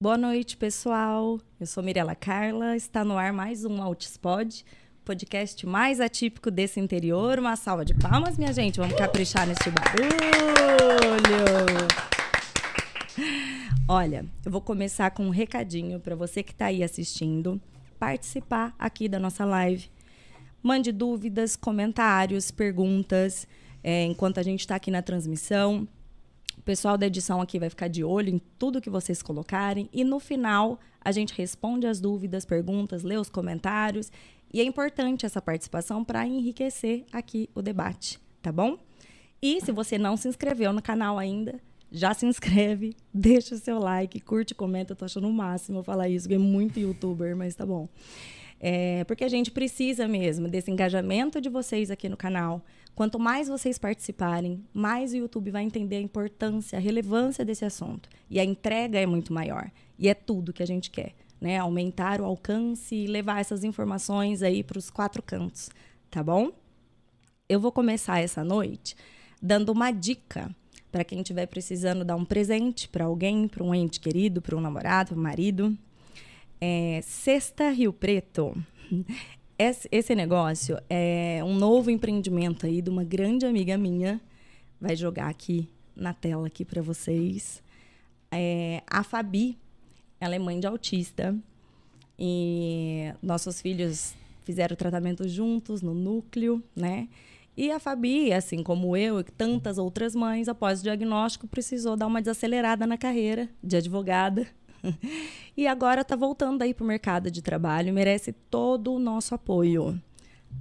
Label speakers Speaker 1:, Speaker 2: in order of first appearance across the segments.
Speaker 1: Boa noite, pessoal. Eu sou Mirela Carla. Está no ar mais um Altispod, podcast mais atípico desse interior. Uma salva de palmas, minha gente. Vamos caprichar neste barulho. Olha, eu vou começar com um recadinho para você que está aí assistindo participar aqui da nossa live. Mande dúvidas, comentários, perguntas é, enquanto a gente está aqui na transmissão. O pessoal da edição aqui vai ficar de olho em tudo que vocês colocarem e no final a gente responde as dúvidas, perguntas, lê os comentários e é importante essa participação para enriquecer aqui o debate, tá bom? E se você não se inscreveu no canal ainda, já se inscreve, deixa o seu like, curte, comenta. Eu tô achando o máximo falar isso, porque é muito youtuber, mas tá bom. É, porque a gente precisa mesmo desse engajamento de vocês aqui no canal. Quanto mais vocês participarem, mais o YouTube vai entender a importância, a relevância desse assunto. E a entrega é muito maior. E é tudo que a gente quer, né? Aumentar o alcance e levar essas informações aí para os quatro cantos, tá bom? Eu vou começar essa noite dando uma dica para quem estiver precisando dar um presente para alguém, para um ente querido, para um namorado, para um marido. É, Sexta Rio Preto. Esse, negócio é um novo empreendimento aí de uma grande amiga minha. Vai jogar aqui na tela aqui para vocês. É, a Fabi, ela é mãe de autista e nossos filhos fizeram tratamento juntos no núcleo, né? E a Fabi, assim como eu e tantas outras mães, após o diagnóstico, precisou dar uma desacelerada na carreira de advogada. E agora está voltando aí para o mercado de trabalho, merece todo o nosso apoio.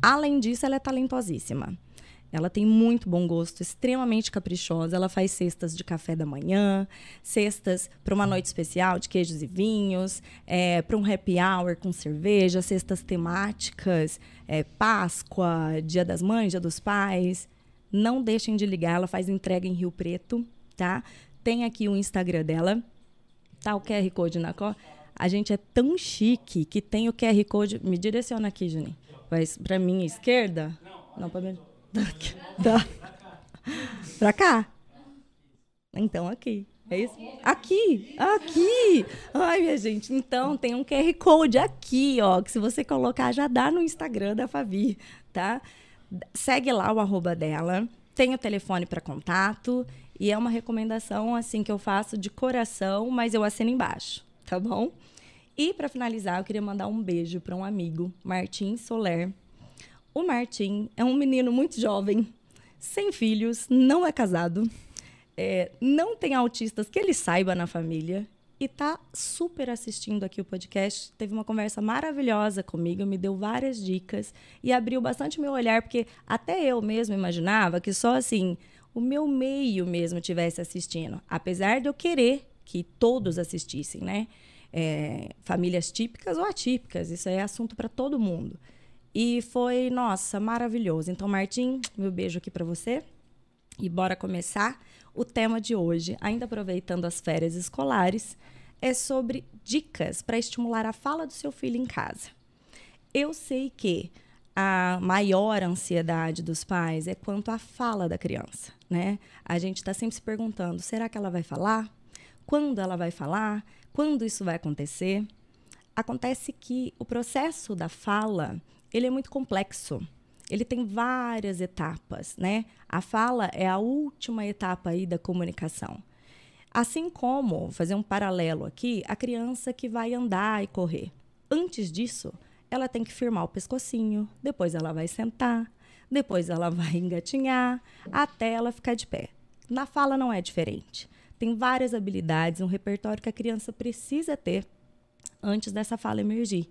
Speaker 1: Além disso, ela é talentosíssima. Ela tem muito bom gosto, extremamente caprichosa. Ela faz cestas de café da manhã, cestas para uma noite especial de queijos e vinhos, é, para um happy hour com cerveja, cestas temáticas, é, Páscoa, Dia das Mães, Dia dos Pais. Não deixem de ligar, ela faz entrega em Rio Preto, tá? Tem aqui o Instagram dela, tá? O QR Code na cor. A gente é tão chique que tem o QR Code. Me direciona aqui, Juninho. Para mim, esquerda? Não, para mim. Da... Pra cá? Então, aqui. É isso? Aqui! Aqui! Ai, minha gente. Então, tem um QR Code aqui, ó. Que se você colocar, já dá no Instagram da Fabi, tá? Segue lá o arroba dela. Tem o telefone para contato. E é uma recomendação, assim, que eu faço de coração, mas eu assino embaixo, tá bom? E, para finalizar, eu queria mandar um beijo para um amigo, Martim Soler, o Martim é um menino muito jovem, sem filhos, não é casado, é, não tem autistas que ele saiba na família e tá super assistindo aqui o podcast. Teve uma conversa maravilhosa comigo, me deu várias dicas e abriu bastante meu olhar, porque até eu mesmo imaginava que só assim o meu meio mesmo tivesse assistindo, apesar de eu querer que todos assistissem, né? É, famílias típicas ou atípicas, isso é assunto para todo mundo. E foi, nossa, maravilhoso. Então, Martim, meu beijo aqui para você. E bora começar. O tema de hoje, ainda aproveitando as férias escolares, é sobre dicas para estimular a fala do seu filho em casa. Eu sei que a maior ansiedade dos pais é quanto à fala da criança, né? A gente está sempre se perguntando: será que ela vai falar? Quando ela vai falar? Quando isso vai acontecer? Acontece que o processo da fala ele é muito complexo. Ele tem várias etapas, né? A fala é a última etapa aí da comunicação. Assim como, fazer um paralelo aqui, a criança que vai andar e correr. Antes disso, ela tem que firmar o pescocinho, depois ela vai sentar, depois ela vai engatinhar, até ela ficar de pé. Na fala não é diferente. Tem várias habilidades, um repertório que a criança precisa ter antes dessa fala emergir.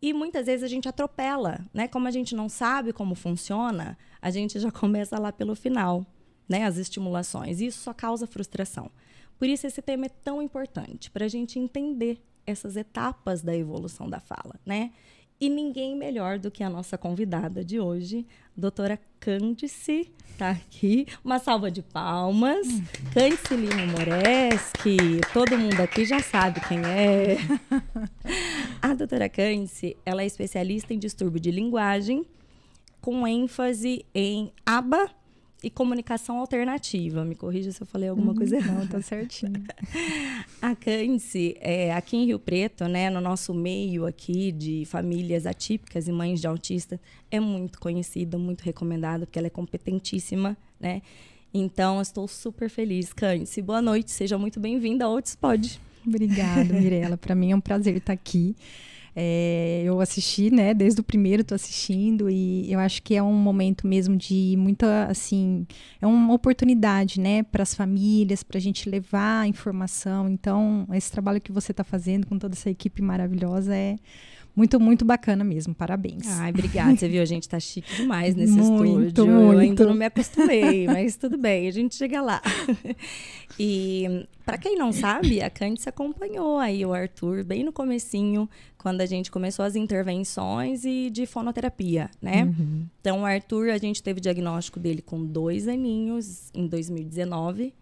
Speaker 1: E muitas vezes a gente atropela, né? Como a gente não sabe como funciona, a gente já começa lá pelo final, né? As estimulações. E isso só causa frustração. Por isso esse tema é tão importante, para a gente entender essas etapas da evolução da fala, né? E ninguém melhor do que a nossa convidada de hoje, doutora Cândice, tá aqui. Uma salva de palmas. Cândice Lima Moreski, todo mundo aqui já sabe quem é. A doutora Cândice, ela é especialista em distúrbio de linguagem, com ênfase em aba e comunicação alternativa. Me corrija se eu falei alguma coisa errada.
Speaker 2: Não, tá certinho.
Speaker 1: a Cândice, é, aqui em Rio Preto, né, no nosso meio aqui de famílias atípicas e mães de autista, é muito conhecida, muito recomendada, porque ela é competentíssima, né? Então, estou super feliz. Cândice, boa noite, seja muito bem-vinda ao Outspod.
Speaker 2: Obrigada, Mirella. Para mim é um prazer estar aqui. É, eu assisti, né? Desde o primeiro estou assistindo e eu acho que é um momento mesmo de muita, assim, é uma oportunidade, né? Para as famílias, para a gente levar a informação. Então, esse trabalho que você está fazendo com toda essa equipe maravilhosa é muito, muito bacana mesmo. Parabéns.
Speaker 1: Ai, obrigada. Você viu, a gente tá chique demais nesse
Speaker 2: muito,
Speaker 1: estúdio.
Speaker 2: Muito.
Speaker 1: Eu ainda não me acostumei, mas tudo bem, a gente chega lá. E para quem não sabe, a Candice acompanhou aí o Arthur bem no comecinho, quando a gente começou as intervenções e de fonoterapia, né? Uhum. Então, o Arthur, a gente teve diagnóstico dele com dois aninhos em 2019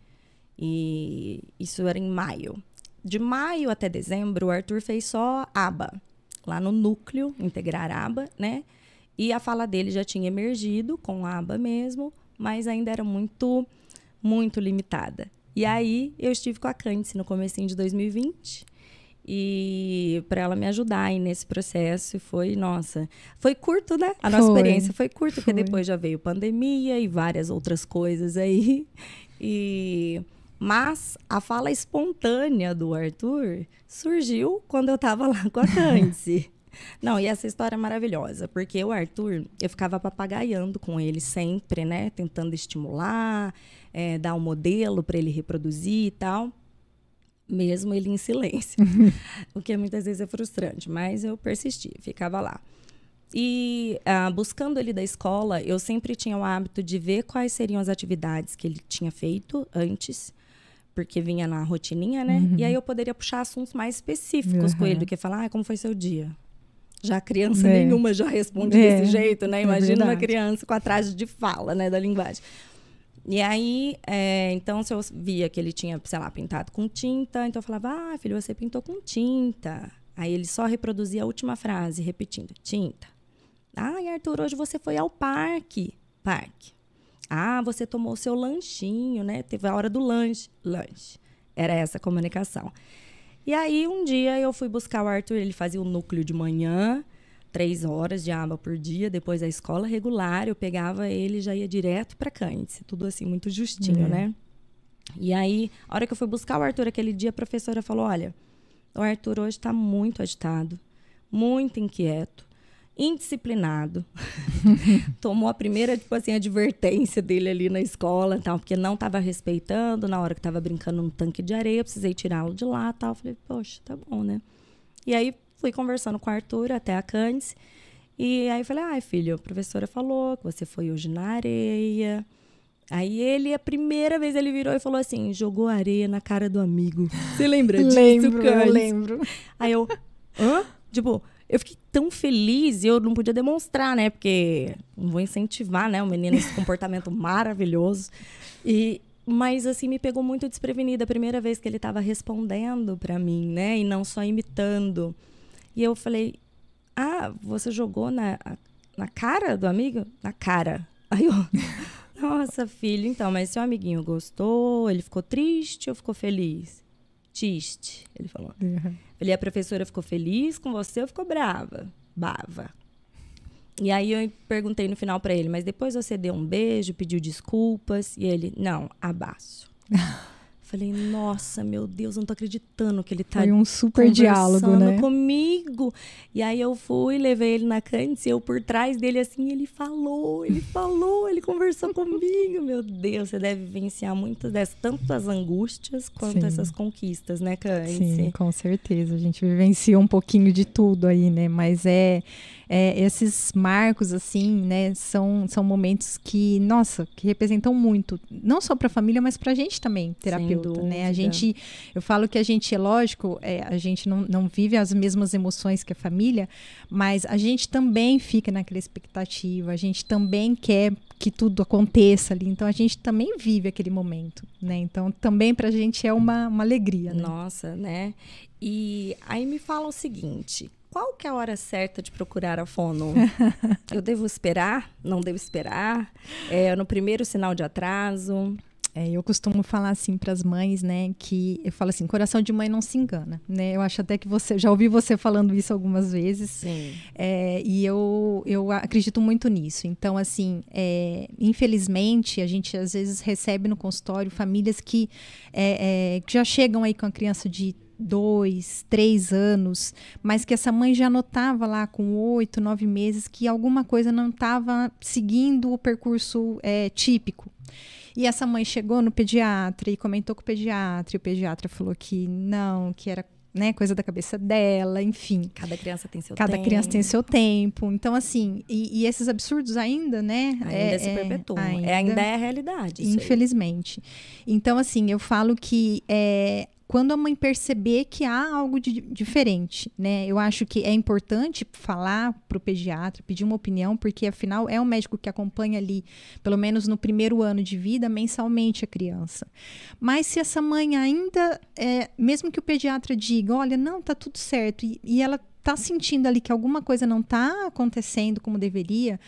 Speaker 1: e isso era em maio. De maio até dezembro, o Arthur fez só aba, lá no núcleo, integrar aba, né? E a fala dele já tinha emergido com aba mesmo, mas ainda era muito, muito limitada. E aí eu estive com a Candice no comecinho de 2020 e para ela me ajudar aí nesse processo foi nossa foi curto né a nossa foi, experiência foi curta porque depois já veio pandemia e várias outras coisas aí e mas a fala espontânea do Arthur surgiu quando eu estava lá com a Candice Não, e essa história é maravilhosa, porque o Arthur, eu ficava papagaiando com ele sempre, né? Tentando estimular, é, dar um modelo para ele reproduzir e tal. Mesmo ele em silêncio. o que muitas vezes é frustrante, mas eu persisti, ficava lá. E ah, buscando ele da escola, eu sempre tinha o hábito de ver quais seriam as atividades que ele tinha feito antes, porque vinha na rotininha, né? Uhum. E aí eu poderia puxar assuntos mais específicos uhum. com ele do que falar, ah, como foi seu dia? Já criança é. nenhuma já responde é. desse jeito, né? É Imagina é uma criança com atraso de fala, né, da linguagem. E aí, é, então, se eu via que ele tinha, sei lá, pintado com tinta, então eu falava, ah, filho, você pintou com tinta. Aí ele só reproduzia a última frase, repetindo, tinta. Ah, Arthur, hoje você foi ao parque. Parque. Ah, você tomou o seu lanchinho, né? Teve a hora do lanche. Lanche. Era essa a comunicação. E aí, um dia eu fui buscar o Arthur, ele fazia o núcleo de manhã, três horas de aba por dia, depois a escola regular, eu pegava ele e já ia direto para Cândice, tudo assim, muito justinho, é. né? E aí, a hora que eu fui buscar o Arthur aquele dia, a professora falou: Olha, o Arthur hoje está muito agitado, muito inquieto indisciplinado. Tomou a primeira, tipo assim, advertência dele ali na escola, tal, porque não estava respeitando, na hora que estava brincando no tanque de areia, precisei tirá-lo de lá, tal. Falei, poxa, tá bom, né? E aí fui conversando com o Arthur até a Candice. E aí falei, ai, filho, a professora falou que você foi hoje na areia. Aí ele, a primeira vez ele virou e falou assim, jogou areia na cara do amigo. Você lembra disso,
Speaker 2: Lembro, eu lembro.
Speaker 1: Aí eu, hã? Tipo, eu fiquei tão feliz e eu não podia demonstrar, né? Porque não vou incentivar, né? O menino esse comportamento maravilhoso. E mas assim me pegou muito desprevenida a primeira vez que ele estava respondendo para mim, né? E não só imitando. E eu falei: "Ah, você jogou na na cara do amigo? Na cara". Aí eu Nossa, filho, então, mas seu amiguinho gostou? Ele ficou triste ou ficou feliz? Triste, ele falou. Uhum. Falei, a professora ficou feliz com você ou ficou brava? Bava. E aí eu perguntei no final para ele, mas depois você deu um beijo, pediu desculpas? E ele, não, abaço. Falei, nossa, meu Deus, não tô acreditando que ele tá
Speaker 2: Foi um super diálogo, né?
Speaker 1: comigo. E aí eu fui, levei ele na Candice, eu por trás dele assim, ele falou, ele falou, ele conversou comigo. Meu Deus, você deve vivenciar muitas dessas, tanto as angústias quanto Sim. essas conquistas, né, Candice?
Speaker 2: Sim, com certeza. A gente vivencia um pouquinho de tudo aí, né? Mas é é, esses marcos, assim, né, são, são momentos que, nossa, que representam muito, não só para a família, mas para a gente também, terapeuta, né? A gente, eu falo que a gente, é lógico, é, a gente não, não vive as mesmas emoções que a família, mas a gente também fica naquela expectativa, a gente também quer que tudo aconteça ali. Então a gente também vive aquele momento, né? Então também para a gente é uma, uma alegria. Né?
Speaker 1: Nossa, né? E aí me fala o seguinte: qual que é a hora certa de procurar a fono? eu devo esperar? Não devo esperar? É no primeiro sinal de atraso?
Speaker 2: É, eu costumo falar assim para as mães, né, que eu falo assim, coração de mãe não se engana, né? Eu acho até que você já ouvi você falando isso algumas vezes.
Speaker 1: Sim.
Speaker 2: É, e eu, eu acredito muito nisso. Então, assim, é, infelizmente, a gente às vezes recebe no consultório famílias que, é, é, que já chegam aí com a criança de dois, três anos, mas que essa mãe já notava lá com oito, nove meses que alguma coisa não estava seguindo o percurso é, típico. E essa mãe chegou no pediatra e comentou com o pediatra, e o pediatra falou que não, que era né, coisa da cabeça dela, enfim.
Speaker 1: Cada criança tem seu
Speaker 2: Cada
Speaker 1: tempo.
Speaker 2: criança tem seu tempo. Então, assim, e, e esses absurdos ainda, né?
Speaker 1: Ainda
Speaker 2: é,
Speaker 1: se
Speaker 2: é,
Speaker 1: perpetuam.
Speaker 2: ainda,
Speaker 1: é, ainda é a realidade.
Speaker 2: Infelizmente. Então, assim, eu falo que é, quando a mãe perceber que há algo de diferente, né? Eu acho que é importante falar para o pediatra, pedir uma opinião, porque afinal é um médico que acompanha ali, pelo menos no primeiro ano de vida, mensalmente a criança. Mas se essa mãe ainda, é, mesmo que o pediatra diga, olha, não, tá tudo certo, e, e ela tá sentindo ali que alguma coisa não tá acontecendo como deveria,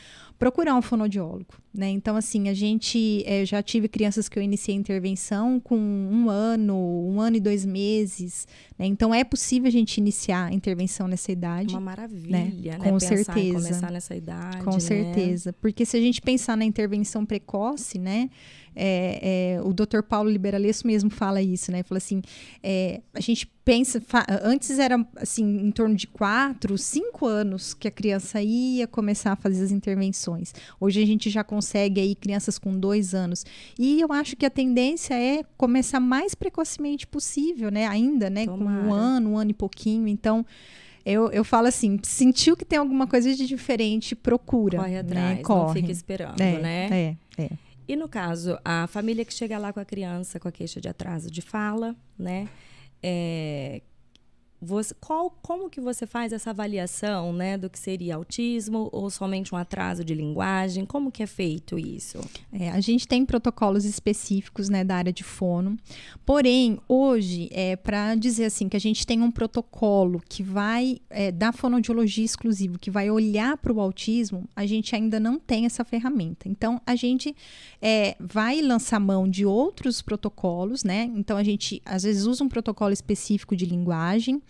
Speaker 2: procurar um fonoaudiólogo, né? Então, assim, a gente é, já tive crianças que eu iniciei a intervenção com um ano, um ano e dois meses, né? Então, é possível a gente iniciar a intervenção nessa idade.
Speaker 1: Uma maravilha, né?
Speaker 2: Com
Speaker 1: Pensar
Speaker 2: certeza.
Speaker 1: começar nessa idade.
Speaker 2: Com
Speaker 1: né?
Speaker 2: certeza. Porque se a gente pensar na intervenção precoce, né? É, é, o Dr. Paulo Liberalesso mesmo fala isso, né? Fala assim, é, a gente pensa, antes era assim, em torno de quatro, cinco anos que a criança ia começar a fazer as intervenções. Hoje a gente já consegue aí crianças com dois anos. E eu acho que a tendência é começar mais precocemente possível, né? Ainda, né? Com
Speaker 1: Tomara.
Speaker 2: um ano, um ano e pouquinho. Então, eu, eu falo assim, sentiu que tem alguma coisa de diferente, procura.
Speaker 1: Corre
Speaker 2: né?
Speaker 1: atrás, não
Speaker 2: Corre.
Speaker 1: fica esperando,
Speaker 2: é,
Speaker 1: né?
Speaker 2: É, é.
Speaker 1: E no caso, a família que chega lá com a criança com a queixa de atraso de fala, né? É, você, qual, como que você faz essa avaliação, né, do que seria autismo ou somente um atraso de linguagem? Como que é feito isso?
Speaker 2: É, a gente tem protocolos específicos né, da área de fono. Porém, hoje, é, para dizer assim que a gente tem um protocolo que vai é, da fonoaudiologia exclusivo, que vai olhar para o autismo, a gente ainda não tem essa ferramenta. Então, a gente é, vai lançar mão de outros protocolos, né? Então, a gente às vezes usa um protocolo específico de linguagem,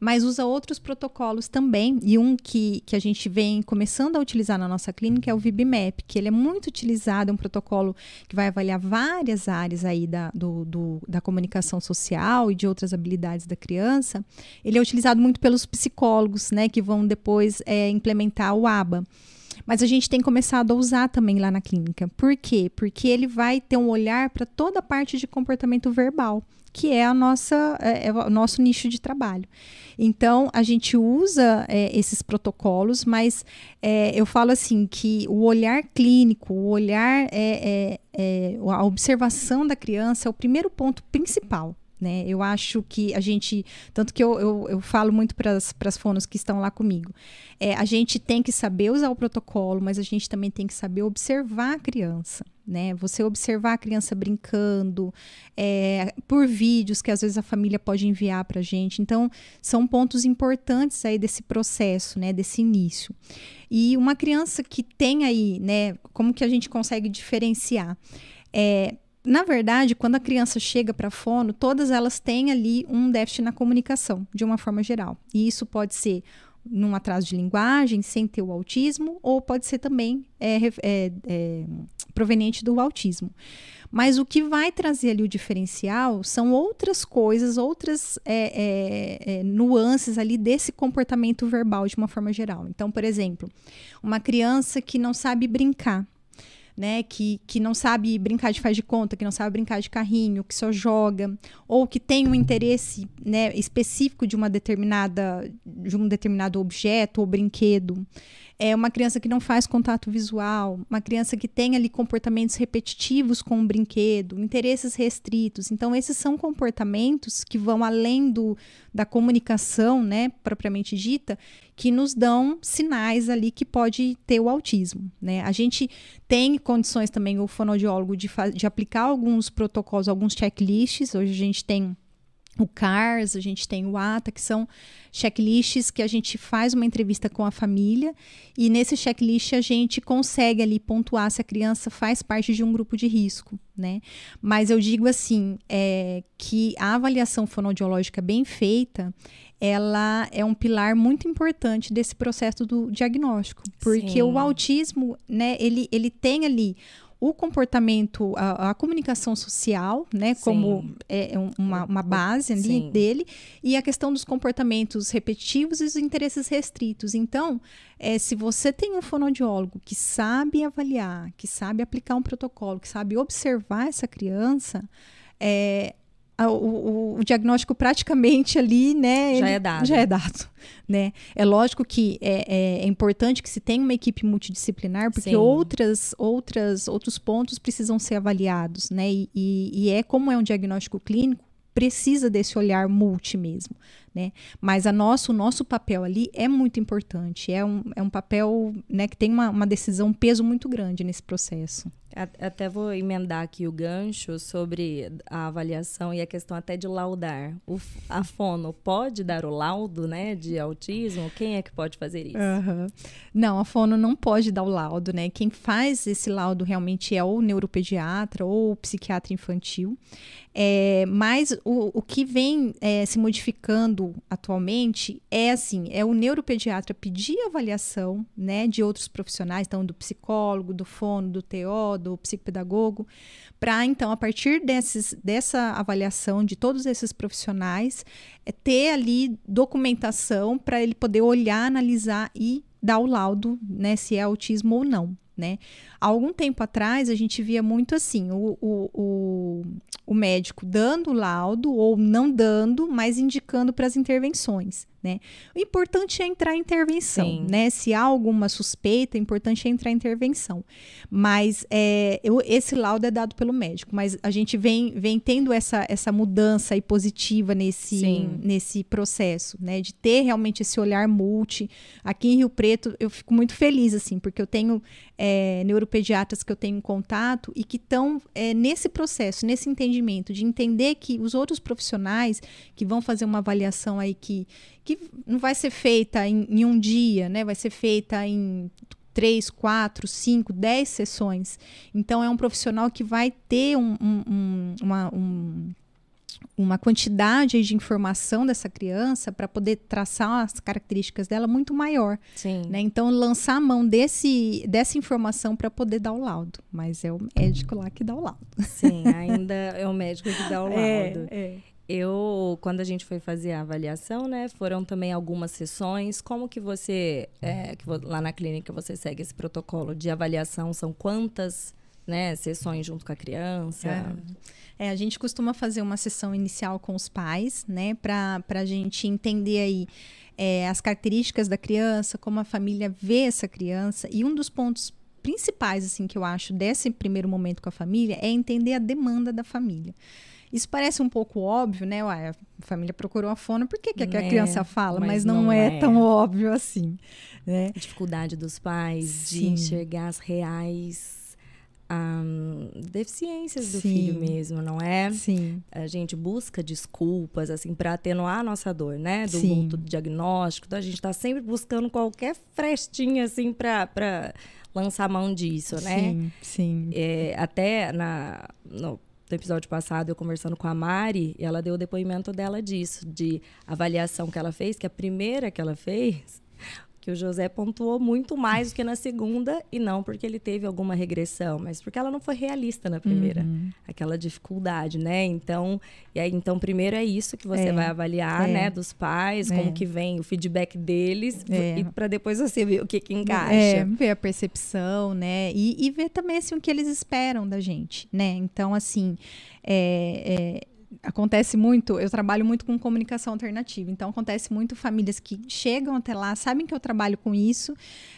Speaker 2: mas usa outros protocolos também. E um que, que a gente vem começando a utilizar na nossa clínica é o VibMap, que ele é muito utilizado, é um protocolo que vai avaliar várias áreas aí da, do, do- da comunicação social e de outras habilidades da criança. Ele é utilizado muito pelos psicólogos, né, que vão depois é, implementar o ABA. Mas a gente tem começado a usar também lá na clínica. Por quê? Porque ele vai ter um olhar para toda a parte de comportamento verbal, que é a nossa é, é o nosso nicho de trabalho. Então a gente usa é, esses protocolos, mas é, eu falo assim que o olhar clínico, o olhar é, é, a observação da criança é o primeiro ponto principal. Né? Eu acho que a gente, tanto que eu, eu, eu falo muito para as fonos que estão lá comigo, é, a gente tem que saber usar o protocolo, mas a gente também tem que saber observar a criança. Né? Você observar a criança brincando, é, por vídeos que às vezes a família pode enviar para a gente. Então, são pontos importantes aí desse processo, né? Desse início. E uma criança que tem aí, né? Como que a gente consegue diferenciar? É, na verdade, quando a criança chega para fono, todas elas têm ali um déficit na comunicação, de uma forma geral. E isso pode ser num atraso de linguagem, sem ter o autismo, ou pode ser também é, é, é, proveniente do autismo. Mas o que vai trazer ali o diferencial são outras coisas, outras é, é, é, nuances ali desse comportamento verbal de uma forma geral. Então, por exemplo, uma criança que não sabe brincar, né, que, que não sabe brincar de faz de conta, que não sabe brincar de carrinho, que só joga, ou que tem um interesse né, específico de uma determinada de um determinado objeto ou brinquedo. É uma criança que não faz contato visual, uma criança que tem ali comportamentos repetitivos com o brinquedo, interesses restritos. Então, esses são comportamentos que vão além do, da comunicação, né, propriamente dita, que nos dão sinais ali que pode ter o autismo, né? A gente tem condições também, o fonoaudiólogo, de, de aplicar alguns protocolos, alguns checklists. Hoje a gente tem o CARS, a gente tem o ATA, que são checklists que a gente faz uma entrevista com a família e nesse checklist a gente consegue ali pontuar se a criança faz parte de um grupo de risco, né? Mas eu digo assim, é, que a avaliação fonoaudiológica bem feita, ela é um pilar muito importante desse processo do diagnóstico, porque Sim. o autismo, né, ele, ele tem ali o comportamento, a, a comunicação social, né, como é, é uma, uma base ali Sim. dele, e a questão dos comportamentos repetitivos e os interesses restritos. Então, é, se você tem um fonoaudiólogo que sabe avaliar, que sabe aplicar um protocolo, que sabe observar essa criança, é, o, o, o, diagnóstico praticamente ali, né?
Speaker 1: Já é dado.
Speaker 2: Já é dado, né? É lógico que é, é, é importante que se tenha uma equipe multidisciplinar, porque outras, outras, outros pontos precisam ser avaliados, né? E, e, e é como é um diagnóstico clínico, precisa desse olhar multi mesmo, né? Mas a nosso, o nosso papel ali é muito importante, é um, é um papel né, que tem uma, uma decisão, um peso muito grande nesse processo.
Speaker 1: Até vou emendar aqui o gancho sobre a avaliação e a questão até de laudar. O, a fono pode dar o laudo né, de autismo? Quem é que pode fazer isso?
Speaker 2: Uhum. Não, a fono não pode dar o laudo, né? Quem faz esse laudo realmente é o neuropediatra ou o psiquiatra infantil. É, mas o, o que vem é, se modificando atualmente é assim: é o neuropediatra pedir avaliação né, de outros profissionais, então do psicólogo, do fono, do TO, do psicopedagogo, para então, a partir desses, dessa avaliação de todos esses profissionais, é, ter ali documentação para ele poder olhar, analisar e dar o laudo, né, se é autismo ou não né? Há algum tempo atrás, a gente via muito assim, o, o, o, o médico dando laudo ou não dando, mas indicando para as intervenções. Né? O importante é entrar em intervenção, Sim. né? Se há alguma suspeita, o importante é entrar em intervenção. Mas é, eu, esse laudo é dado pelo médico, mas a gente vem, vem tendo essa, essa mudança positiva nesse, nesse processo, né? De ter realmente esse olhar multi. Aqui em Rio Preto, eu fico muito feliz, assim, porque eu tenho é, neuropediatras que eu tenho contato e que estão é, nesse processo, nesse entendimento de entender que os outros profissionais que vão fazer uma avaliação aí que que não vai ser feita em, em um dia, né? Vai ser feita em três, quatro, cinco, dez sessões. Então é um profissional que vai ter um, um, uma, um, uma quantidade de informação dessa criança para poder traçar as características dela muito maior.
Speaker 1: Sim.
Speaker 2: Né? Então, lançar a mão desse, dessa informação para poder dar o laudo. Mas é o médico lá que dá o laudo.
Speaker 1: Sim, ainda é o médico que dá o é, laudo. É, é. Eu, quando a gente foi fazer a avaliação, né, foram também algumas sessões. Como que você, é, que lá na clínica você segue esse protocolo de avaliação? São quantas, né, sessões junto com a criança?
Speaker 2: É. é a gente costuma fazer uma sessão inicial com os pais, né, para a gente entender aí é, as características da criança, como a família vê essa criança. E um dos pontos principais, assim, que eu acho desse primeiro momento com a família é entender a demanda da família. Isso parece um pouco óbvio, né? Ué, a família procurou a fono, por que, que a é, criança fala? Mas, mas não, não é, é, tão óbvio assim. Né?
Speaker 1: A dificuldade dos pais Sim. de enxergar as reais um, deficiências do Sim. filho mesmo, não é?
Speaker 2: Sim.
Speaker 1: A gente busca desculpas, assim, para atenuar a nossa dor, né? Do Sim. do diagnóstico. Então, a gente está sempre buscando qualquer frestinha, assim, para lançar mão disso, né?
Speaker 2: Sim, sim.
Speaker 1: É, até na, no do episódio passado, eu conversando com a Mari, e ela deu o depoimento dela disso, de avaliação que ela fez, que a primeira que ela fez, que o José pontuou muito mais do que na segunda, e não porque ele teve alguma regressão, mas porque ela não foi realista na primeira. Uhum. Aquela dificuldade, né? Então, e aí, então, primeiro é isso que você é. vai avaliar, é. né? Dos pais, é. como que vem o feedback deles, é. e para depois você ver o que que encaixa.
Speaker 2: É, ver a percepção, né? E, e ver também, assim, o que eles esperam da gente, né? Então, assim, é, é acontece muito, eu trabalho muito com comunicação alternativa, então acontece muito famílias que chegam até lá, sabem que eu trabalho com isso,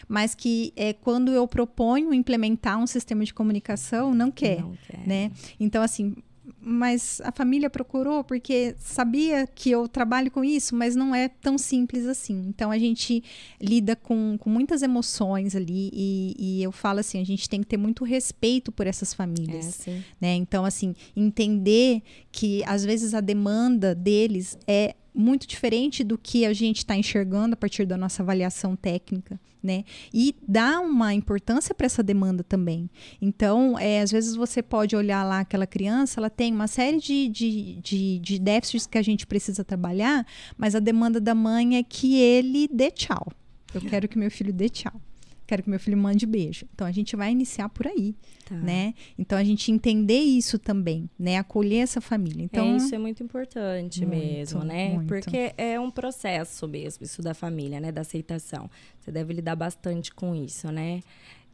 Speaker 2: mas que é, quando eu proponho implementar um sistema de comunicação, não quer, não quer. né? Então, assim, mas a família procurou porque sabia que eu trabalho com isso, mas não é tão simples assim. Então a gente lida com, com muitas emoções ali e, e eu falo assim, a gente tem que ter muito respeito por essas famílias,
Speaker 1: É,
Speaker 2: né? Então assim, entender que às vezes a demanda deles é muito diferente do que a gente está enxergando a partir da nossa avaliação técnica, né? E dá uma importância para essa demanda também. Então, é, às vezes você pode olhar lá aquela criança, ela tem uma série de, de, de, de déficits que a gente precisa trabalhar, mas a demanda da mãe é que ele dê tchau. Eu quero que meu filho dê tchau. Quero que meu filho mande beijo. Então a gente vai iniciar por aí,
Speaker 1: Tá.
Speaker 2: né? Então a gente entender isso também, né? Acolher essa família. Então
Speaker 1: é, isso é muito importante
Speaker 2: Muito,
Speaker 1: mesmo, né?
Speaker 2: muito.
Speaker 1: Porque é um processo mesmo, isso da família, né? Da aceitação. Você deve lidar bastante com isso, né?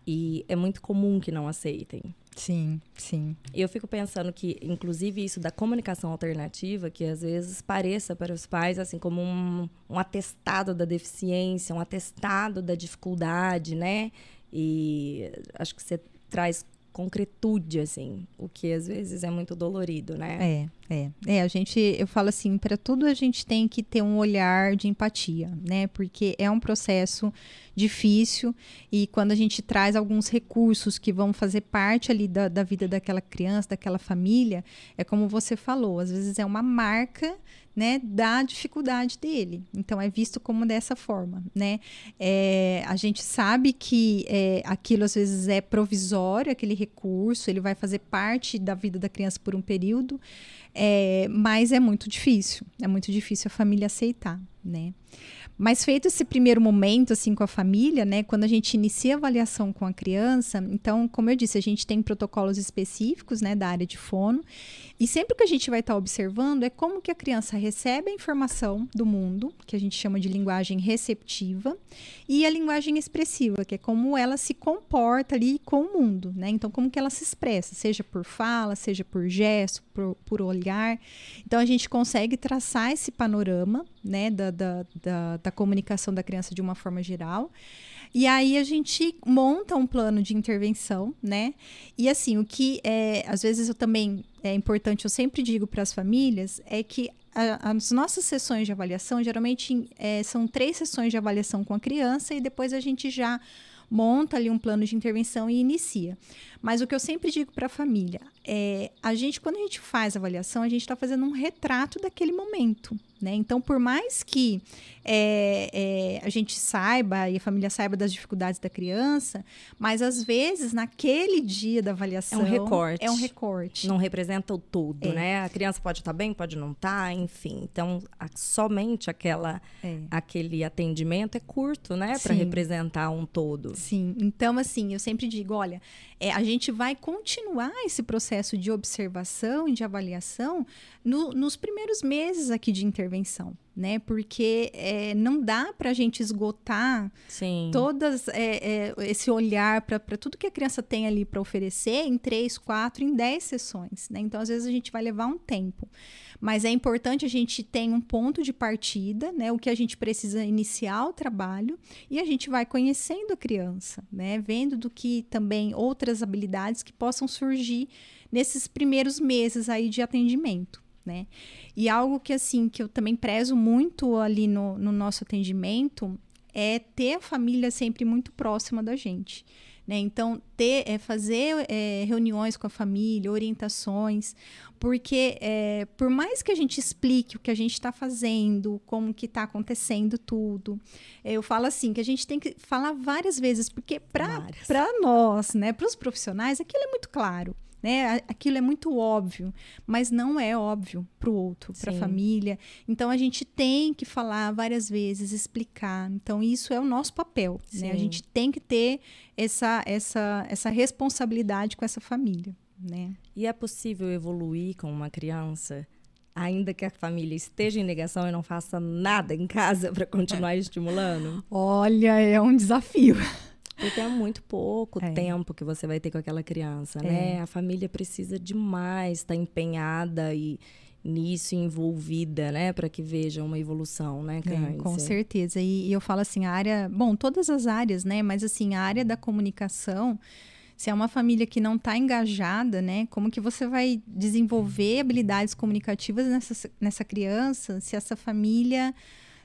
Speaker 1: E é muito comum que não aceitem.
Speaker 2: Sim, sim.
Speaker 1: E eu fico pensando que, inclusive, isso da comunicação alternativa, que às vezes pareça para os pais assim como um, um atestado da deficiência, um atestado da dificuldade, né? E acho que você traz concretude, assim, o que às vezes é muito dolorido, né?
Speaker 2: É, é. É, a gente, eu falo assim, para tudo a gente tem que ter um olhar de empatia, né? Porque é um processo difícil e quando a gente traz alguns recursos que vão fazer parte ali da, da vida daquela criança, daquela família, é como você falou, às vezes é uma marca né, da dificuldade dele. Então é visto como dessa forma, né? É, a gente sabe que é, aquilo às vezes é provisório, aquele recurso, ele vai fazer parte da vida da criança por um período, é, mas é muito difícil, é muito difícil a família aceitar, né? Mas feito esse primeiro momento assim com a família, né, quando a gente inicia a avaliação com a criança, então, como eu disse, a gente tem protocolos específicos, né, da área de fono, e sempre que a gente vai estar observando é como que a criança recebe a informação do mundo, que a gente chama de linguagem receptiva, e a linguagem expressiva, que é como ela se comporta ali com o mundo, né? Então, como que ela se expressa, seja por fala, seja por gesto, por, por olhar. Então, a gente consegue traçar esse panorama, né, da, da, da, da comunicação da criança de uma forma geral. E aí a gente monta um plano de intervenção, né? E assim, o que é, às vezes eu também é importante, eu sempre digo para as famílias, é que a, as nossas sessões de avaliação geralmente é, são três sessões de avaliação com a criança e depois a gente já monta ali um plano de intervenção e inicia. Mas o que eu sempre digo para a família é, a gente quando a gente faz avaliação, a gente está fazendo um retrato daquele momento, né? Então, por mais que é, é, a gente saiba e a família saiba das dificuldades da criança, mas às vezes naquele dia da avaliação
Speaker 1: É um recorte.
Speaker 2: É um recorte.
Speaker 1: Não representa o todo,
Speaker 2: É.
Speaker 1: né? A criança pode estar bem, pode não estar, enfim. Então, a- somente aquela,
Speaker 2: É.
Speaker 1: aquele atendimento é curto, né? Para representar um todo.
Speaker 2: Sim, então assim, eu sempre digo, olha, é, a gente vai continuar esse processo de observação e de avaliação no- nos primeiros meses aqui de intervenção, né? Porque é, não dá para a gente esgotar
Speaker 1: Sim.
Speaker 2: todas é, é, esse olhar para tudo que a criança tem ali para oferecer em três, quatro, em dez sessões, né? Então às vezes a gente vai levar um tempo, mas é importante a gente ter um ponto de partida, né? O que a gente precisa iniciar o trabalho e a gente vai conhecendo a criança, né? Vendo do que também outras habilidades que possam surgir nesses primeiros meses aí de atendimento. Né? E algo que assim que eu também prezo muito ali no, no nosso atendimento é ter a família sempre muito próxima da gente. Né? Então, ter, é, fazer é, reuniões com a família, orientações, porque é, por mais que a gente explique o que a gente está fazendo, como que está acontecendo tudo, é, eu falo assim, que a gente tem que falar várias vezes, porque para nós, né, para os profissionais, aquilo é muito claro. Né? Aquilo é muito óbvio, mas não é óbvio para o outro, para a família. Então a gente tem que falar várias vezes, explicar. Então isso é o nosso papel. Né? A gente tem que ter essa, essa, essa responsabilidade com essa família. Né?
Speaker 1: E é possível evoluir com uma criança, ainda que a família esteja em negação e não faça nada em casa para continuar estimulando?
Speaker 2: Olha, é um desafio.
Speaker 1: Porque é muito pouco
Speaker 2: É.
Speaker 1: tempo que você vai ter com aquela criança, né? A família precisa demais estar empenhada e nisso envolvida, né, para que veja uma evolução, né,
Speaker 2: É,
Speaker 1: Cândice?
Speaker 2: com certeza. E, e eu falo assim, a área, bom, todas as áreas, né? Mas assim, a área da comunicação, Se é uma família que não está engajada, né? Como que você vai desenvolver habilidades comunicativas nessa, nessa criança se essa família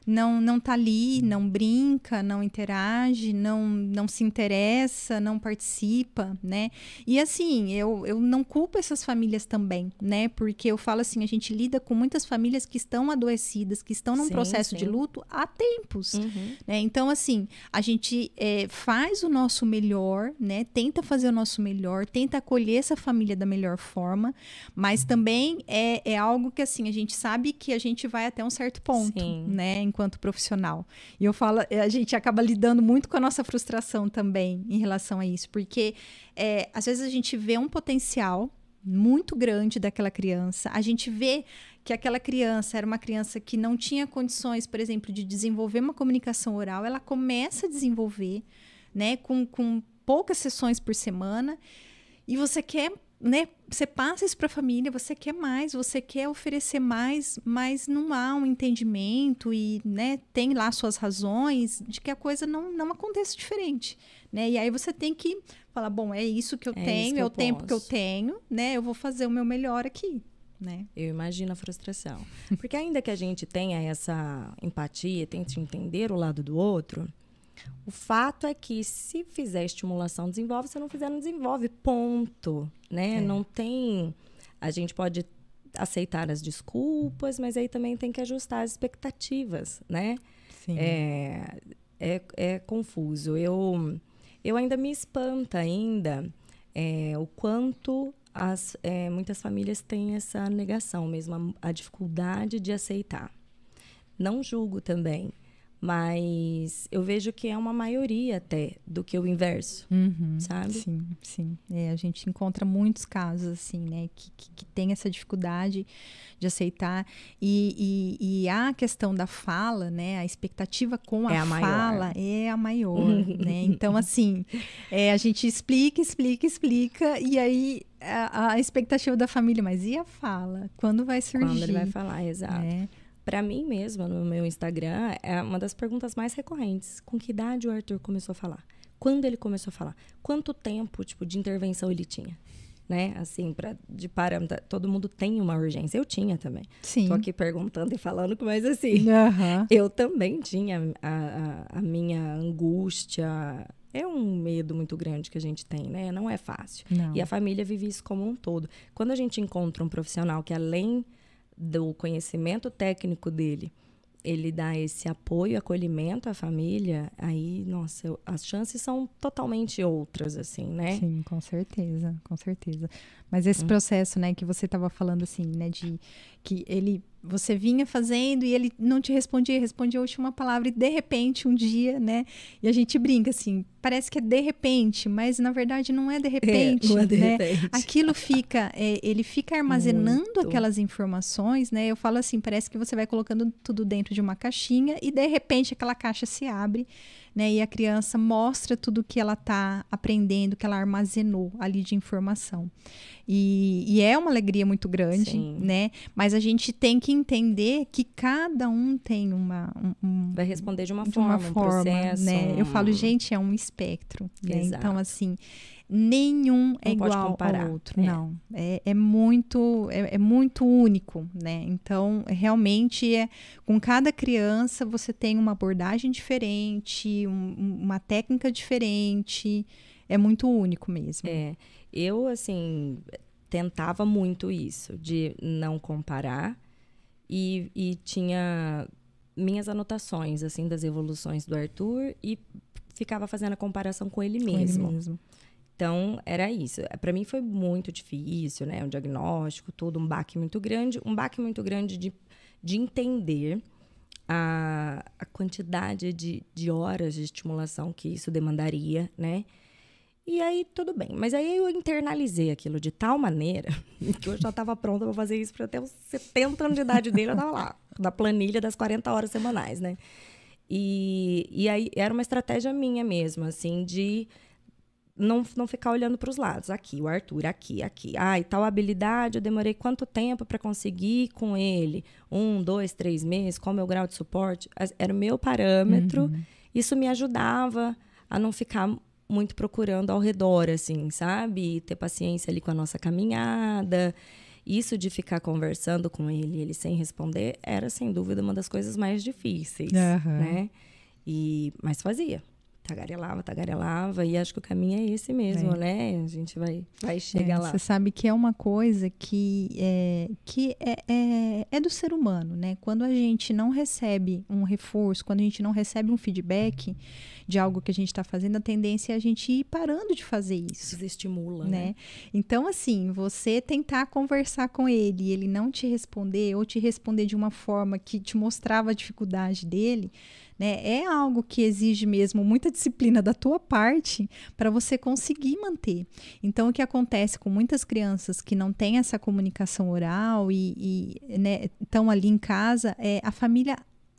Speaker 2: não não tá ali, não brinca, não interage, não não se interessa, não participa, né? E assim, eu, eu não culpo essas famílias também, né? Porque eu falo assim, a gente lida com muitas famílias que estão adoecidas, que estão num sim, processo sim. de luto há tempos, uhum. né? Então assim, a gente é, faz o nosso melhor, né? Tenta fazer o nosso melhor, tenta acolher essa família da melhor forma, mas também é, é algo que assim a gente sabe que a gente vai até um certo ponto, sim. né? Enquanto profissional. E eu falo, eh, a gente acaba lidando muito com a nossa frustração também em relação a isso, porque é, às vezes a gente vê um potencial muito grande daquela criança, a gente vê que aquela criança era uma criança que não tinha condições, por exemplo, de desenvolver uma comunicação oral, ela começa a desenvolver, né, com, com poucas sessões por semana, e você quer né, você passa isso para a família, você quer mais, você quer oferecer mais, mas não há um entendimento e, né, tem lá suas razões de que a coisa não, não aconteça diferente, né? E aí você tem que falar, bom, é isso que eu é tenho, que é eu o posso. tempo que eu tenho, né? Eu vou fazer o meu melhor aqui. Né?
Speaker 1: Eu imagino a frustração. Porque ainda que a gente tenha essa empatia, tente entender o lado do outro, o fato é que se fizer estimulação, desenvolve, se não fizer, não desenvolve. Ponto. Né? É. Não tem. A gente pode aceitar as desculpas, mas aí também tem que ajustar as expectativas, né? Sim. É, é, é confuso. Eu, eu ainda me espanta ainda é, o quanto as, é, muitas famílias têm essa negação mesmo, a, a dificuldade de aceitar. Não julgo também, mas eu vejo que é uma maioria até do que o inverso, uhum, sabe?
Speaker 2: Sim, sim. É, a gente encontra muitos casos assim, né, que, que, que tem essa dificuldade de aceitar e, e, e, a questão da fala, né, a expectativa com a, é a fala é a maior, né? Então assim, é, a gente explica, explica, explica e aí a, a, expectativa da família, mas e a fala? Quando vai surgir?
Speaker 1: Quando ele vai falar, exato. É para mim mesma, no meu Instagram, é uma das perguntas mais recorrentes. Com que idade o Arthur começou a falar? Quando ele começou a falar? Quanto tempo, tipo, de intervenção ele tinha? Né? Assim, para de parâmetro, todo mundo tem uma urgência. Eu tinha também. Sim. Tô aqui perguntando e falando, mas assim, uhum. eu também tinha a, a, a minha angústia, é um medo muito grande que a gente tem, né? Não é fácil. Não. E a família vive isso como um todo. Quando a gente encontra um profissional que além do conhecimento técnico dele, ele dá esse apoio, acolhimento à família, aí, nossa, as chances são totalmente outras, assim, né?
Speaker 2: Sim, com certeza, com certeza. Mas esse hum. processo, né, que você estava falando, assim, né, de que ele você vinha fazendo e ele não te respondia, respondia a última palavra e de repente um dia, né? E a gente brinca assim, parece que é de repente, mas na verdade não é de repente, é, não é de né? repente. Aquilo fica, é, ele fica armazenando Muito. aquelas informações, né? Eu falo assim, parece que você vai colocando tudo dentro de uma caixinha e de repente aquela caixa se abre né? E a criança mostra tudo que ela está aprendendo, que ela armazenou ali de informação. E, e, é uma alegria muito grande, Sim. né? Mas a gente tem que entender que cada um tem uma. Um,
Speaker 1: Vai responder de uma de forma, uma forma, um processo.
Speaker 2: Né? Eu falo, gente, é um espectro. Né? Então, assim, nenhum não é igual ao outro. É. Não. É, é muito, é, é, muito único, né? Então, realmente, é, com cada criança, você tem uma abordagem diferente, um, uma técnica diferente. É muito único mesmo.
Speaker 1: É. Eu, assim, tentava muito isso, de não comparar. E, e tinha minhas anotações, assim, das evoluções do Arthur e ficava fazendo a comparação com ele mesmo. Com ele mesmo. Então, era isso. Para mim foi muito difícil, né? Um diagnóstico, todo um baque muito grande. Um baque muito grande de, de entender a, a quantidade de, de horas de estimulação que isso demandaria, né? E aí, tudo bem. Mas aí eu internalizei aquilo de tal maneira que eu já estava pronta para fazer isso para até os 70 anos de idade dele. Eu estava lá, na planilha das 40 horas semanais, né? E, e aí era uma estratégia minha mesmo, assim, de não, não ficar olhando para os lados. Aqui, o Arthur, aqui, aqui. Ah, e tal habilidade, eu demorei quanto tempo para conseguir com ele? Um, dois, três meses? Qual o meu grau de suporte? Era o meu parâmetro. Uhum. Isso me ajudava a não ficar muito procurando ao redor, assim, sabe? Ter paciência ali com a nossa caminhada. Isso de ficar conversando com ele, ele sem responder, era sem dúvida uma das coisas mais difíceis,
Speaker 2: Aham.
Speaker 1: né? E mas fazia. Tagarelava, tagarelava, e acho que o caminho é esse mesmo,
Speaker 2: É.
Speaker 1: né? A gente vai, vai chegar
Speaker 2: É,
Speaker 1: lá.
Speaker 2: Você sabe que é uma coisa que, é, que é, é, é do ser humano, né? Quando a gente não recebe um reforço, quando a gente não recebe um feedback de algo que a gente está fazendo, a tendência é a gente ir parando de fazer isso.
Speaker 1: Desestimula, né?
Speaker 2: Né? Então, assim, você tentar conversar com ele e ele não te responder, ou te responder de uma forma que te mostrava a dificuldade dele, né? É algo que exige mesmo muita disciplina da tua parte para você conseguir manter. Então, o que acontece com muitas crianças que não têm essa comunicação oral e estão ali em casa, é a família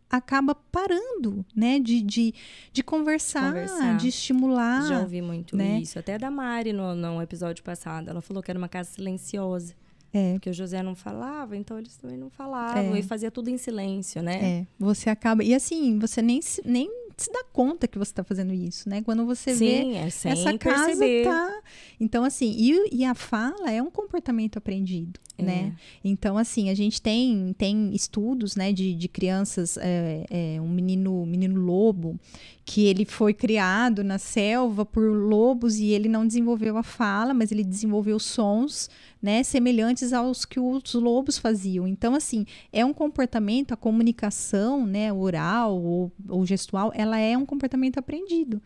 Speaker 2: acaba parando, né, de, de, de conversar,
Speaker 1: Conversar.
Speaker 2: de estimular.
Speaker 1: Já ouvi muito
Speaker 2: né?
Speaker 1: isso. Até da Mari no, no episódio passado. Ela falou que era uma casa silenciosa.
Speaker 2: É,
Speaker 1: Porque o José não falava, então eles também não falavam.
Speaker 2: É.
Speaker 1: E fazia tudo em silêncio, né?
Speaker 2: É, você acaba. E assim, você nem se, nem se dá conta que você está fazendo isso, né? Quando você vê.
Speaker 1: Sim, é sem
Speaker 2: Essa casa
Speaker 1: perceber.
Speaker 2: tá. Então, assim, e, e a fala é um comportamento aprendido,
Speaker 1: É.
Speaker 2: né? Então, assim, a gente tem, tem estudos, né, de, de crianças, é, é, um menino, menino lobo, que ele foi criado na selva por lobos e ele não desenvolveu a fala, mas ele desenvolveu sons, né, semelhantes aos que os lobos faziam. Então, assim, é um comportamento, a comunicação, né, oral ou, ou gestual, ela é um comportamento aprendido.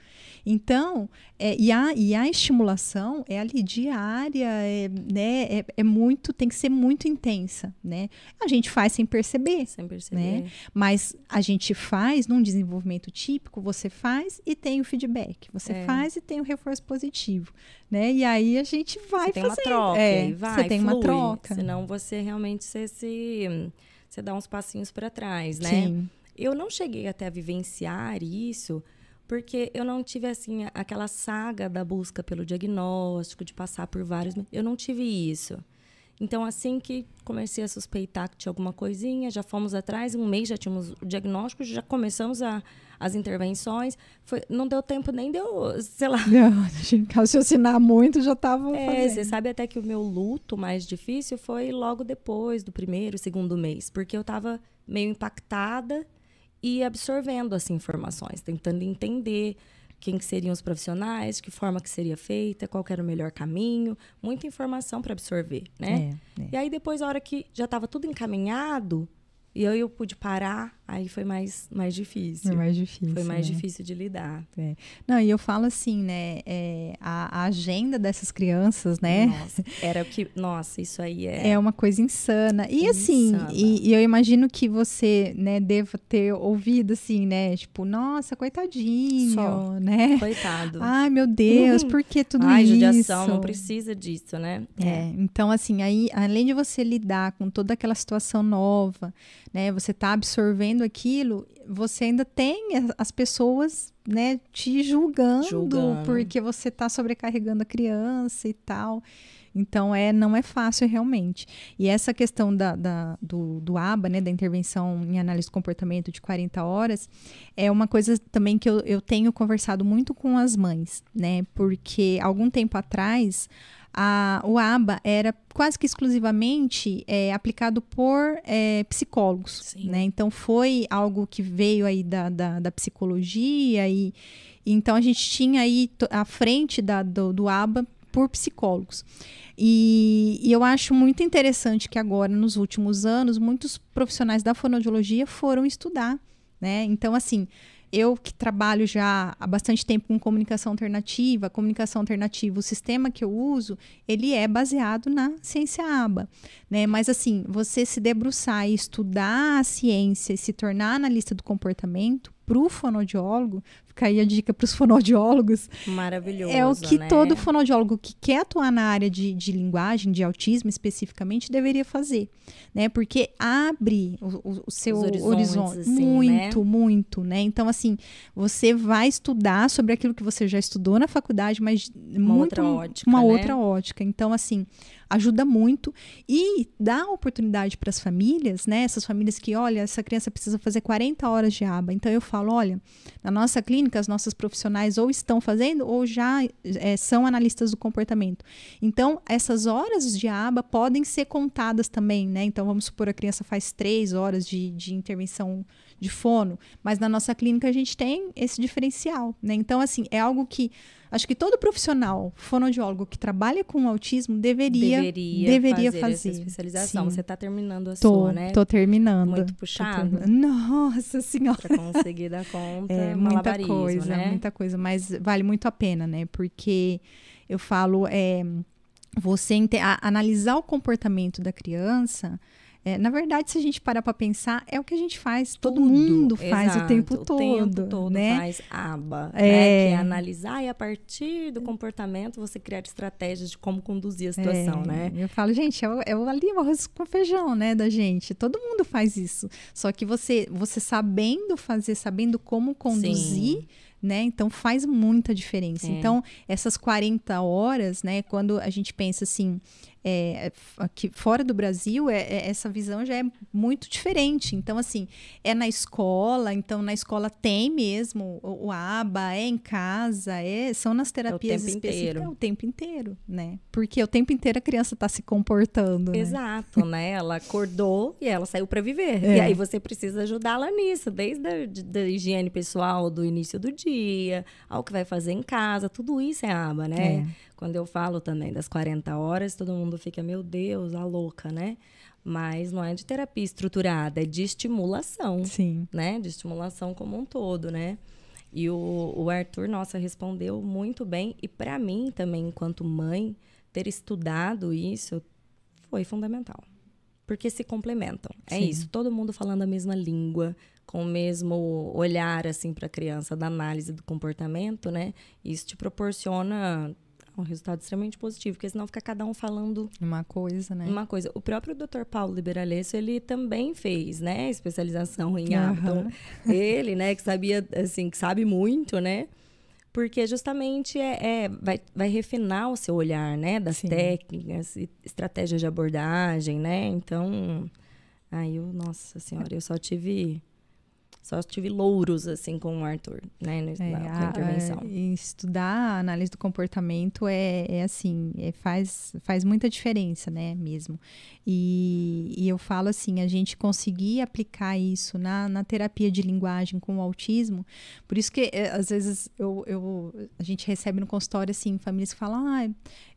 Speaker 2: Então, é, e, a, e a estimulação é ali diária, é, né, é, é muito, tem que ser muito intensa, né? A gente faz sem perceber,
Speaker 1: Sem perceber.
Speaker 2: Né? mas a gente faz num desenvolvimento típico, você faz e tem o feedback, você
Speaker 1: É.
Speaker 2: faz e tem o reforço positivo, né? E aí a gente vai
Speaker 1: Você tem uma
Speaker 2: fazendo.
Speaker 1: troca
Speaker 2: É,
Speaker 1: vai,
Speaker 2: você tem uma
Speaker 1: flui.
Speaker 2: troca.
Speaker 1: Senão você realmente você se você dá uns passinhos para trás, né?
Speaker 2: Sim.
Speaker 1: Eu não cheguei até a vivenciar isso porque eu não tive assim aquela saga da busca pelo diagnóstico, de passar por vários, eu não tive isso. Então, assim que comecei a suspeitar que tinha alguma coisinha, já fomos atrás, em um mês já tínhamos o diagnóstico, já começamos a, as intervenções. Foi, não deu tempo nem deu, sei lá,
Speaker 2: Não, raciocinar muito já tava
Speaker 1: é,
Speaker 2: fazendo.
Speaker 1: você sabe até que o meu luto mais difícil foi logo depois do primeiro, segundo mês, porque eu tava meio impactada e absorvendo as informações, tentando entender quem que seriam os profissionais, de que forma que seria feita, qual era o melhor caminho, muita informação para absorver, né?
Speaker 2: É, é.
Speaker 1: E aí depois a hora que já estava tudo encaminhado e eu, eu pude parar, aí foi mais mais difícil.
Speaker 2: É mais difícil.
Speaker 1: foi mais
Speaker 2: né?
Speaker 1: difícil de lidar.
Speaker 2: Não, e eu falo assim, né? é, a, a agenda dessas crianças, né?
Speaker 1: Nossa, era o que, nossa, isso aí é,
Speaker 2: É uma coisa insana. E assim,
Speaker 1: Insana.
Speaker 2: e, e eu imagino que você, né, deva ter ouvido assim, né? Tipo, nossa, coitadinho,
Speaker 1: Só.
Speaker 2: né?
Speaker 1: coitado.
Speaker 2: Ai, meu Deus,
Speaker 1: Uhum.
Speaker 2: por que tudo
Speaker 1: Ai,
Speaker 2: isso?
Speaker 1: judiação, não precisa disso, né?
Speaker 2: É, então assim, aí, além de você lidar com toda aquela situação nova, né, você tá absorvendo aquilo, você ainda tem as- as pessoas, né, te julgando,
Speaker 1: Julgando.
Speaker 2: porque você tá sobrecarregando a criança e tal. Então, é, não é fácil realmente. E essa questão da, da- do, do ABA, né, da intervenção em análise do comportamento de 40 horas, é uma coisa também que eu, eu tenho conversado muito com as mães, né? Porque algum tempo atrás, a, o ABA era quase que exclusivamente é, aplicado por é, psicólogos, né? Então foi algo que veio aí da, da, da psicologia e então a gente tinha aí à frente da, do, do ABA por psicólogos. E, e eu acho muito interessante que agora, nos últimos anos, muitos profissionais da fonoaudiologia foram estudar, né? Então, assim, eu que trabalho já há bastante tempo com comunicação alternativa, comunicação alternativa, o sistema que eu uso, ele é baseado na ciência ABA, né? Mas assim, você se debruçar e estudar a ciência e se tornar analista do comportamento para o fonoaudiólogo, fica aí a dica para os fonoaudiólogos,
Speaker 1: Maravilhoso.
Speaker 2: é o que
Speaker 1: né?
Speaker 2: todo fonoaudiólogo que quer atuar na área de, de linguagem, de autismo especificamente, deveria fazer, né? Porque abre o, o- seu horizonte
Speaker 1: assim,
Speaker 2: muito, muito, né? Então, assim, você vai estudar sobre aquilo que você já estudou na faculdade, mas
Speaker 1: Uma
Speaker 2: muito
Speaker 1: outra ótica,
Speaker 2: uma
Speaker 1: né?
Speaker 2: outra ótica. Então, assim, ajuda muito e dá oportunidade para as famílias, né? Essas famílias que, olha, essa criança precisa fazer 40 horas de aba. Então eu falo, olha, na nossa clínica, as nossas profissionais ou estão fazendo ou já é, são analistas do comportamento. Então, essas horas de aba podem ser contadas também, né? Então, vamos supor a criança faz três horas de, de intervenção de fono, mas na nossa clínica a gente tem esse diferencial, né? Então, assim, é algo que acho que todo profissional fonoaudiólogo que trabalha com autismo deveria deveria, deveria fazer, fazer. essa
Speaker 1: especialização. Sim. Você está terminando a
Speaker 2: tô,
Speaker 1: sua, né?
Speaker 2: Tô terminando.
Speaker 1: Muito puxado.
Speaker 2: Nossa senhora.
Speaker 1: Para conseguir dar conta,
Speaker 2: é muita coisa, né? muita coisa, mas vale muito a pena, né? Porque eu falo é você analisar o comportamento da criança é, na verdade, se a gente parar para pensar, é o que a gente faz. Todo Tudo, mundo faz exato, o tempo todo. O tempo todo né?
Speaker 1: faz aba. É. Né? Que é analisar e a partir do comportamento você criar estratégias de como conduzir a situação,
Speaker 2: é.
Speaker 1: né?
Speaker 2: Eu falo, gente, é o, é o ali o arroz com feijão, né, da gente. Todo mundo faz isso. Só que você, você sabendo fazer, sabendo como conduzir. Sim né? Então faz muita diferença. É. Então, essas 40 horas, né, quando a gente pensa assim, é, aqui fora do Brasil, é, é, essa visão já é muito diferente. Então, assim, é na escola, então na escola tem mesmo o, o ABA, é em casa, é, são nas terapias
Speaker 1: é específicas,
Speaker 2: é o tempo inteiro, né? Porque o tempo inteiro a criança está se comportando. Né?
Speaker 1: Exato, né? né? Ela acordou e ela saiu para viver. É. E aí você precisa ajudá-la nisso, desde a da higiene pessoal do início do dia, ao que vai fazer em casa, tudo isso é ABA, né? Quando eu falo também das 40 horas, todo mundo fica, meu Deus, a louca, né? Mas não é de terapia estruturada, é de estimulação.
Speaker 2: Sim.
Speaker 1: Né? De estimulação como um todo, né? E o, o Arthur, nossa, respondeu muito bem. E para mim também, enquanto mãe, ter estudado isso foi fundamental. Porque se complementam. É Sim. isso, todo mundo falando a mesma língua, com o mesmo olhar assim para a criança da análise do comportamento, né? Isso te proporciona um resultado extremamente positivo, porque senão fica cada um falando
Speaker 2: uma coisa, né?
Speaker 1: Uma coisa. O próprio Dr. Paulo Liberalesso, ele também fez, né, especialização em uhum. Então, ele, né, que sabia, assim, que sabe muito, né? Porque justamente é, é vai, vai refinar o seu olhar, né, das Sim. técnicas, estratégias de abordagem, né? Então, aí eu, nossa senhora, eu só tive só tive louros, assim, com o Arthur, né? Na, é, na, intervenção. A,
Speaker 2: estudar a análise do comportamento é, é assim, é, faz, faz muita diferença, né? Mesmo. E, e eu falo assim, a gente conseguir aplicar isso na, na terapia de linguagem com o autismo, por isso que, é, às vezes, eu, eu, a gente recebe no consultório, assim, famílias que falam, ah,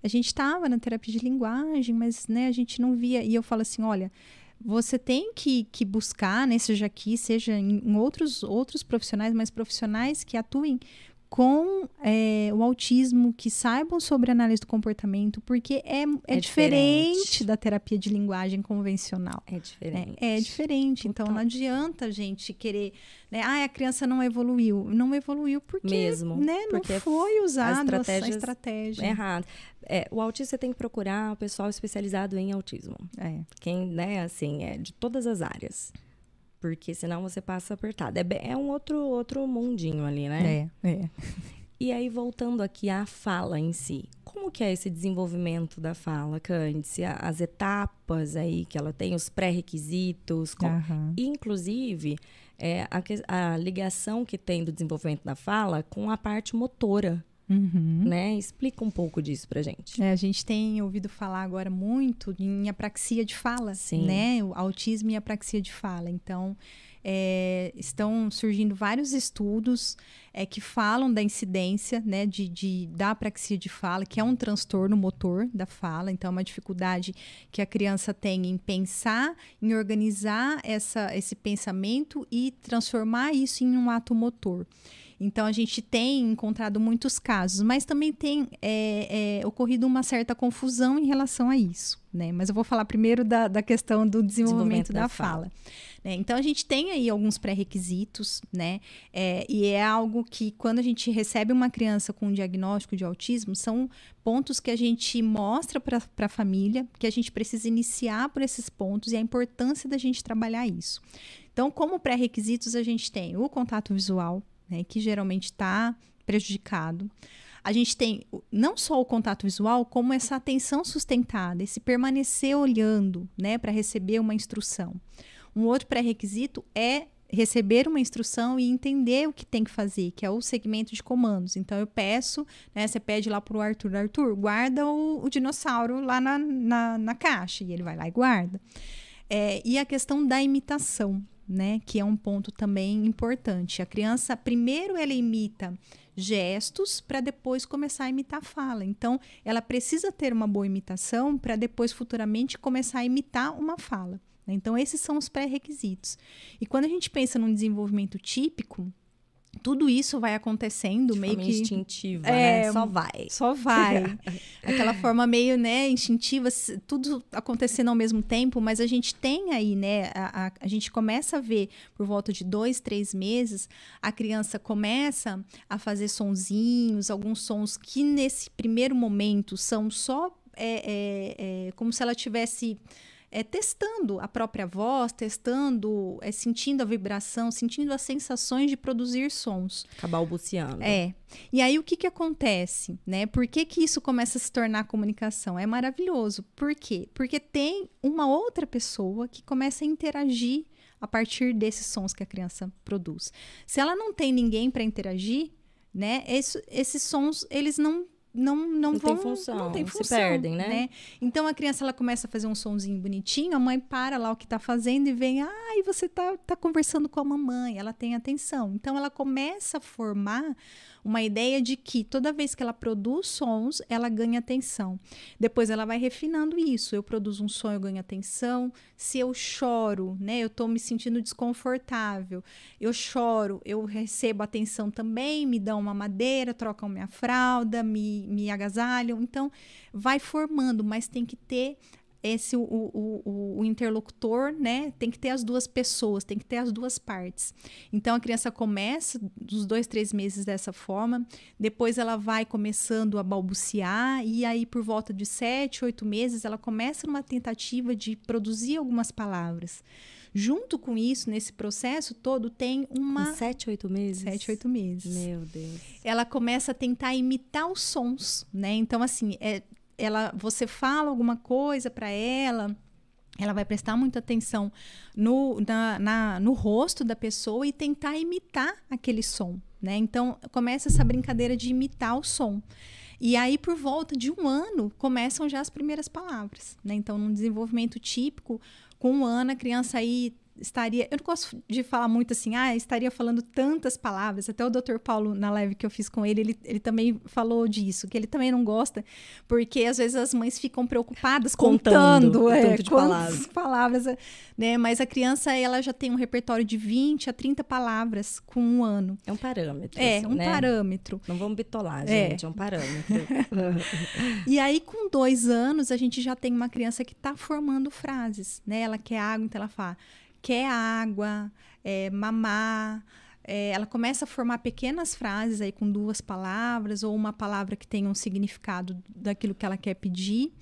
Speaker 2: a gente estava na terapia de linguagem, mas, né, a gente não via. E eu falo assim, olha você tem que, que buscar, né, seja aqui, seja em, outros, outros profissionais, mas profissionais que atuem com é, o autismo, que saibam sobre análise do comportamento, porque é, é, é diferente. diferente. da terapia de linguagem convencional.
Speaker 1: É diferente.
Speaker 2: É, é diferente. Então não adianta a gente querer, né? Ah, a criança não evoluiu. Não evoluiu porque,
Speaker 1: Mesmo,
Speaker 2: né,
Speaker 1: porque
Speaker 2: não foi usada a estratégia.
Speaker 1: Errada. É, o autista tem que procurar o pessoal especializado em autismo.
Speaker 2: É.
Speaker 1: Quem, né, assim, é de todas as áreas porque senão você passa apertado. É, é um outro, outro mundinho ali,
Speaker 2: né? É, é.
Speaker 1: E aí, voltando aqui à fala em si, como que é esse desenvolvimento da fala, Cândice? As etapas aí que ela tem, os pré-requisitos,
Speaker 2: uhum.
Speaker 1: inclusive é, a, a ligação que tem do desenvolvimento da fala com a parte motora,
Speaker 2: Uhum.
Speaker 1: Né? Explica um pouco disso pra gente.
Speaker 2: É, a gente tem ouvido falar agora muito em apraxia de fala,
Speaker 1: Sim.
Speaker 2: né? O autismo e apraxia de fala. Então, é, estão surgindo vários estudos é, que falam da incidência né, de, de, da apraxia de fala, que é um transtorno motor da fala, então é uma dificuldade que a criança tem em pensar, em organizar essa, esse pensamento e transformar isso em um ato motor. Então a gente tem encontrado muitos casos, mas também tem é, é, ocorrido uma certa confusão em relação a isso. Né? Mas eu vou falar primeiro da, da questão do desenvolvimento, desenvolvimento da, da, fala. fala. Né? Então a gente tem aí alguns pré-requisitos, né? É, e é algo que quando a gente recebe uma criança com um diagnóstico de autismo, são pontos que a gente mostra para a família, que a gente precisa iniciar por esses pontos e a importância da gente trabalhar isso. Então, como pré-requisitos, a gente tem o contato visual, né, que geralmente está prejudicado. a gente tem não só o contato visual, como essa atenção sustentada, esse permanecer olhando, né, para receber uma instrução. Um outro pré-requisito é receber uma instrução e entender o que tem que fazer, que é o segmento de comandos. Então eu peço, né, você pede lá para o Arthur, Arthur, guarda o, o dinossauro lá na, na, na, caixa, e ele vai lá e guarda. É, e a questão da imitação, né, que é um ponto também importante. A criança, primeiro ela imita gestos para depois começar a imitar fala. Então, ela precisa ter uma boa imitação para depois futuramente começar a imitar uma fala. Né? Então, esses são os pré-requisitos. E quando a gente pensa num desenvolvimento típico, tudo isso vai acontecendo
Speaker 1: de
Speaker 2: meio que
Speaker 1: instintiva, é, né? Só vai.
Speaker 2: Só vai. Aquela forma meio, né, instintiva, tudo acontecendo ao mesmo tempo, mas a gente tem aí, né, a, a, a, gente começa a ver por volta de dois, três meses, a criança começa a fazer sonzinhos, alguns sons que nesse primeiro momento são só é, é, é como se ela tivesse é, testando a própria voz, testando, é, sentindo a vibração, sentindo as sensações de produzir sons.
Speaker 1: Acabar balbuciando.
Speaker 2: É. E aí o que, que acontece? Né? Por que, que isso começa a se tornar comunicação? É maravilhoso. Por quê? Porque tem uma outra pessoa que começa a interagir a partir desses sons que a criança produz. Se ela não tem ninguém para interagir, né, esse, esses sons eles não não, não, não vão,
Speaker 1: tem função,
Speaker 2: não tem
Speaker 1: função, se perdem, né? né?
Speaker 2: Então a criança ela começa a fazer um sonzinho bonitinho, a mãe para lá o que está fazendo e vem, ai, ah, você tá, tá conversando com a mamãe, ela tem atenção. Então ela começa a formar uma ideia de que toda vez que ela produz sons, ela ganha atenção. Depois ela vai refinando isso. Eu produzo um som, eu ganho atenção. Se eu choro, né, eu estou me sentindo desconfortável. Eu choro, eu recebo atenção também, me dão uma madeira, trocam minha fralda, me, me agasalham. Então, vai formando, mas tem que ter esse o, o, o, interlocutor, né, tem que ter as duas pessoas, tem que ter as duas partes. Então a criança começa dos dois, três meses dessa forma, depois ela vai começando a balbuciar e aí por volta de sete, oito meses ela começa numa tentativa de produzir algumas palavras. Junto com isso, nesse processo todo, tem uma.
Speaker 1: Sete, oito meses?
Speaker 2: Sete, oito meses.
Speaker 1: Meu Deus.
Speaker 2: Ela começa a tentar imitar os sons, né? Então, assim, é, ela, você fala alguma coisa para ela, ela vai prestar muita atenção no, na, na, no rosto da pessoa e tentar imitar aquele som, né? Então começa essa brincadeira de imitar o som. E aí, por volta de um ano, começam já as primeiras palavras. Né? Então, num desenvolvimento típico, com um ano, a criança aí estaria. Eu não gosto de falar muito assim, ah, estaria falando tantas palavras. Até o Dr. Paulo, na live que eu fiz com ele, ele, ele também falou disso, que ele também não gosta, porque às vezes as mães ficam preocupadas contando, contando é, de palavras. palavras, né? Mas a criança, ela já tem um repertório de 20 a 30 palavras com um ano.
Speaker 1: É um parâmetro.
Speaker 2: É,
Speaker 1: assim,
Speaker 2: um
Speaker 1: né?
Speaker 2: parâmetro.
Speaker 1: Não vamos bitolar, gente, é, é um parâmetro.
Speaker 2: e aí, com dois anos, a gente já tem uma criança que está formando frases, né? Ela quer água, então ela fala quer água, é, mamar. É, ela começa a formar pequenas frases aí com duas palavras ou uma palavra que tenha um significado daquilo que ela quer pedir.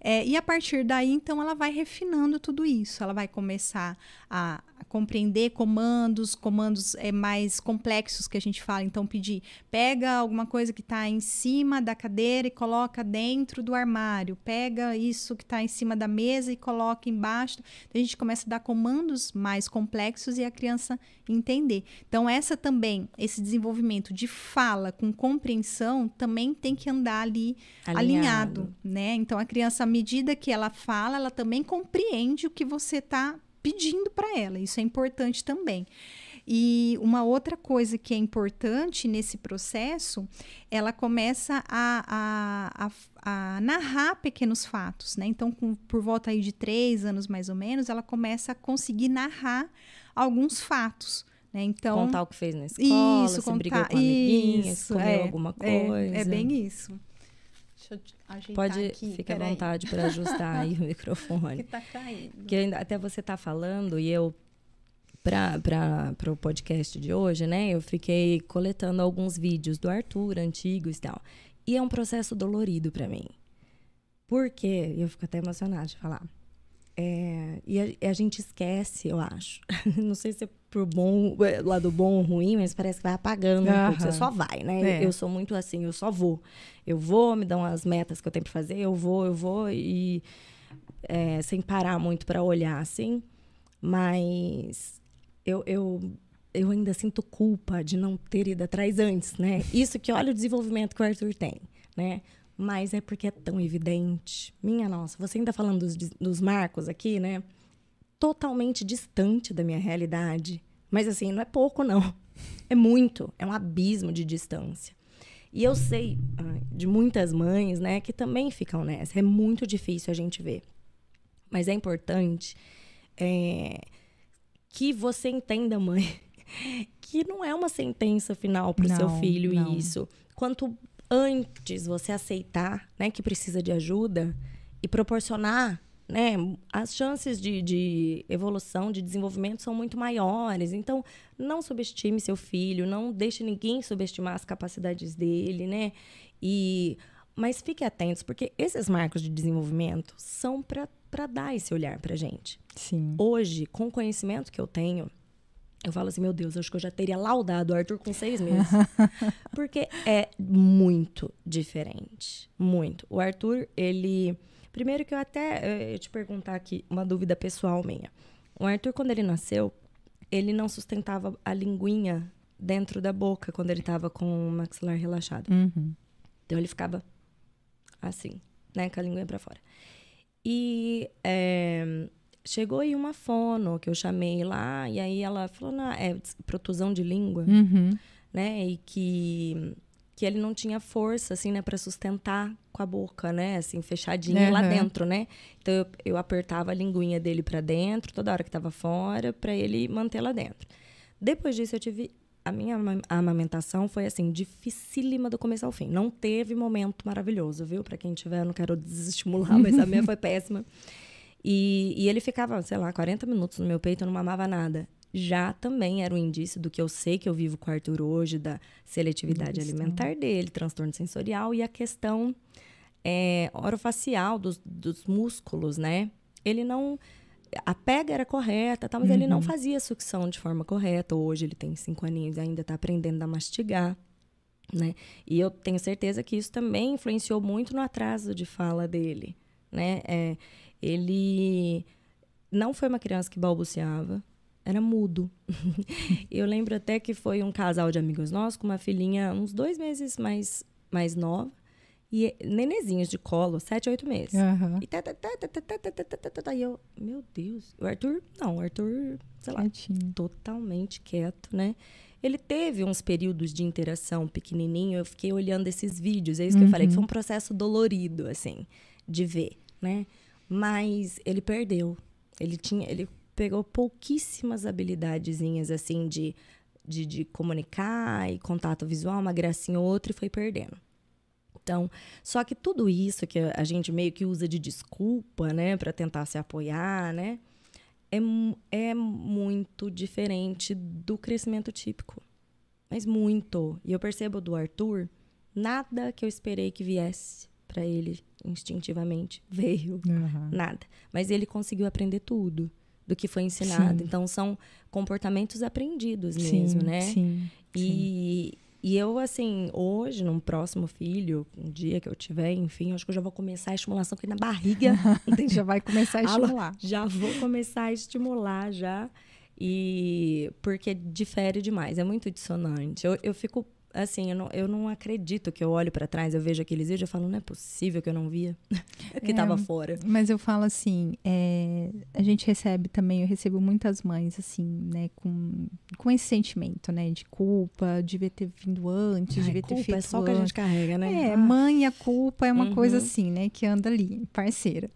Speaker 2: É, e a partir daí, então, ela vai refinando tudo isso. Ela vai começar a, a compreender comandos, comandos é, mais complexos que a gente fala. Então, pedir, pega alguma coisa que está em cima da cadeira e coloca dentro do armário. Pega isso que está em cima da mesa e coloca embaixo. Então, a gente começa a dar comandos mais complexos e a criança entender. Então, essa também, esse desenvolvimento de fala com compreensão também tem que andar ali alinhado, alinhado né? Então, a criança, à medida que ela fala, ela também compreende o que você está pedindo para ela. Isso é importante também. E uma outra coisa que é importante nesse processo, ela começa a, a, a, a narrar pequenos fatos, né? Então, com, por volta aí de três anos mais ou menos, ela começa a conseguir narrar alguns fatos. Né? Então,
Speaker 1: contar o que fez na escola,
Speaker 2: isso,
Speaker 1: se
Speaker 2: contar,
Speaker 1: brigou com a amiguinha,
Speaker 2: isso,
Speaker 1: comeu
Speaker 2: é,
Speaker 1: alguma
Speaker 2: é,
Speaker 1: coisa.
Speaker 2: É, é, bem isso.
Speaker 1: Deixa eu ajeitar Pode, aqui, fica à vontade para ajustar aí o microfone.
Speaker 2: que tá caindo.
Speaker 1: Que ainda, até você tá falando e eu para o podcast de hoje, né? Eu fiquei coletando alguns vídeos do Arthur antigos e tal. E é um processo dolorido para mim. Por quê? Eu fico até emocionada de falar. É, e a, a, gente esquece, eu acho. Não sei se é por bom, é, lado bom ou ruim, mas parece que vai apagando um pouco. Você só vai, né? É. Eu sou muito assim, eu só vou. Eu vou, me dão as metas que eu tenho pra fazer, eu vou, eu vou, e é, sem parar muito para olhar, assim. Mas eu, eu, eu ainda sinto culpa de não ter ido atrás antes, né? Isso que olha o desenvolvimento que o Arthur tem, né? Mas é porque é tão evidente. Minha nossa, você ainda falando dos, dos marcos aqui, né? Totalmente distante da minha realidade. Mas assim, não é pouco, não. É muito. É um abismo de distância. E eu sei de muitas mães, né, que também ficam nessa. É muito difícil a gente ver. Mas é importante é, que você entenda, mãe, que não é uma sentença final para o seu filho não. isso. Quanto antes você aceitar né, que precisa de ajuda e proporcionar, né, as chances de, de evolução, de desenvolvimento são muito maiores. Então, não subestime seu filho, não deixe ninguém subestimar as capacidades dele, né? E mas fique atentos, porque esses marcos de desenvolvimento são para dar esse olhar para gente.
Speaker 2: Sim.
Speaker 1: Hoje, com o conhecimento que eu tenho, eu falo assim, meu Deus, acho que eu já teria laudado o Arthur com seis meses. Porque é muito diferente. Muito. O Arthur, ele. Primeiro que eu até. Eu ia te perguntar aqui uma dúvida pessoal minha. O Arthur, quando ele nasceu, ele não sustentava a linguinha dentro da boca quando ele estava com o maxilar relaxado.
Speaker 2: Uhum.
Speaker 1: Então ele ficava assim, né? Com a linguinha para fora. E é, chegou aí uma fono que eu chamei lá, e aí ela falou, não, é protusão de língua,
Speaker 2: uhum.
Speaker 1: né? E que, que ele não tinha força, assim, né, para sustentar com a boca, né? Assim, fechadinha uhum. lá dentro, né? Então eu, eu apertava a linguinha dele para dentro, toda hora que tava fora, para ele manter lá dentro. Depois disso eu tive a minha amamentação foi assim, dificílima do começo ao fim. Não teve momento maravilhoso, viu? Para quem tiver, eu não quero desestimular, mas a minha foi péssima. E, e ele ficava, sei lá, 40 minutos no meu peito, eu não mamava nada. Já também era um indício do que eu sei que eu vivo com o Arthur hoje, da seletividade Isso. alimentar dele, transtorno sensorial e a questão é, orofacial dos, dos músculos, né? Ele não a pega era correta, tá, mas uhum. ele não uhum. fazia sucção de forma correta. Hoje ele tem cinco aninhos e ainda está aprendendo a mastigar. Né? E eu tenho certeza que isso também influenciou muito no atraso de fala dele. Né? É, ele não foi uma criança que balbuciava, era mudo. eu lembro até que foi um casal de amigos nossos com uma filhinha uns dois meses mais, mais nova. E nenezinhos de colo, sete, oito meses.
Speaker 2: Uhum.
Speaker 1: E tá, tá, tá, tá, tá, tá, tá, tá, tá, tá, e eu, meu Deus. O Arthur, não, o Arthur, sei lá,
Speaker 2: Quietinho.
Speaker 1: totalmente quieto, né? Ele teve uns períodos de interação pequenininho, eu fiquei olhando esses vídeos, é isso que eu falei, que foi um processo dolorido, assim, de ver, né? Mas ele perdeu. Ele tinha, ele pegou pouquíssimas habilidadezinhas assim de, de, de comunicar e contato visual, uma gracinha ou outra e foi perdendo. Então, só que tudo isso que a gente meio que usa de desculpa, né, para tentar se apoiar, né, é, é muito diferente do crescimento típico. Mas muito. E eu percebo do Arthur, nada que eu esperei que viesse para ele instintivamente veio
Speaker 2: uhum.
Speaker 1: nada. Mas ele conseguiu aprender tudo do que foi ensinado.
Speaker 2: Sim.
Speaker 1: então são comportamentos aprendidos mesmo
Speaker 2: sim,
Speaker 1: né?
Speaker 2: sim,
Speaker 1: e e eu assim hoje num próximo filho um dia que eu tiver enfim acho que eu já vou começar a estimulação aqui na barriga
Speaker 2: já vai começar a estimular.
Speaker 1: já vou começar a estimular já. E porque difere demais é muito dissonante. Eu, eu fico assim, eu não, eu não acredito que eu olho para trás, eu vejo aqueles vídeos e falo, não é possível que eu não via, que estava é, fora.
Speaker 2: Mas eu falo assim, é, a gente recebe também, eu recebo muitas mães, assim, né, com, com esse sentimento, né, de culpa, devia ter vindo antes, Ai, devia ter feito
Speaker 1: é só que a gente carrega, né?
Speaker 2: É, ah. mãe, a culpa é uma uhum. coisa assim, né, que anda ali, parceira.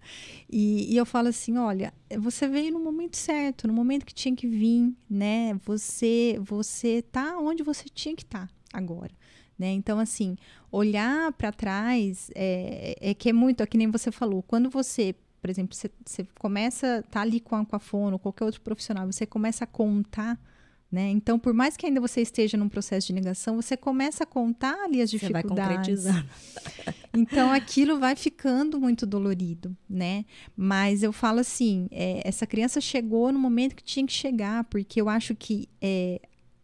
Speaker 2: E, e eu falo assim, olha, você veio no momento certo, no momento que tinha que vir, né, você, você tá onde você tinha que estar. Tá agora. Né? Então, assim, olhar para trás é, é, que é muito, é que nem você falou, quando você, por exemplo, você, você começa, tá ali com a, com a fono, qualquer outro profissional, você começa a contar Né? Então, por mais que ainda você esteja num processo de negação, você começa a contar ali as dificuldades. Você vai concretizando. então, aquilo vai ficando muito dolorido, né? Mas eu falo assim, é, essa criança chegou no momento que tinha que chegar, porque eu acho que é,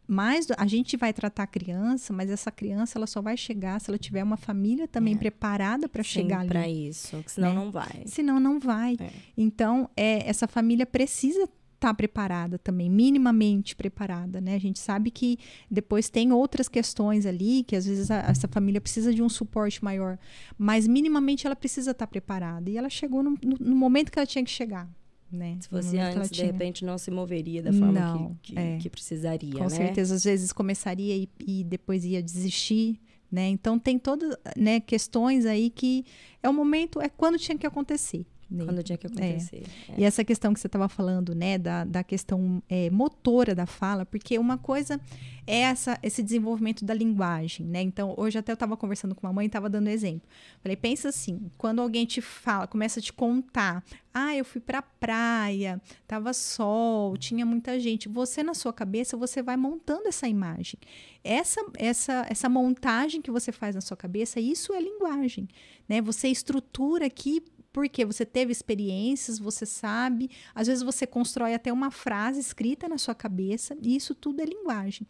Speaker 2: mais a gente vai tratar a criança, mas essa criança ela só vai chegar se ela tiver uma família também é. preparada para chegar ali.
Speaker 1: para isso, senão né? não vai.
Speaker 2: Senão não vai. É. Então, é, essa família precisa está preparada também, minimamente preparada, né? A gente sabe que depois tem outras questões ali, que às vezes a, essa família precisa de um suporte maior, mas minimamente ela precisa estar tá preparada. E ela chegou no, no, no, momento que ela tinha que chegar. Né?
Speaker 1: Se fosse antes, de repente, não se moveria da forma não, que, que, é. que, precisaria.
Speaker 2: Com né? certeza, às vezes começaria e, e depois ia desistir. Né? Então tem todas né, questões aí que é o momento, é quando tinha que acontecer.
Speaker 1: Quando tinha que acontecer.
Speaker 2: É. É. E essa questão que você estava falando, né, da, da questão é, motora da fala, porque uma coisa é essa, esse desenvolvimento da linguagem, né? Então, hoje até eu estava conversando com uma mãe e estava dando exemplo. Falei, pensa assim, quando alguém te fala, começa a te contar, ah, eu fui para a praia, tava sol, tinha muita gente. Você na sua cabeça, você vai montando essa imagem. Essa, essa, essa montagem que você faz na sua cabeça, isso é linguagem, né? Você estrutura aqui porque você teve experiências, você sabe, às vezes você constrói até uma frase escrita na sua cabeça, e isso tudo é linguagem.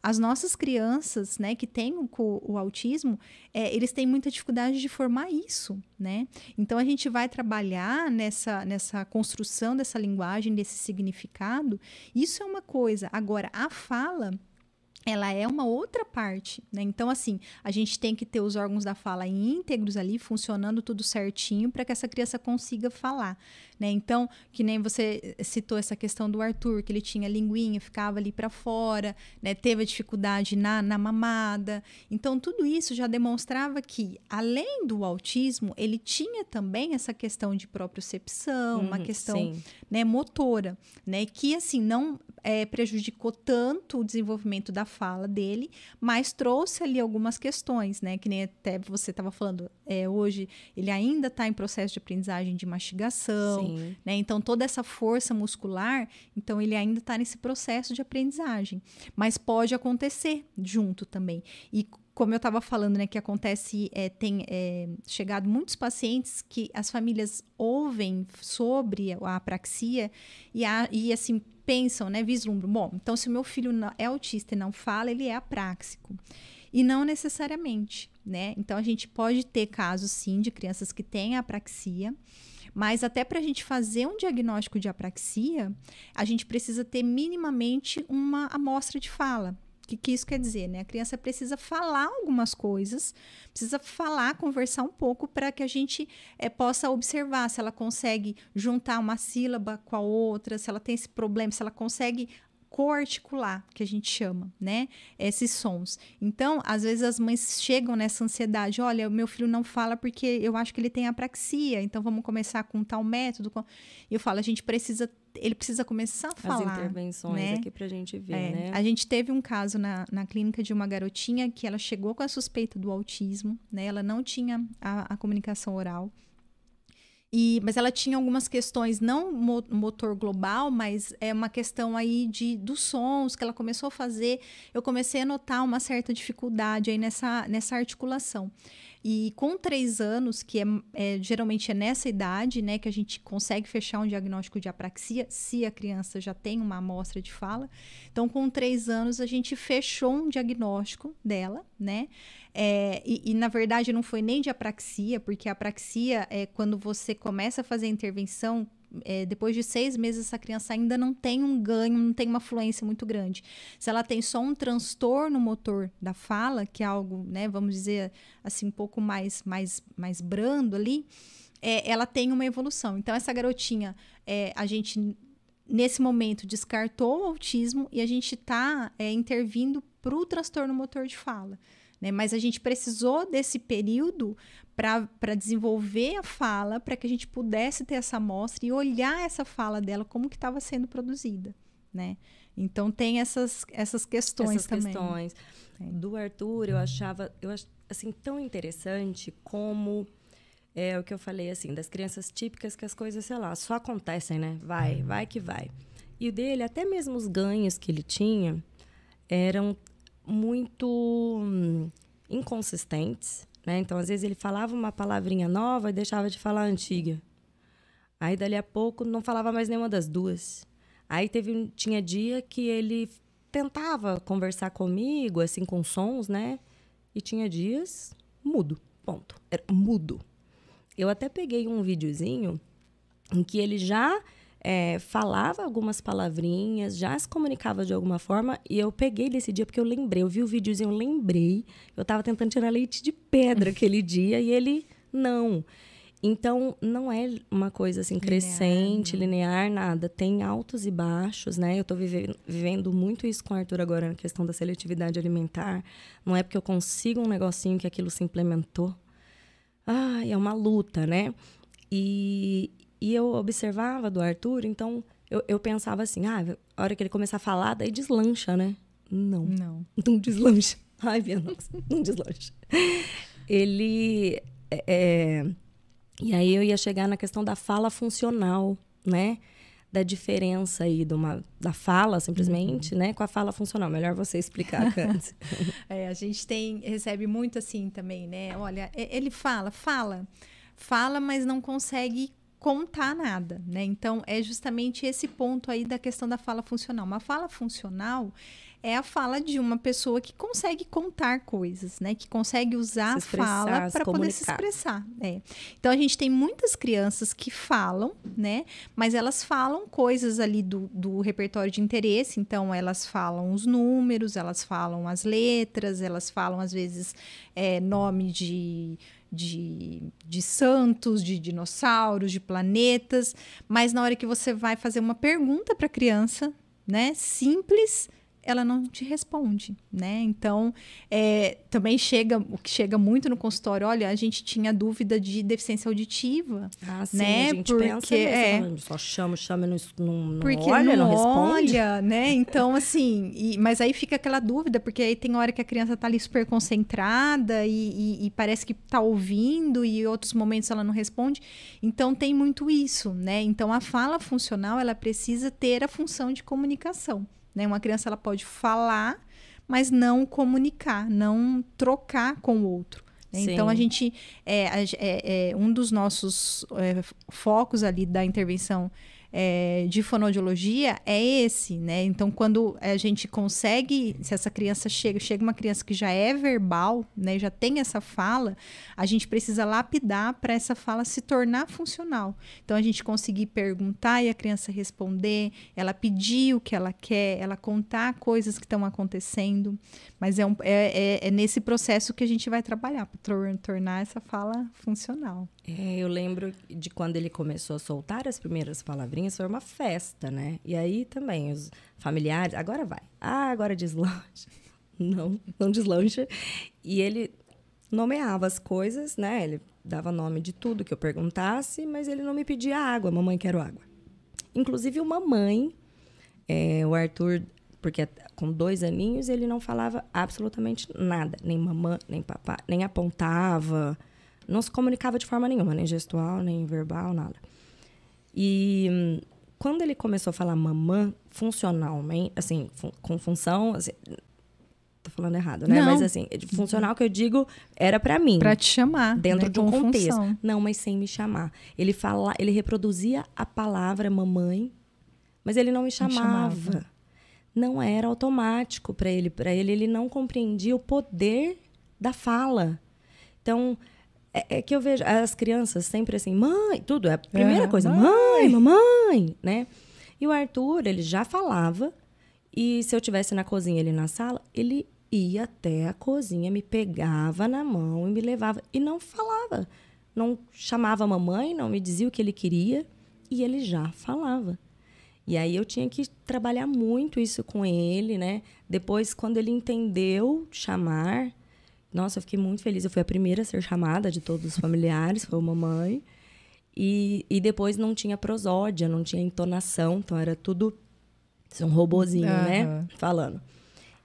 Speaker 2: As nossas crianças, né, que têm o, o autismo, é, eles têm muita dificuldade de formar isso, né? Então a gente vai trabalhar nessa, nessa construção dessa linguagem, desse significado. Isso é uma coisa. Agora, a fala ela é uma outra parte, né? Então, assim, a gente tem que ter os órgãos da fala íntegros ali, funcionando tudo certinho, para que essa criança consiga falar, né? Então, que nem você citou essa questão do Arthur, que ele tinha linguinha, ficava ali para fora, né? Teve dificuldade na, na mamada. Então, tudo isso já demonstrava que, além do autismo, ele tinha também essa questão de propriocepção, uhum, uma questão né, motora, né? Que, assim, não é, prejudicou tanto o desenvolvimento da fala dele, mas trouxe ali algumas questões, né? Que nem até você estava falando, é, hoje ele ainda está em processo de aprendizagem de mastigação, né? Então toda essa força muscular, então ele ainda está nesse processo de aprendizagem, mas pode acontecer junto também. E como eu estava falando, né, que acontece, é, tem é, chegado muitos pacientes que as famílias ouvem sobre a apraxia e, a, e assim pensam, né, vislumbram, bom, então se o meu filho é autista e não fala, ele é apráxico. E não necessariamente, né? Então a gente pode ter casos sim de crianças que têm apraxia, mas até para a gente fazer um diagnóstico de apraxia, a gente precisa ter minimamente uma amostra de fala. Que, que isso quer dizer? Né? A criança precisa falar algumas coisas, precisa falar, conversar um pouco para que a gente é, possa observar se ela consegue juntar uma sílaba com a outra, se ela tem esse problema, se ela consegue coarticular, que a gente chama, né? Esses sons. Então, às vezes as mães chegam nessa ansiedade, olha, o meu filho não fala porque eu acho que ele tem apraxia, então vamos começar com tal método. E eu falo, a gente precisa ele precisa começar a falar.
Speaker 1: As intervenções né? aqui pra gente ver,
Speaker 2: é,
Speaker 1: né?
Speaker 2: A gente teve um caso na, na clínica de uma garotinha que ela chegou com a suspeita do autismo, né? Ela não tinha a, a comunicação oral. E, mas ela tinha algumas questões, não motor global, mas é uma questão aí de dos sons que ela começou a fazer. Eu comecei a notar uma certa dificuldade aí nessa, nessa articulação. E com três anos, que é, é, geralmente é nessa idade, né, que a gente consegue fechar um diagnóstico de apraxia, se a criança já tem uma amostra de fala. Então, com três anos, a gente fechou um diagnóstico dela, né? É, e, e, na verdade não foi nem de apraxia, porque a apraxia é quando você começa a fazer a intervenção é, depois de seis meses, essa criança ainda não tem um ganho, não tem uma fluência muito grande. Se ela tem só um transtorno motor da fala, que é algo, né, vamos dizer assim, um pouco mais, mais, mais brando ali, é, ela tem uma evolução. Então, essa garotinha, é, a gente, nesse momento, descartou o autismo e a gente está é, intervindo para o transtorno motor de fala. Né? Mas a gente precisou desse período para desenvolver a fala, para que a gente pudesse ter essa amostra e olhar essa fala dela como que estava sendo produzida, né? Então tem essas, essas questões
Speaker 1: essas
Speaker 2: também.
Speaker 1: questões. É. Do Arthur, eu achava, eu assim tão interessante como é o que eu falei assim, das crianças típicas que as coisas, sei lá, só acontecem, né? Vai, vai que vai. E o dele, até mesmo os ganhos que ele tinha, eram muito hum, inconsistentes. Né? Então, às vezes, ele falava uma palavrinha nova e deixava de falar a antiga. Aí, dali a pouco, não falava mais nenhuma das duas. Aí, teve, tinha dia que ele tentava conversar comigo, assim, com sons, né? E tinha dias mudo, ponto. Era mudo. Eu até peguei um videozinho em que ele já é, falava algumas palavrinhas, já se comunicava de alguma forma, e eu peguei desse dia porque eu lembrei, eu vi o videozinho, eu lembrei. Eu estava tentando tirar leite de pedra aquele dia e ele não. Então, não é uma coisa assim crescente, linear, linear nada. Tem altos e baixos, né? Eu estou vive vivendo muito isso com o Arthur agora na questão da seletividade alimentar. Não é porque eu consigo um negocinho que aquilo se implementou. Ah, é uma luta, né? E, e eu observava do Arthur, então eu, eu pensava assim, ah, a hora que ele começar a falar, daí deslancha, né? Não.
Speaker 2: Não.
Speaker 1: Não deslancha. Ai, minha nossa, não deslancha. Ele. É, é, e aí eu ia chegar na questão da fala funcional, né? Da diferença aí de uma, da fala, simplesmente, uhum. né? Com a fala funcional. Melhor você explicar, Candice.
Speaker 2: é, a gente tem, recebe muito assim também, né? Olha, ele fala, fala, fala, mas não consegue contar nada, né? Então é justamente esse ponto aí da questão da fala funcional. Uma fala funcional é a fala de uma pessoa que consegue contar coisas, né? Que consegue usar a fala para poder se expressar. É. Então a gente tem muitas crianças que falam, né? Mas elas falam coisas ali do, do repertório de interesse. Então elas falam os números, elas falam as letras, elas falam às vezes é, nome de de, de santos, de dinossauros, de planetas, mas na hora que você vai fazer uma pergunta para a criança, né, simples, ela não te responde, né? Então, é, também chega, o que chega muito no consultório, olha, a gente tinha dúvida de deficiência auditiva,
Speaker 1: ah, sim,
Speaker 2: né?
Speaker 1: A gente Porque pensa
Speaker 2: é,
Speaker 1: só chama, chama, não, não,
Speaker 2: porque
Speaker 1: olha,
Speaker 2: não,
Speaker 1: não responde.
Speaker 2: olha, né? Então, assim, e, mas aí fica aquela dúvida, porque aí tem hora que a criança tá ali super concentrada e, e, e parece que tá ouvindo e outros momentos ela não responde. Então, tem muito isso, né? Então, a fala funcional, ela precisa ter a função de comunicação. Né? Uma criança ela pode falar, mas não comunicar, não trocar com o outro. Né? Então a gente é, é, é um dos nossos é, focos ali da intervenção é, de fonoaudiologia é esse, né? Então, quando a gente consegue, se essa criança chega, chega uma criança que já é verbal, né, já tem essa fala, a gente precisa lapidar para essa fala se tornar funcional. Então, a gente conseguir perguntar e a criança responder, ela pedir o que ela quer, ela contar coisas que estão acontecendo, mas é, um, é, é, é, nesse processo que a gente vai trabalhar para tornar essa fala funcional.
Speaker 1: É, eu lembro de quando ele começou a soltar as primeiras palavrinhas, foi uma festa, né? E aí também os familiares, agora vai. Ah, agora deslancha. Não, não deslancha. E ele nomeava as coisas, né? Ele dava nome de tudo que eu perguntasse, mas ele não me pedia água. Mamãe, quero água. Inclusive, uma mãe, é, o Arthur porque com dois aninhos ele não falava absolutamente nada, nem mamã, nem papá, nem apontava, não se comunicava de forma nenhuma, nem gestual, nem verbal, nada. E quando ele começou a falar mamã funcionalmente, assim, fun com função, assim, tô falando errado, né? Não. Mas assim, funcional que eu digo era para mim.
Speaker 2: Para te chamar.
Speaker 1: Dentro
Speaker 2: né?
Speaker 1: de um com contexto. Função. Não, mas sem me chamar. Ele fala, ele reproduzia a palavra mamãe, mas ele não me chamava. Me chamava não era automático para ele. Para ele, ele não compreendia o poder da fala. Então, é, é, que eu vejo as crianças sempre assim, mãe, tudo é a primeira é, coisa, mãe, mamãe, né? E o Arthur, ele já falava, e se eu tivesse na cozinha, ele na sala, ele ia até a cozinha, me pegava na mão e me levava e não falava. Não chamava a mamãe, não me dizia o que ele queria, e ele já falava. E aí eu tinha que trabalhar muito isso com ele, né? Depois, quando ele entendeu chamar, nossa, eu fiquei muito feliz. Eu fui a primeira a ser chamada de todos os familiares, foi a mamãe. E, e depois não tinha prosódia, não tinha entonação, então era tudo um robozinho, uhum. né? Falando.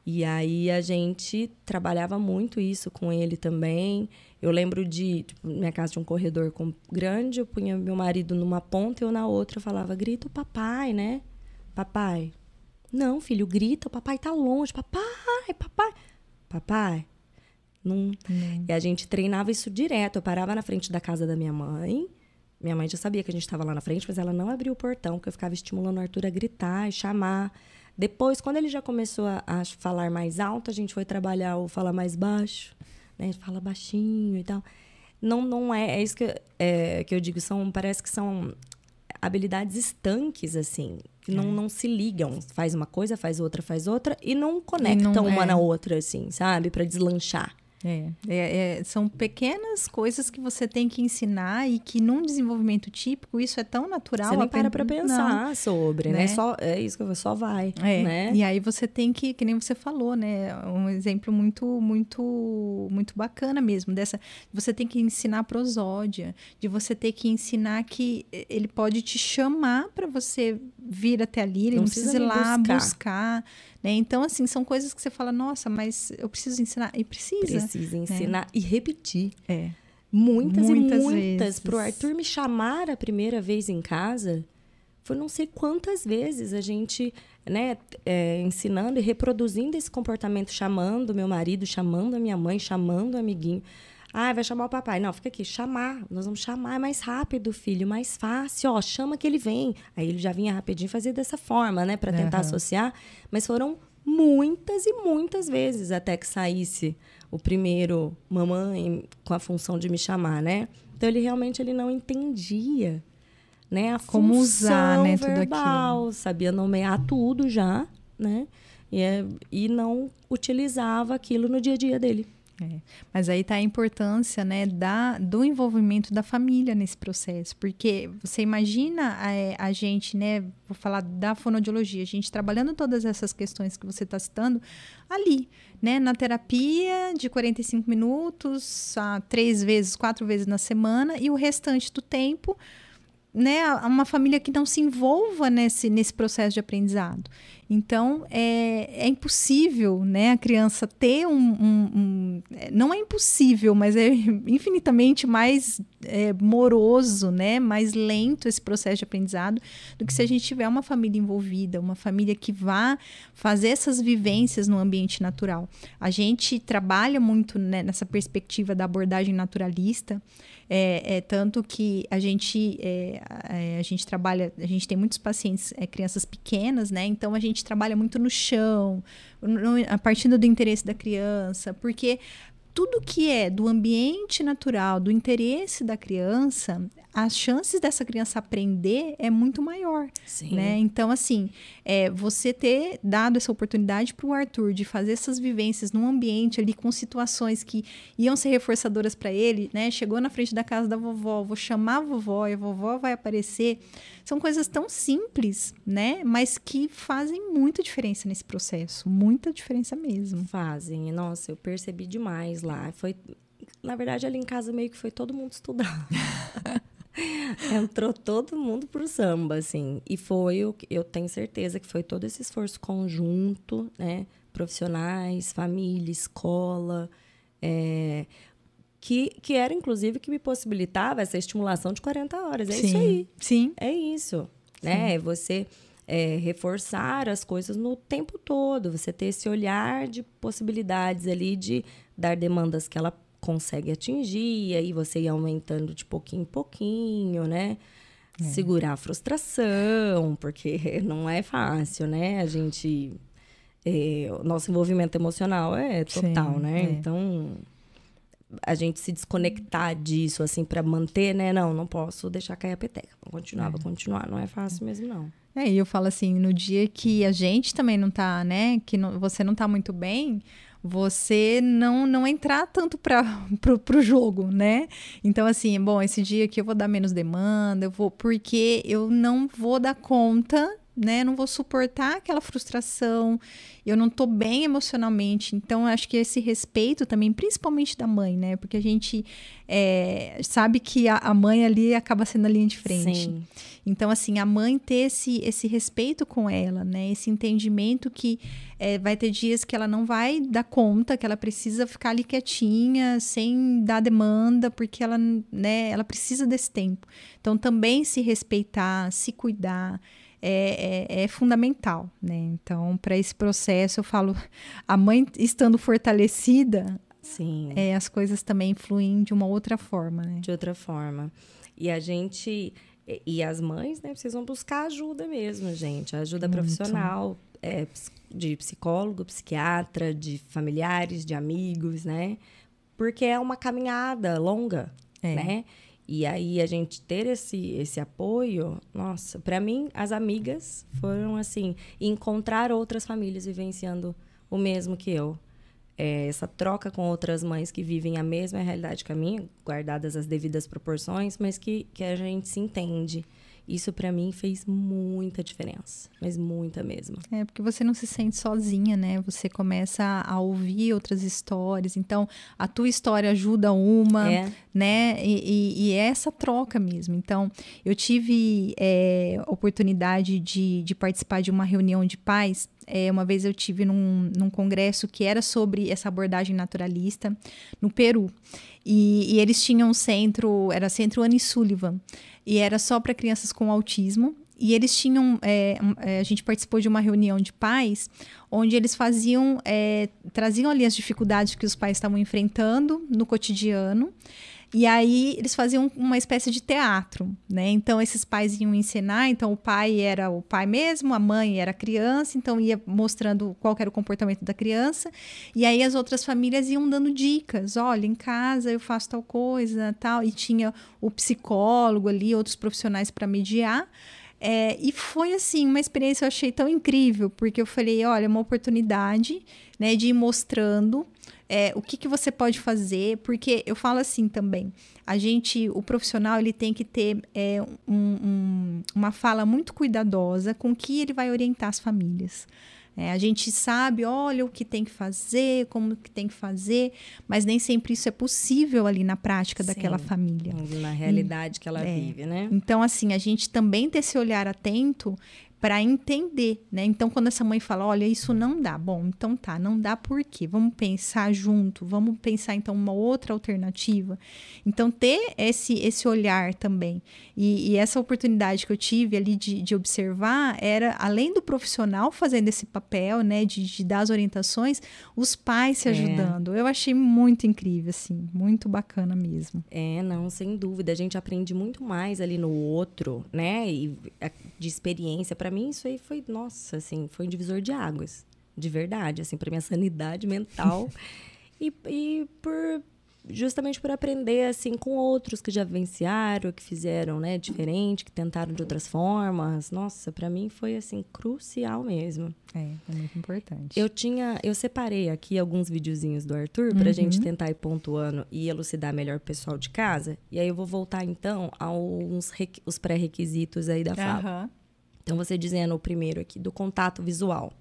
Speaker 1: E aí a gente trabalhava muito isso com ele também. Eu lembro de, tipo, minha casa tinha um corredor com, grande, eu punha meu marido numa ponta e eu na outra eu falava, grita o papai, né? Papai. Não, filho, grita, o papai tá longe. Papai, papai. Papai. Não. E a gente treinava isso direto. Eu parava na frente da casa da minha mãe. Minha mãe já sabia que a gente estava lá na frente, mas ela não abriu o portão, porque eu ficava estimulando o Arthur a gritar e chamar. Depois, quando ele já começou a, a falar mais alto, a gente foi trabalhar o falar mais baixo, né? Fala baixinho e tal. Não, não é, é isso que, é, que eu digo, são, parece que são habilidades estanques, assim, que não, é. não se ligam. Faz uma coisa, faz outra, faz outra, e não conectam e não, uma é. na outra, assim, sabe? para deslanchar.
Speaker 2: É, é, é, são pequenas coisas que você tem que ensinar e que num desenvolvimento típico isso é tão natural.
Speaker 1: Você nem para para pensar não, sobre, né? né? Só, é isso que só vai, é, né?
Speaker 2: E aí você tem que, que nem você falou, né? Um exemplo muito, muito, muito bacana mesmo dessa. Você tem que ensinar prosódia, de você ter que ensinar que ele pode te chamar para você vir até ali, ele não, não precisa ir lá buscar. buscar né? Então, assim, são coisas que você fala, nossa, mas eu preciso ensinar. E precisa.
Speaker 1: Precisa né? ensinar né? e repetir. É. Muitas, muitas e muitas. Para o Arthur me chamar a primeira vez em casa, foi não sei quantas vezes a gente, né, é, ensinando e reproduzindo esse comportamento, chamando meu marido, chamando a minha mãe, chamando o amiguinho. Ah, vai chamar o papai. Não, fica aqui, chamar. Nós vamos chamar é mais rápido, filho, mais fácil. Ó, chama que ele vem. Aí ele já vinha rapidinho fazer dessa forma, né, para tentar uhum. associar. Mas foram muitas e muitas vezes até que saísse o primeiro mamãe com a função de me chamar, né? Então ele realmente ele não entendia, né, a como usar, né, verbal, tudo aquilo. sabia nomear tudo já, né? E, é, e não utilizava aquilo no dia a dia dele.
Speaker 2: É. Mas aí está a importância né, da, do envolvimento da família nesse processo. Porque você imagina a, é, a gente, né? Vou falar da fonodiologia, a gente trabalhando todas essas questões que você está citando ali, né? Na terapia de 45 minutos, a, três vezes, quatro vezes na semana, e o restante do tempo né, uma família que não se envolva nesse, nesse processo de aprendizado. Então, é, é impossível né, a criança ter um, um, um, Não é impossível, mas é infinitamente mais é, moroso, né, mais lento esse processo de aprendizado do que se a gente tiver uma família envolvida, uma família que vá fazer essas vivências no ambiente natural. A gente trabalha muito né, nessa perspectiva da abordagem naturalista. É, é, tanto que a gente, é, é, a gente trabalha, a gente tem muitos pacientes, é, crianças pequenas, né? Então a gente trabalha muito no chão, no, a partir do interesse da criança, porque tudo que é do ambiente natural, do interesse da criança, as chances dessa criança aprender é muito maior, Sim. né? Então, assim, é, você ter dado essa oportunidade para o Arthur de fazer essas vivências num ambiente ali com situações que iam ser reforçadoras para ele, né? Chegou na frente da casa da vovó, vou chamar a vovó e a vovó vai aparecer. São coisas tão simples, né? Mas que fazem muita diferença nesse processo, muita diferença mesmo.
Speaker 1: Fazem. Nossa, eu percebi demais lá. Foi na verdade, ali em casa meio que foi todo mundo estudar. Entrou todo mundo pro samba, assim. E foi, o eu tenho certeza que foi todo esse esforço conjunto, né? Profissionais, família, escola, é, que, que era, inclusive, que me possibilitava essa estimulação de 40 horas. É sim, isso aí.
Speaker 2: Sim.
Speaker 1: É isso. Sim. Né? Você é, reforçar as coisas no tempo todo. Você ter esse olhar de possibilidades ali de dar demandas que ela consegue atingir, e aí você ia aumentando de pouquinho em pouquinho, né? É. Segurar a frustração, porque não é fácil, né? A gente. É, o nosso envolvimento emocional é total, Sim, né? É. Então, a gente se desconectar disso, assim, para manter, né? Não, não posso deixar cair a peteca. Vou continuar, vou é. continuar. Não é fácil mesmo, não.
Speaker 2: É, e eu falo assim, no dia que a gente também não tá, né? Que não, você não tá muito bem, você não não entrar tanto para pro, jogo, né? Então assim, bom, esse dia aqui eu vou dar menos demanda, eu vou porque eu não vou dar conta né? Não vou suportar aquela frustração, eu não tô bem emocionalmente. Então, acho que esse respeito também, principalmente da mãe, né? Porque a gente é, sabe que a, a, mãe ali acaba sendo a linha de frente. Sim. Então, assim, a mãe ter esse, esse respeito com ela, né? Esse entendimento que é, vai ter dias que ela não vai dar conta, que ela precisa ficar ali quietinha, sem dar demanda, porque ela, né, ela precisa desse tempo. Então, também se respeitar, se cuidar, é, é, é fundamental, né? Então, para esse processo, eu falo, a mãe estando fortalecida,
Speaker 1: Sim.
Speaker 2: É, as coisas também fluem de uma outra forma, né?
Speaker 1: De outra forma. E a gente. E as mães, né, precisam buscar ajuda mesmo, gente. Ajuda Muito. profissional, é, de psicólogo, psiquiatra, de familiares, de amigos, né? Porque é uma caminhada longa, é. né? E aí a gente ter esse, esse apoio, nossa, para mim as amigas foram assim, encontrar outras famílias vivenciando o mesmo que eu. É, essa troca com outras mães que vivem a mesma realidade que a minha, guardadas as devidas proporções, mas que, que a gente se entende. Isso para mim fez muita diferença, mas muita mesmo.
Speaker 2: É, porque você não se sente sozinha, né? Você começa a ouvir outras histórias, então a tua história ajuda uma, é. né? E, e, e, é essa troca mesmo. Então, eu tive é, oportunidade de, de participar de uma reunião de pais é, uma vez eu tive num, num congresso que era sobre essa abordagem naturalista no Peru. E, e eles tinham um centro, era Centro Annie Sullivan, e era só para crianças com autismo. E eles tinham, é, é, a gente participou de uma reunião de pais, onde eles faziam, é, traziam ali as dificuldades que os pais estavam enfrentando no cotidiano. E aí eles faziam uma espécie de teatro, né? Então esses pais iam ensinar, então o pai era o pai mesmo, a mãe era a criança, então ia mostrando qual era o comportamento da criança, e aí as outras famílias iam dando dicas, olha, em casa eu faço tal coisa, tal, e tinha o psicólogo ali, outros profissionais para mediar. É, e foi assim, uma experiência eu achei tão incrível, porque eu falei, olha, é uma oportunidade né, de ir mostrando é, o que, que você pode fazer, porque eu falo assim também, a gente, o profissional, ele tem que ter é, um, um, uma fala muito cuidadosa com que ele vai orientar as famílias. É, a gente sabe, olha o que tem que fazer, como que tem que fazer, mas nem sempre isso é possível ali na prática Sim, daquela família.
Speaker 1: Na realidade e, que ela é, vive, né?
Speaker 2: Então, assim, a gente também ter esse olhar atento para entender, né? Então, quando essa mãe fala, olha, isso não dá, bom, então tá, não dá por quê? Vamos pensar junto, vamos pensar então uma outra alternativa. Então, ter esse esse olhar também e, e essa oportunidade que eu tive ali de, de, observar era além do profissional fazendo esse papel, né, de, de dar as orientações, os pais se é. ajudando. É. Eu achei muito incrível, assim, muito bacana mesmo.
Speaker 1: É, não, sem dúvida, a gente aprende muito mais ali no outro, né, e de experiência para para mim isso aí foi, nossa, assim, foi um divisor de águas, de verdade, assim, para minha sanidade mental e, e por justamente por aprender assim com outros que já vivenciaram, que fizeram, né, diferente, que tentaram de outras formas. Nossa, para mim foi assim crucial mesmo.
Speaker 2: É, é muito importante.
Speaker 1: Eu tinha, eu separei aqui alguns videozinhos do Arthur uhum. pra gente tentar ir pontuando e elucidar melhor o pessoal de casa. E aí eu vou voltar então aos os pré-requisitos aí da fala. Então, você dizendo o primeiro aqui, do contato visual.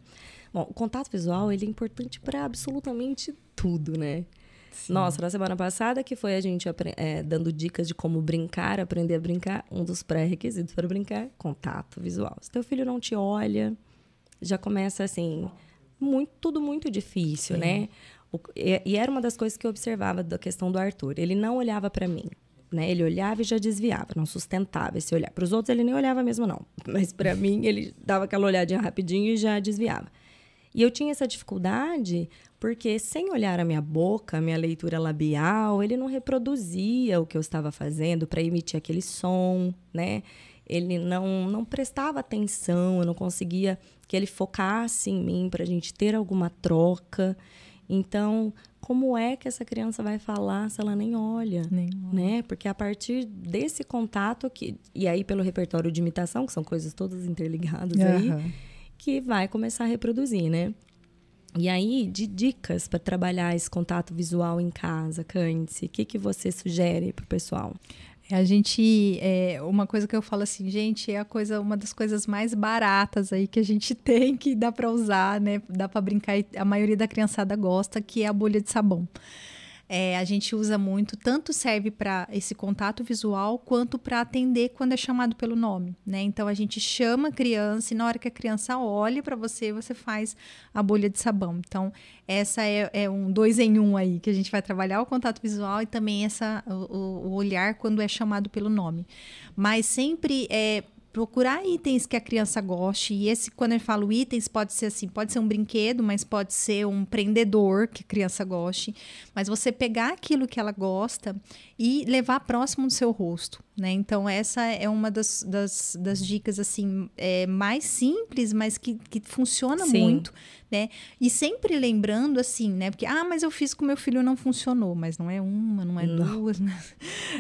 Speaker 1: Bom, o contato visual, ele é importante para absolutamente tudo, né? Sim. Nossa, na semana passada que foi a gente é, dando dicas de como brincar, aprender a brincar, um dos pré-requisitos para brincar, contato visual. Se teu filho não te olha, já começa assim, muito, tudo muito difícil, Sim. né? O, e, e, era uma das coisas que eu observava da questão do Arthur. Ele não olhava para mim né? Ele olhava e já desviava, não sustentava esse olhar. Para os outros ele nem olhava mesmo não, mas para mim ele dava aquela olhadinha rapidinho e já desviava. E eu tinha essa dificuldade porque sem olhar a minha boca, a minha leitura labial, ele não reproduzia o que eu estava fazendo para emitir aquele som, né? Ele não não prestava atenção, eu não conseguia que ele focasse em mim para a gente ter alguma troca. Então, como é que essa criança vai falar se ela nem olha, nem olha. né? Porque a partir desse contato que e aí pelo repertório de imitação, que são coisas todas interligadas uhum. aí, que vai começar a reproduzir, né? E aí, de dicas para trabalhar esse contato visual em casa, Cândice, o que, que você sugere para o pessoal?
Speaker 2: A gente, é, uma coisa que eu falo assim, gente, é a coisa, uma das coisas mais baratas aí que a gente tem, que dá para usar, né? Dá para brincar e a maioria da criançada gosta, que é a bolha de sabão é, a gente usa muito, tanto serve para esse contato visual quanto para atender quando é chamado pelo nome, né? Então a gente chama a criança e na hora que a criança olha para você, você faz a bolha de sabão. Então essa é, é, um dois em um aí que a gente vai trabalhar o contato visual e também essa o, o olhar quando é chamado pelo nome. Mas sempre é procurar itens que a criança goste. E esse, quando eu falo itens, pode ser assim, pode ser um brinquedo, mas pode ser um prendedor que a criança goste. Mas você pegar aquilo que ela gosta e levar próximo do seu rosto. Né? Então, essa é uma das, das, das dicas assim é, mais simples, mas que, que funciona Sim. muito. Né? E sempre lembrando assim, né? Porque, ah, mas eu fiz com meu filho não funcionou. Mas não é uma, não é não. duas, né?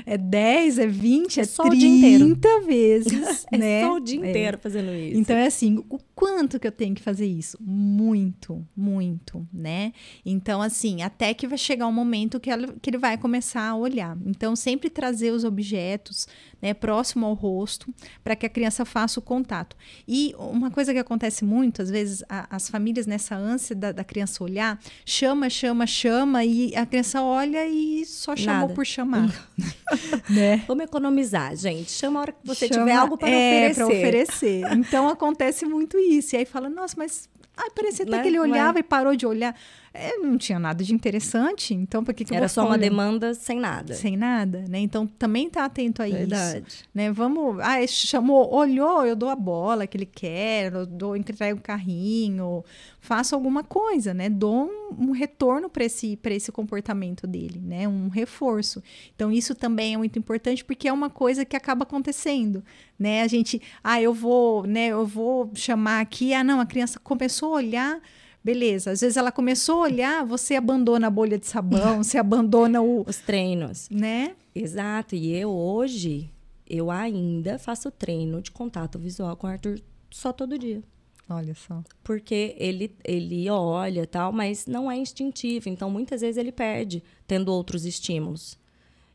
Speaker 2: é dez, é vinte, é, é só 30 vezes.
Speaker 1: é
Speaker 2: né?
Speaker 1: só o dia inteiro
Speaker 2: é.
Speaker 1: fazendo isso.
Speaker 2: Então, é assim, o quanto que eu tenho que fazer isso? Muito, muito, né? Então, assim, até que vai chegar um momento que, ela, que ele vai começar a olhar. Então, sempre trazer os objetos né, próximo ao rosto, para que a criança faça o contato. E uma coisa que acontece muito, às vezes, a, as famílias, nessa ânsia da, da, criança olhar, chama, chama, chama, e a criança olha e só chamou Nada. por chamar.
Speaker 1: né? Vamos economizar, gente. Chama a hora que você chama, tiver algo para é, oferecer.
Speaker 2: oferecer. Então acontece muito isso. E aí fala, nossa, mas ai, parecia até né? que ele olhava e parou de olhar é, não tinha nada de interessante, então por que, que
Speaker 1: Era só uma demanda sem nada.
Speaker 2: Sem nada, né? Então também tá atento a Verdade. isso. Né? Vamos, ah, chamou, olhou, eu dou a bola que ele quer, eu dou, entrego o carrinho, faço alguma coisa, né? Dou um, um retorno para esse, esse comportamento dele, né? Um reforço. Então isso também é muito importante porque é uma coisa que acaba acontecendo, né? A gente, ah, eu vou, né, eu vou chamar aqui, ah, não, a criança começou a olhar Beleza. Às vezes ela começou a olhar, você abandona a bolha de sabão, você abandona o...
Speaker 1: os treinos.
Speaker 2: Né?
Speaker 1: Exato. E eu hoje, eu ainda faço treino de contato visual com o Arthur só todo dia.
Speaker 2: Olha só.
Speaker 1: Porque ele, ele olha tal, mas não é instintivo. Então, muitas vezes ele perde tendo outros estímulos.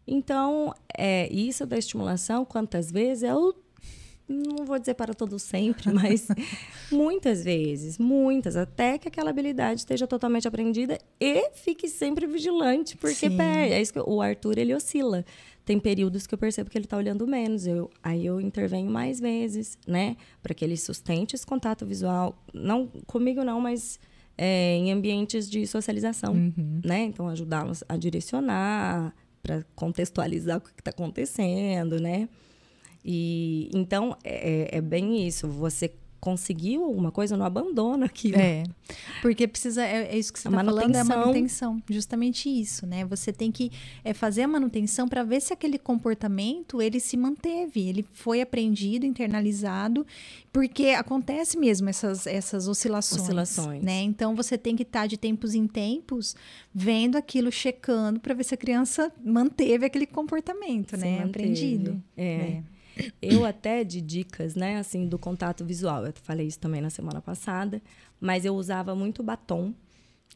Speaker 1: Então, é, isso da estimulação, quantas vezes é o não vou dizer para todo sempre, mas muitas vezes, muitas, até que aquela habilidade esteja totalmente aprendida e fique sempre vigilante, porque perde. É isso que o Arthur ele oscila. Tem períodos que eu percebo que ele está olhando menos, eu, aí eu intervenho mais vezes, né, para que ele sustente esse contato visual, não comigo não, mas é, em ambientes de socialização, uhum. né? Então ajudá-los a direcionar, para contextualizar o que está acontecendo, né? E então é, é, é bem isso. Você conseguiu alguma coisa, não abandona aquilo.
Speaker 2: É. Porque precisa, é, é isso que você está falando, é a manutenção. Justamente isso, né? Você tem que é, fazer a manutenção para ver se aquele comportamento ele se manteve, ele foi aprendido, internalizado, porque acontece mesmo essas, essas oscilações. Oscilações. Né? Então você tem que estar tá de tempos em tempos vendo aquilo, checando para ver se a criança manteve aquele comportamento, se né? Manteve. Aprendido.
Speaker 1: É. é. Eu até de dicas, né, assim, do contato visual. Eu falei isso também na semana passada, mas eu usava muito batom.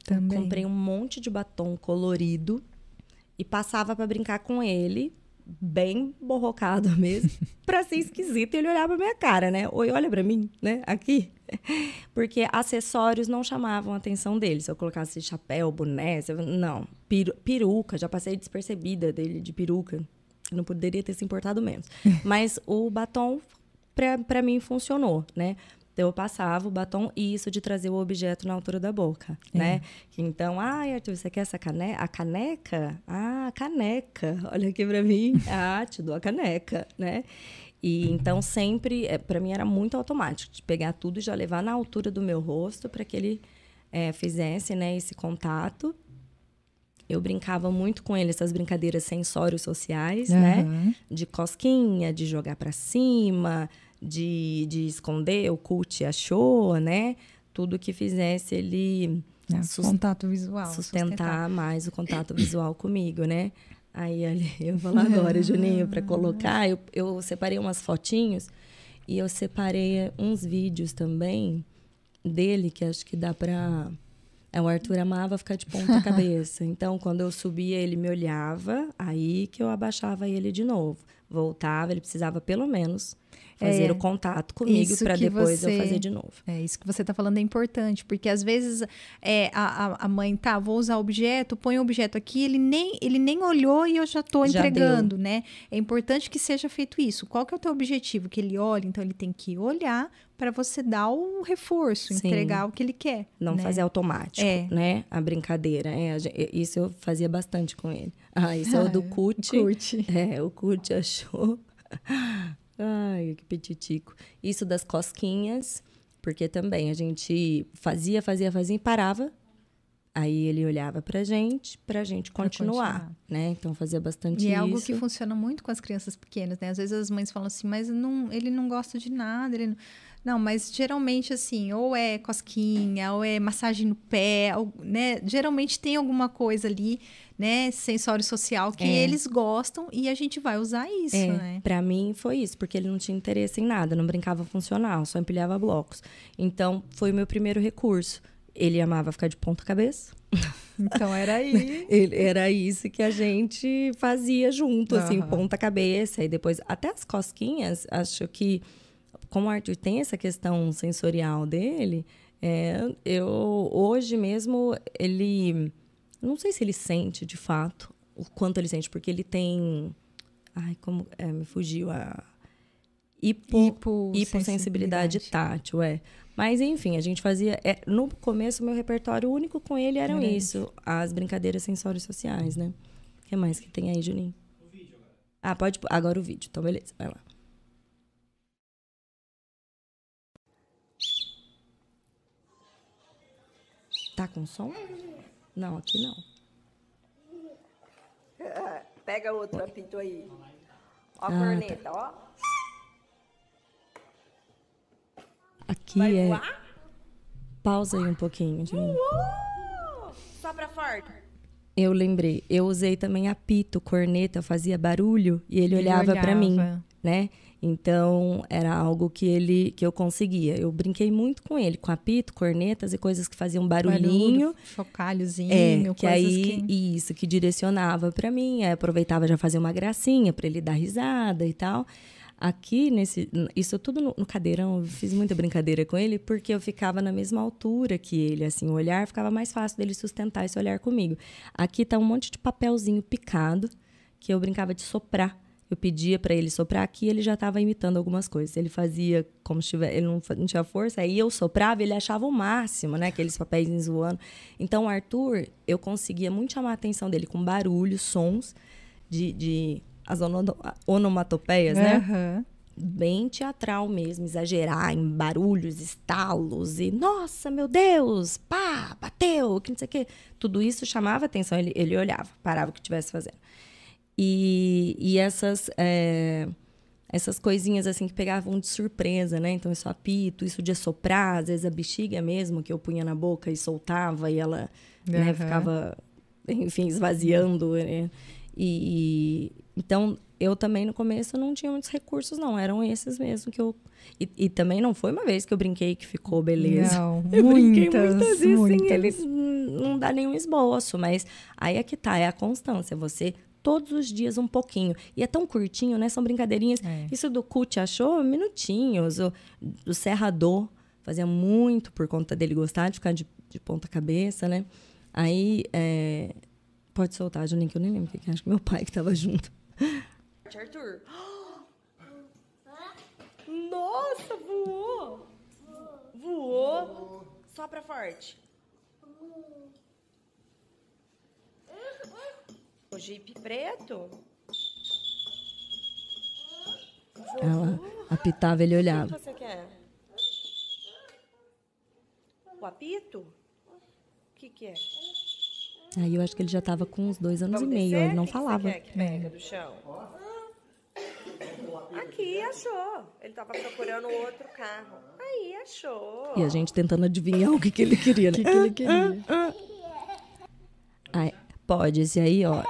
Speaker 1: Também. comprei um monte de batom colorido e passava para brincar com ele, bem borrocado mesmo, para ser esquisito. E ele olhava pra minha cara, né? Oi, olha para mim, né? Aqui. Porque acessórios não chamavam a atenção dele. Se eu colocasse chapéu, boné, não. peruca, já passei despercebida dele de peruca. Não poderia ter se importado menos. Mas o batom, para mim, funcionou, né? Então, eu passava o batom e isso de trazer o objeto na altura da boca, é. né? Então, ai, ah, Arthur, você quer essa caneca? A caneca? Ah, a caneca. Olha aqui para mim. Ah, te dou a caneca, né? E então sempre, é, para mim era muito automático, de pegar tudo e já levar na altura do meu rosto para que ele é, fizesse, né, esse contato eu brincava muito com ele, essas brincadeiras sensórios sociais, uhum. né? De cosquinha, de jogar para cima, de, de esconder, o cult achou, né? Tudo que fizesse ele...
Speaker 2: É, contato visual.
Speaker 1: Sustentar, sustentar, mais o contato visual comigo, né? Aí eu vou lá agora, Juninho, para colocar. Eu, eu separei umas fotinhos e eu separei uns vídeos também dele, que acho que dá para é, o Arthur amava ficar de ponta cabeça. Então, quando eu subia, ele me olhava, aí que eu abaixava ele de novo. Voltava, ele precisava pelo menos fazer é, o contato comigo para depois você, eu fazer de novo.
Speaker 2: É isso que você está falando é importante, porque às vezes é, a, a mãe tá, vou usar o objeto, põe o objeto aqui, ele nem ele nem olhou e eu já estou entregando, né? É importante que seja feito isso. Qual que é o teu objetivo? Que ele olhe, então ele tem que olhar para você dar o reforço, Sim. entregar o que ele quer.
Speaker 1: Não
Speaker 2: né?
Speaker 1: fazer automático, é. né? A brincadeira. É, isso eu fazia bastante com ele. Ah, isso é o do. Cut. É, o Cut achou Ai, que petitico. Isso das cosquinhas, porque também a gente fazia, fazia, fazia e parava. Aí ele olhava pra gente, pra gente continuar, continuar. né? Então fazia bastante
Speaker 2: e
Speaker 1: isso. E
Speaker 2: é algo que funciona muito com as crianças pequenas, né? Às vezes as mães falam assim, mas não, ele não gosta de nada, ele não... Não, mas geralmente assim, ou é cosquinha, ou é massagem no pé, ou, né? Geralmente tem alguma coisa ali, né, sensório social que é. eles gostam e a gente vai usar isso, é. né?
Speaker 1: Para mim foi isso, porque ele não tinha interesse em nada, não brincava funcional, só empilhava blocos. Então, foi o meu primeiro recurso. Ele amava ficar de ponta cabeça.
Speaker 2: Então era aí.
Speaker 1: era isso que a gente fazia junto, uhum. assim, ponta cabeça. E depois, até as cosquinhas, acho que como o Arthur tem essa questão sensorial dele, é, eu hoje mesmo ele não sei se ele sente de fato o quanto ele sente, porque ele tem ai como é, me fugiu a hipo, hipo hipossensibilidade tátil, é. Mas enfim, a gente fazia é, no começo meu repertório único com ele eram isso, as brincadeiras sensórios sociais, né? O que mais que tem aí, Juninho? O vídeo agora. Ah, pode agora o vídeo. Então beleza, vai lá. Tá com som? Não, aqui não.
Speaker 3: Pega outro apito aí. Ó a ah, corneta, tá. ó.
Speaker 1: Aqui Vai é. Voar? Pausa aí um pouquinho de mim.
Speaker 3: Sopra forte.
Speaker 1: Eu lembrei, eu usei também apito, corneta, fazia barulho e ele, ele olhava, olhava. para mim, né? Então, era algo que ele que eu conseguia. Eu brinquei muito com ele, com apito, cornetas e coisas que faziam barulhinho. Barulho,
Speaker 2: chocalhozinho,
Speaker 1: é, que aí que... isso que direcionava para mim, aí aproveitava já fazer uma gracinha para ele dar risada e tal. Aqui nesse, isso tudo no, no, cadeirão, eu fiz muita brincadeira com ele porque eu ficava na mesma altura que ele, assim, o olhar ficava mais fácil dele sustentar esse olhar comigo. Aqui tá um monte de papelzinho picado que eu brincava de soprar eu pedia para ele soprar aqui, ele já estava imitando algumas coisas. Ele fazia como se tivesse, ele não, não, tinha força, aí eu soprava, ele achava o máximo, né? Aqueles papéis voando. Então, o Arthur, eu conseguia muito chamar a atenção dele com barulhos, sons de, de as onomatopeias, né? Uhum. Bem teatral mesmo, exagerar em barulhos, estalos e nossa, meu Deus, pá, bateu, que não sei o quê. Tudo isso chamava atenção, ele, ele olhava, parava o que estivesse fazendo. E, e essas, é, essas coisinhas assim que pegavam de surpresa, né? Então, isso apito, isso de assoprar, às vezes a bexiga mesmo, que eu punha na boca e soltava e ela uhum. né, ficava, enfim, esvaziando. Né? E, então, eu também no começo não tinha muitos recursos, não. Eram esses mesmo que eu. E, e também não foi uma vez que eu brinquei que ficou beleza.
Speaker 2: Não, eu muitas, brinquei muitas vezes muitas.
Speaker 1: ele não dá nenhum esboço. Mas aí é que tá, é a constância. Você todos os dias um pouquinho. E é tão curtinho, né? São brincadeirinhas. É. Isso do Cut achou minutinhos. O, do Serrador fazia muito por conta dele gostar de ficar de, de ponta cabeça, né? Aí, é... pode soltar, Juninho, que eu nem lembro o que acho que meu pai que estava junto.
Speaker 3: Arthur. Nossa, voou! Voou! Sopra forte. O Jeep preto?
Speaker 1: Ela apitava, ele olhava.
Speaker 3: O que você quer? O apito? O que, que é?
Speaker 1: Aí eu acho que ele já estava com uns dois anos Vamos e meio, descer? ele não
Speaker 3: que
Speaker 1: falava.
Speaker 3: Que, que pega do chão? Aqui, achou. Ele estava procurando outro carro. Aí, achou.
Speaker 1: E a gente tentando adivinhar o que, que ele queria, né?
Speaker 2: O que, que ele queria.
Speaker 1: Aí, pode, esse aí, ó.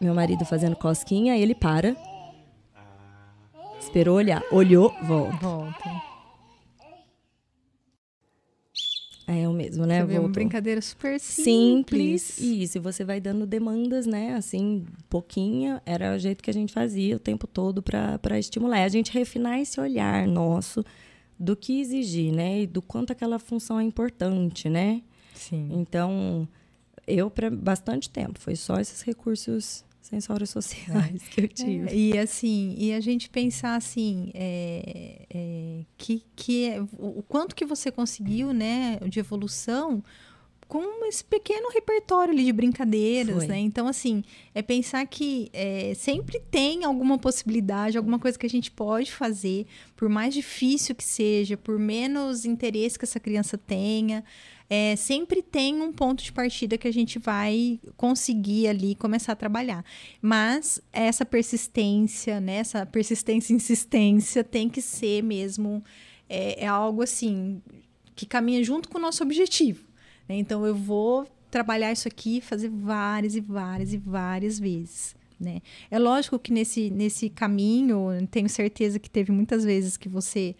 Speaker 1: Meu marido fazendo cosquinha, ele para. Esperou olhar. Olhou, volta.
Speaker 2: Volta.
Speaker 1: É o mesmo, né?
Speaker 2: Você uma brincadeira super simples.
Speaker 1: Simples. Isso, e você vai dando demandas, né? Assim, pouquinho. Era o jeito que a gente fazia o tempo todo para estimular. A gente refinar esse olhar nosso do que exigir, né? E do quanto aquela função é importante, né?
Speaker 2: Sim.
Speaker 1: Então, eu, para bastante tempo, foi só esses recursos sensórios sociais é. que eu tive.
Speaker 2: É, e assim, e a gente pensar assim, é, é, que, que é, o quanto que você conseguiu, né, de evolução com esse pequeno repertório ali de brincadeiras,
Speaker 1: Foi.
Speaker 2: né? Então, assim, é pensar que é, sempre tem alguma possibilidade, alguma coisa que a gente pode fazer, por mais difícil que seja, por menos interesse que essa criança tenha, é, sempre tem um ponto de partida que a gente vai conseguir ali começar a trabalhar. Mas essa persistência, né? Essa persistência e insistência tem que ser mesmo é, é algo assim que caminha junto com o nosso objetivo. Né? Então eu vou trabalhar isso aqui, fazer várias e várias e várias vezes. Né? É lógico que nesse, nesse caminho, tenho certeza que teve muitas vezes que você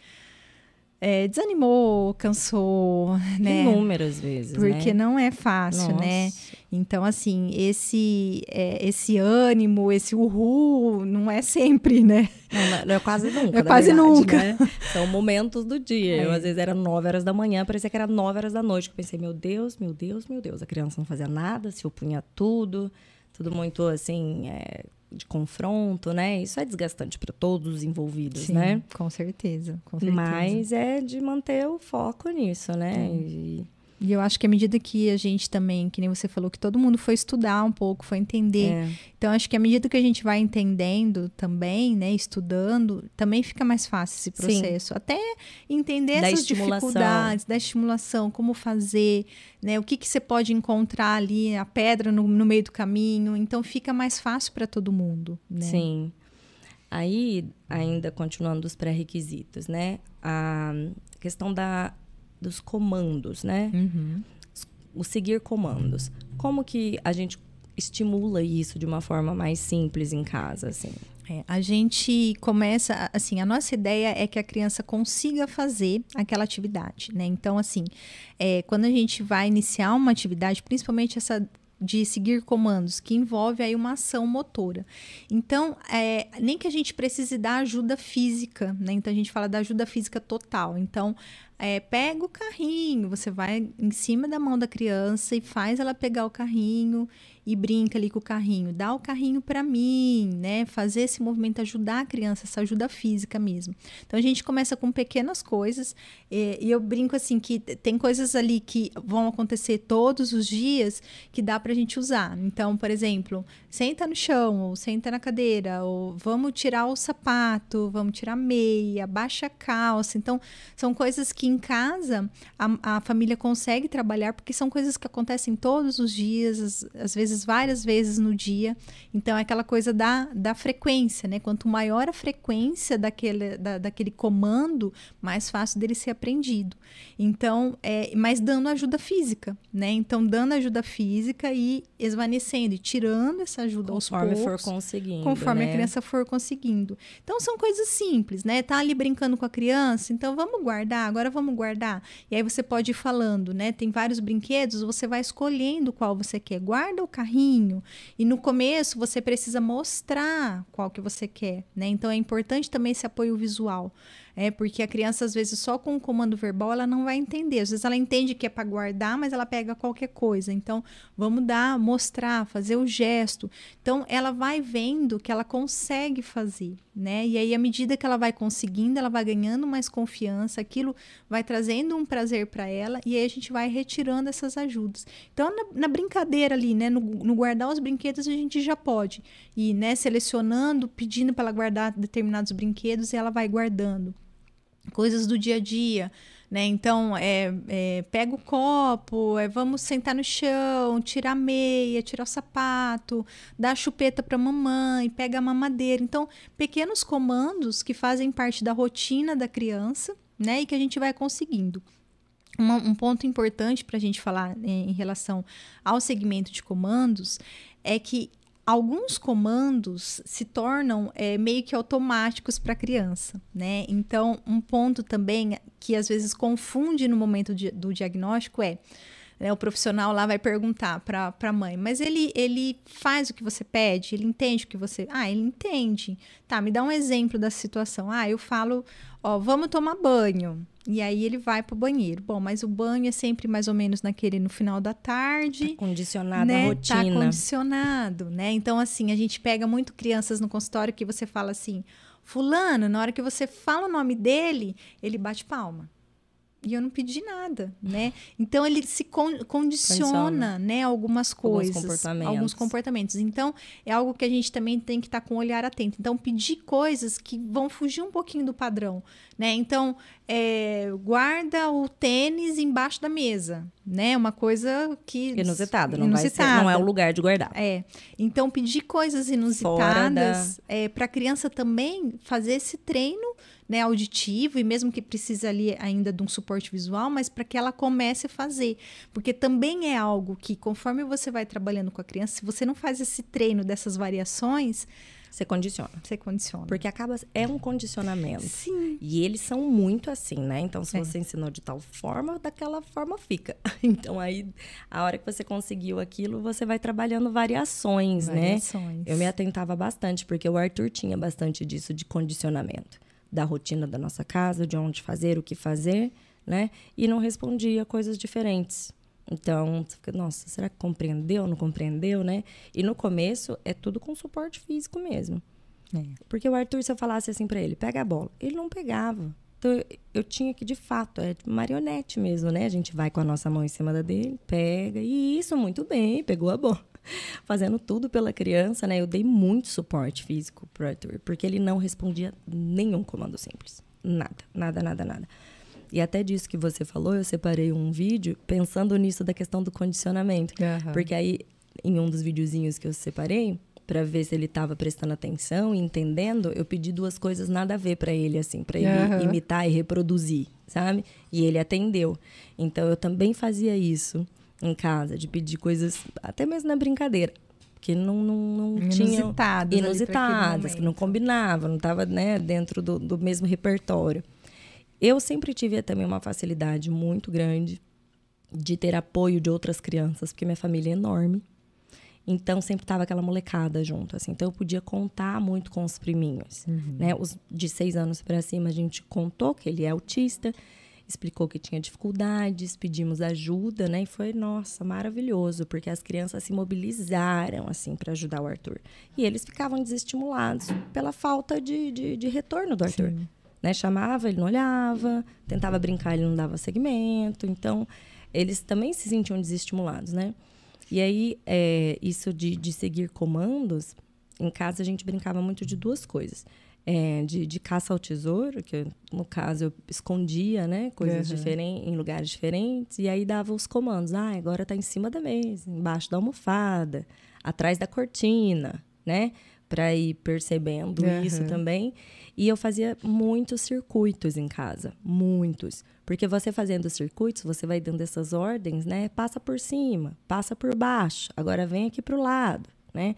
Speaker 2: é, desanimou, cansou, né?
Speaker 1: Inúmeras vezes,
Speaker 2: Porque
Speaker 1: né?
Speaker 2: não é fácil, né? Então, assim, esse, é, esse ânimo, esse uhul, não é sempre, né?
Speaker 1: Não, não é quase nunca.
Speaker 2: É quase
Speaker 1: verdade,
Speaker 2: nunca.
Speaker 1: né? São momentos do dia. Eu,
Speaker 2: É.
Speaker 1: às vezes, era 9 horas da manhã, parecia que era 9 horas da noite. Eu pensei, meu Deus, meu Deus, meu Deus. A criança não fazia nada, se opunha a tudo. Tudo muito, assim, é, de confronto, né? Isso é desgastante para todos os envolvidos, né?
Speaker 2: com certeza, com certeza.
Speaker 1: Mas é de manter o foco nisso, né? E-
Speaker 2: E eu acho que à medida que a gente também, que nem você falou, que todo mundo foi estudar um pouco, foi entender.
Speaker 1: é.
Speaker 2: Então, acho que à medida que a gente vai entendendo também, né, estudando, também fica mais fácil esse
Speaker 1: Sim.
Speaker 2: processo. Até entender
Speaker 1: Da
Speaker 2: essas dificuldades, da estimulação, como fazer, né, o que, que você pode encontrar ali, a pedra no, no meio do caminho. Então, fica mais fácil para todo mundo, né?
Speaker 1: Sim. Aí, ainda continuando dos pré-requisitos, né? A questão da, dos comandos, né?
Speaker 2: Uhum.
Speaker 1: O seguir comandos. Como que a gente estimula isso de uma forma mais simples em casa, assim?
Speaker 2: É, a gente começa, assim, a nossa ideia é que a criança consiga fazer aquela atividade, né? Então, assim, é, quando a gente vai iniciar uma atividade, principalmente essa de seguir comandos, que envolve aí uma ação motora. Então, é, nem que a gente precise da ajuda física, né? Então, a gente fala da ajuda física total. Então, é, pega o carrinho, você vai em cima da mão da criança e faz ela pegar o carrinho e brinca ali com o carrinho. Dá o carrinho para mim, né? Fazer esse movimento, ajudar a criança, essa ajuda física mesmo. Então a gente começa com pequenas coisas eh, e eu brinco assim que tem coisas ali que vão acontecer todos os dias que dá pra gente usar. Então, por exemplo, senta no chão ou senta na cadeira ou vamos tirar o sapato, vamos tirar a meia, baixa a calça. Então, são coisas que em casa a, a família consegue trabalhar porque são coisas que acontecem todos os dias, às, às vezes várias vezes no dia. Então é aquela coisa da, da frequência, né? Quanto maior a frequência daquele, da, daquele comando, mais fácil dele ser aprendido. Então, é, mas dando ajuda física, né? Então, dando ajuda física e esvanecendo e tirando essa ajuda
Speaker 1: Conforme
Speaker 2: aos
Speaker 1: for
Speaker 2: poucos.
Speaker 1: conseguindo.
Speaker 2: Conforme
Speaker 1: né?
Speaker 2: a criança for conseguindo. Então são coisas simples, né? Tá ali brincando com a criança, então vamos guardar, agora vamos guardar. E aí você pode ir falando, né? Tem vários brinquedos, você vai escolhendo qual você quer. Guarda o carrinho. E no começo você precisa mostrar qual que você quer, né? Então é importante também esse apoio visual. É, porque a criança, às vezes, só com o comando verbal, ela não vai entender. Às vezes ela entende que é para guardar, mas ela pega qualquer coisa. Então, vamos dar, mostrar, fazer o gesto. Então, ela vai vendo que ela consegue fazer, né? E aí, à medida que ela vai conseguindo, ela vai ganhando mais confiança, aquilo vai trazendo um prazer para ela, e aí a gente vai retirando essas ajudas. Então, na, na brincadeira ali, né? No, no guardar os brinquedos, a gente já pode ir, né? Selecionando, pedindo para ela guardar determinados brinquedos e ela vai guardando coisas do dia a dia, né? Então, é, é, pega o copo, é, vamos sentar no chão, tirar a meia, tirar o sapato, dá a chupeta para mamãe, pega a mamadeira. Então, pequenos comandos que fazem parte da rotina da criança, né? E que a gente vai conseguindo. Um ponto importante para a gente falar né, em relação ao segmento de comandos é que alguns comandos se tornam é, meio que automáticos para a criança, né? Então, um ponto também que às vezes confunde no momento de- do diagnóstico é né, o profissional lá vai perguntar para a mãe, mas ele, ele faz o que você pede? Ele entende o que você. Ah, ele entende. Tá, me dá um exemplo da situação. Ah, eu falo, ó, vamos tomar banho. E aí ele vai para o banheiro. Bom, mas o banho é sempre mais ou menos naquele no final da tarde
Speaker 1: Condicionada
Speaker 2: né,
Speaker 1: à
Speaker 2: Tá
Speaker 1: rotina.
Speaker 2: condicionado, né? Então, assim, a gente pega muito crianças no consultório que você fala assim, fulano, na hora que você fala o nome dele, ele bate palma. E eu não pedi nada, né? Então ele se con condiciona,
Speaker 1: Condiciona.
Speaker 2: né, algumas coisas,
Speaker 1: comportamentos.
Speaker 2: alguns comportamentos. Então é algo que a gente também tem que estar com o olhar atento. Então pedir coisas que vão fugir um pouquinho do padrão, né? Então é, guarda o tênis embaixo da mesa, né? Uma coisa que
Speaker 1: Inusitada, não vai ser, não é o lugar de guardar.
Speaker 2: é. Então, pedir coisas inusitadas é, para a criança também fazer esse treino né, auditivo e mesmo que precise ali ainda de um suporte visual, mas para que ela comece a fazer. Porque também é algo que, conforme você vai trabalhando com a criança, se você não faz esse treino dessas variações,
Speaker 1: Você condiciona.
Speaker 2: você condiciona.
Speaker 1: Porque acaba é um condicionamento.
Speaker 2: Sim.
Speaker 1: E eles são muito assim, né? Então, se
Speaker 2: É.
Speaker 1: você ensinou de tal forma, daquela forma fica. Então, aí, a hora que você conseguiu aquilo, você vai trabalhando variações, né?
Speaker 2: Variações.
Speaker 1: Eu me atentava bastante, porque o Arthur tinha bastante disso de condicionamento. Da rotina da nossa casa, de onde fazer, o que fazer, né? E não respondia coisas diferentes. Então, você fica, nossa, será que compreendeu, não compreendeu, né? E no começo, é tudo com suporte físico mesmo.
Speaker 2: É.
Speaker 1: Porque o Arthur, se eu falasse assim pra ele, pega a bola, ele não pegava. Então eu, eu tinha que, de fato, é marionete mesmo, né? A gente vai com a nossa mão em cima da dele, pega, e isso, muito bem, pegou a bola. Fazendo tudo pela criança, né? Eu dei muito suporte físico pro Arthur, porque ele não respondia nenhum comando simples. Nada, nada, nada, nada. E até disso que você falou, eu separei um vídeo pensando nisso da questão do condicionamento.
Speaker 2: Aham.
Speaker 1: Porque aí, em um dos videozinhos que eu separei, pra ver se ele tava prestando atenção e entendendo, eu pedi duas coisas nada a ver pra ele, assim, pra ele
Speaker 2: Aham.
Speaker 1: imitar e reproduzir, sabe? E ele atendeu. Então, eu também fazia isso em casa, de pedir coisas, até mesmo na brincadeira. Que não, não, não tinham
Speaker 2: Inusitadas aquele
Speaker 1: inusitadas, que não combinavam, não estava né, dentro do, do mesmo repertório. Eu sempre tive também uma facilidade muito grande de ter apoio de outras crianças, porque minha família é enorme. Então sempre tava aquela molecada junto, assim. Então eu podia contar muito com os priminhos, né? Os de seis anos para cima a gente contou que ele é autista, explicou que tinha dificuldades, pedimos ajuda, né? E foi nossa maravilhoso, porque as crianças se mobilizaram assim para ajudar o Arthur e eles ficavam desestimulados pela falta de, de, de retorno do Arthur.
Speaker 2: Sim.
Speaker 1: Né? Chamava, ele não olhava, tentava brincar, ele não dava segmento. Então, eles também se sentiam desestimulados, né? E aí, é, isso de, de seguir comandos, em casa a gente brincava muito de duas coisas. É, de, de caça ao tesouro, que eu, no caso eu escondia, né? Coisas
Speaker 2: Uhum.
Speaker 1: diferentes, em lugares diferentes, e aí dava os comandos. Ah, agora tá em cima da mesa, embaixo da almofada, atrás da cortina, né? Para ir percebendo isso
Speaker 2: Uhum.
Speaker 1: também. E eu fazia muitos circuitos em casa, muitos. Porque você fazendo circuitos, você vai dando essas ordens, né? Passa por cima, passa por baixo, agora vem aqui para o lado, né?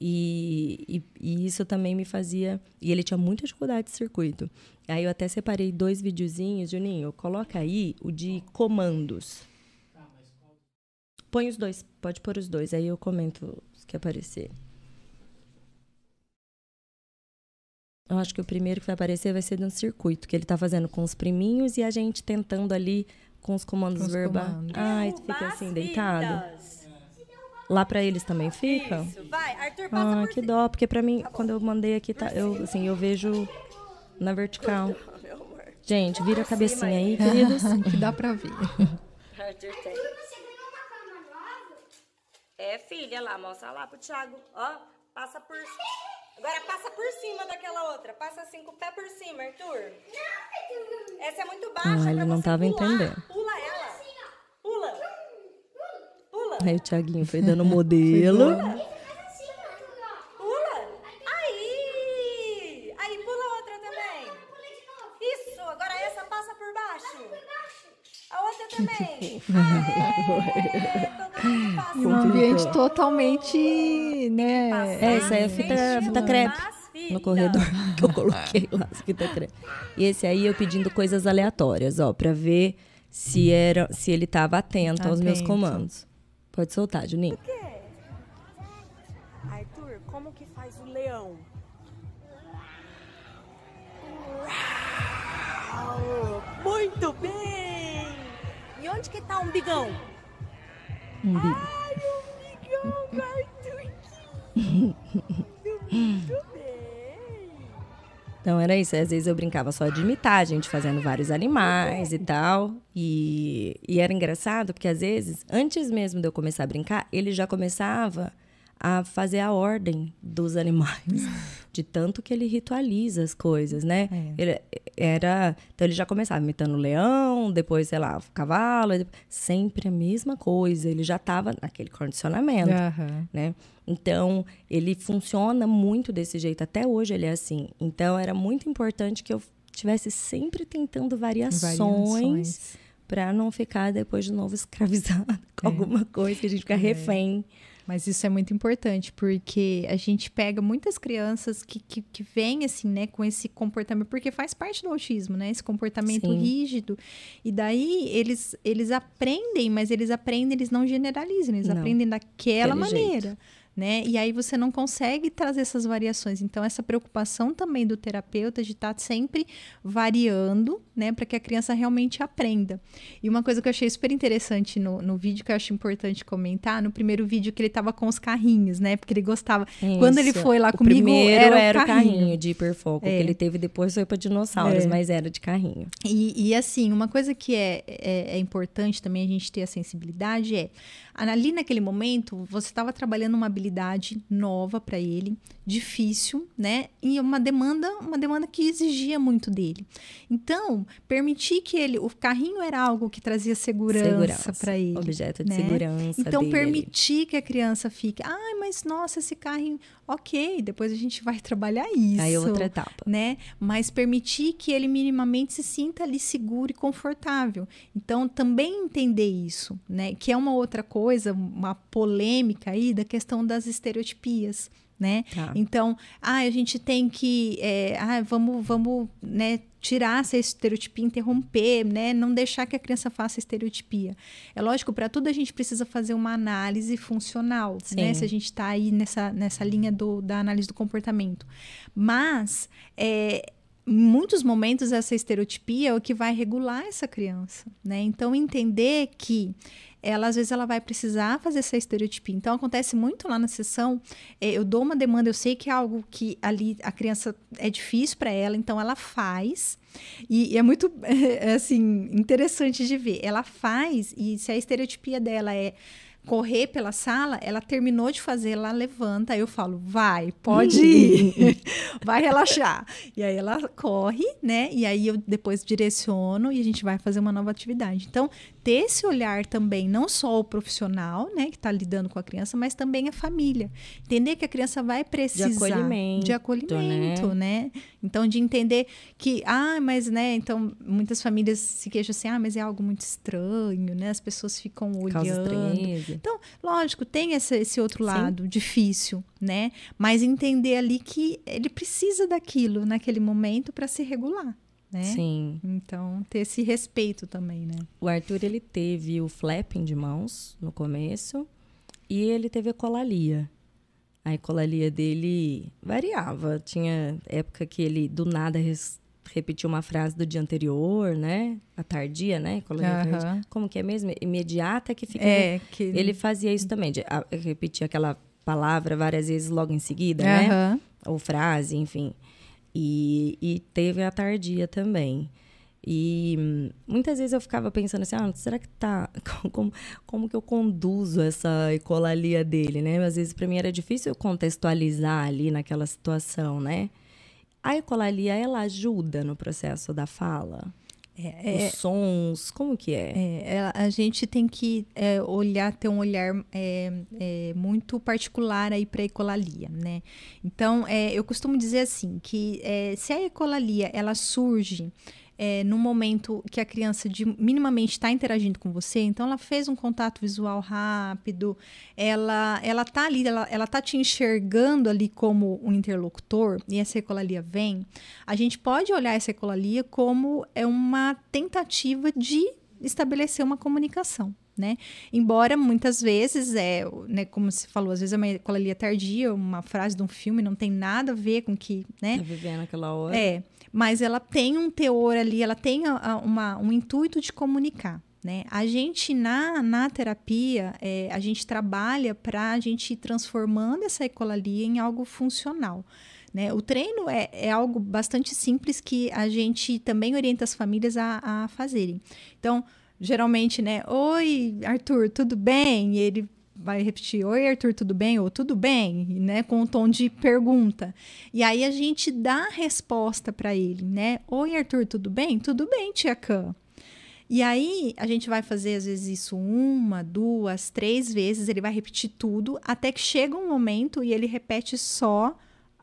Speaker 1: E, e, e isso também me fazia. E ele tinha muita dificuldade de circuito. Aí eu até separei dois videozinhos, Juninho. Coloca aí o de comandos. Põe os dois, pode pôr os dois, aí eu comento os que aparecer. Eu acho que o primeiro que vai aparecer vai ser de um circuito que ele tá fazendo com os priminhos e a gente tentando ali com os comandos
Speaker 2: Com os
Speaker 1: verbais. Ai, tu fica assim, deitado. Lá pra eles também fica?
Speaker 3: Isso, vai. Arthur, passa
Speaker 1: Ah,
Speaker 3: por
Speaker 1: que dó, porque pra mim, quando eu mandei aqui, tá, eu, assim, eu vejo na vertical.
Speaker 3: Meu amor.
Speaker 1: Gente, vira a cabecinha aí, queridos.
Speaker 2: que dá pra ver.
Speaker 3: Arthur tem. É, filha, lá, mostra lá pro Thiago. Ó, passa por... Agora passa por cima daquela outra. Passa assim com o pé por cima, Arthur. Essa é muito baixa,
Speaker 1: Ah,
Speaker 3: é
Speaker 1: ele não tava
Speaker 3: pular.
Speaker 1: entendendo.
Speaker 3: Pula ela. Pula. Pula.
Speaker 1: Aí o Thiaguinho foi dando modelo.
Speaker 3: Pula. Aí. Aí, pula outra também. Isso, agora essa passa por baixo. A outra também. Aê, todo mundo passa.
Speaker 2: E um ambiente totalmente, né?
Speaker 1: É, essa aí é fita, fita crepe. No corredor que eu coloquei lá, as fita crepe. E esse aí eu pedindo coisas aleatórias, ó, pra ver se, era, se ele tava atento aos meus
Speaker 2: Atento.
Speaker 1: comandos. Pode soltar, Juninho.
Speaker 3: Arthur, como que faz o leão? Uau, Muito bem! Onde que tá o umbigão?
Speaker 1: Um bico.
Speaker 3: Ai, o umbigão lindo, Muito bem!
Speaker 1: Então era isso. Às vezes eu brincava só de imitar, a gente fazendo vários animais e tal. E, e era engraçado porque às vezes, antes mesmo de eu começar a brincar, ele já começava a fazer a ordem dos animais, de tanto que ele ritualiza as coisas, né?
Speaker 2: É.
Speaker 1: Ele era, então ele já começava imitando o leão, depois, sei lá, o cavalo, sempre a mesma coisa, ele já estava naquele condicionamento,
Speaker 2: Aham.
Speaker 1: né? Então, ele funciona muito desse jeito, até hoje ele é assim. Então, era muito importante que eu tivesse sempre tentando variações
Speaker 2: Variações.
Speaker 1: para não ficar depois de novo escravizado com
Speaker 2: É.
Speaker 1: alguma coisa que a gente fica refém.
Speaker 2: Mas isso é muito importante, porque a gente pega muitas crianças que, que, que vêm, assim, né, com esse comportamento, porque faz parte do autismo, né? Esse comportamento
Speaker 1: Sim.
Speaker 2: rígido. E daí eles, eles aprendem, mas eles aprendem, eles não generalizam, eles
Speaker 1: Não.
Speaker 2: aprendem daquela
Speaker 1: Daquele
Speaker 2: maneira. Né? E aí você não consegue trazer essas variações. Então, essa preocupação também do terapeuta de estar sempre variando, né, para que a criança realmente aprenda. E uma coisa que eu achei super interessante no, no vídeo, que eu acho importante comentar, no primeiro vídeo que ele tava com os carrinhos, né? Porque ele gostava. Quando ele
Speaker 1: Isso.
Speaker 2: foi lá
Speaker 1: o
Speaker 2: comigo,
Speaker 1: primeiro
Speaker 2: era o
Speaker 1: era, o
Speaker 2: carrinho.
Speaker 1: carrinho de hiperfoco,
Speaker 2: É.
Speaker 1: que ele teve depois foi para dinossauros,
Speaker 2: É.
Speaker 1: mas era de carrinho.
Speaker 2: E, e, assim, uma coisa que é, é, é importante também a gente ter a sensibilidade é, ali naquele momento, você estava trabalhando uma habilidade nova para ele, difícil, né? E uma demanda, uma demanda que exigia muito dele. Então, permitir que ele, o carrinho era algo que trazia segurança, para ele.
Speaker 1: Objeto de
Speaker 2: né?
Speaker 1: segurança.
Speaker 2: Então,
Speaker 1: dele
Speaker 2: permitir que a criança fique, ai, mas nossa, esse carrinho, ok, depois a gente vai trabalhar isso
Speaker 1: Aí é outra etapa.
Speaker 2: né? Mas permitir que ele minimamente se sinta ali seguro e confortável. Então, também entender isso, né? Que é uma outra coisa, uma polêmica aí da questão das estereotipias. Né?
Speaker 1: Tá.
Speaker 2: Então, ah, a gente tem que, é, ah, vamos, vamos, né, tirar essa estereotipia, interromper, né, não deixar que a criança faça estereotipia. É lógico, para tudo a gente precisa fazer uma análise funcional, né? Se a gente está aí nessa, nessa linha do, da análise do comportamento. Mas, é, em muitos momentos, essa estereotipia é o que vai regular essa criança, né? Então, entender que ela, às vezes, ela vai precisar fazer essa estereotipia. Então, acontece muito lá na sessão, é, eu dou uma demanda, eu sei que é algo que ali a criança é difícil para ela, então ela faz. E, e é muito, é, assim, interessante de ver. Ela faz, e se a estereotipia dela é correr pela sala, ela terminou de fazer, ela levanta, aí eu falo, vai, pode ir, vai relaxar. E aí ela corre, né? E aí eu depois direciono e a gente vai fazer uma nova atividade. Então, ter esse olhar também, não só o profissional, né, que está lidando com a criança, mas também a família. Entender que a criança vai precisar
Speaker 1: acolhimento,
Speaker 2: de acolhimento, né? Então, de entender que, ah, mas, né, então, muitas famílias se queixam assim, ah, mas é algo muito estranho, né? As pessoas ficam olhando. Então, lógico, tem esse, esse outro
Speaker 1: Sim.
Speaker 2: lado difícil, né? Mas entender ali que ele precisa daquilo naquele momento para se regular, né?
Speaker 1: Sim.
Speaker 2: Então, ter esse respeito também, né?
Speaker 1: O Arthur, ele teve o flapping de mãos no começo e ele teve a colalia. A ecolalia dele variava. Tinha época que ele, do nada, res- repetia uma frase do dia anterior, né? A tardia, né? Ecolalia
Speaker 2: Aham.
Speaker 1: tardia. Como que é mesmo? Imediata que fica...
Speaker 2: É, que...
Speaker 1: Ele fazia isso também, de a- repetir aquela palavra várias vezes logo em seguida, né? Ou frase, enfim. E, e teve a tardia também. E hum, muitas vezes eu ficava pensando assim, ah, será que tá. Como, como que eu conduzo essa ecolalia dele, né? Às vezes para mim era difícil contextualizar ali naquela situação, né? A ecolalia, ela ajuda no processo da fala?
Speaker 2: É,
Speaker 1: Os sons, como que é?
Speaker 2: É, é, a gente tem que é, olhar, ter um olhar é, é, muito particular aí para a ecolalia, né? Então, é, eu costumo dizer assim, que é, se a ecolalia, ela surge é, no momento que a criança de- minimamente está interagindo com você, então ela fez um contato visual rápido, ela ela tá ali, ela, ela tá te enxergando ali como um interlocutor e essa ecolalia vem, a gente pode olhar essa ecolalia como é uma tentativa de estabelecer uma comunicação. Né? Embora muitas vezes é, né, como se falou, às vezes é uma ecolalia tardia, uma frase de um filme não tem nada a ver com que, né?
Speaker 1: Tá vivendo aquela hora?
Speaker 2: É, mas ela tem um teor ali, ela tem a- a- uma, um intuito de comunicar. Né? A gente, na, na terapia, é, a gente trabalha para a gente ir transformando essa ecolalia em algo funcional. Né? O treino é, é algo bastante simples que a gente também orienta as famílias a, a fazerem. Então, geralmente, né? Oi, Arthur, tudo bem? E ele vai repetir: Oi, Arthur, tudo bem? Ou tudo bem? Né? Com um tom de pergunta. E aí a gente dá a resposta para ele, né? Oi, Arthur, tudo bem? Tudo bem, tia Cã. E aí a gente vai fazer às vezes isso uma, duas, três vezes, ele vai repetir tudo, até que chega um momento e ele repete só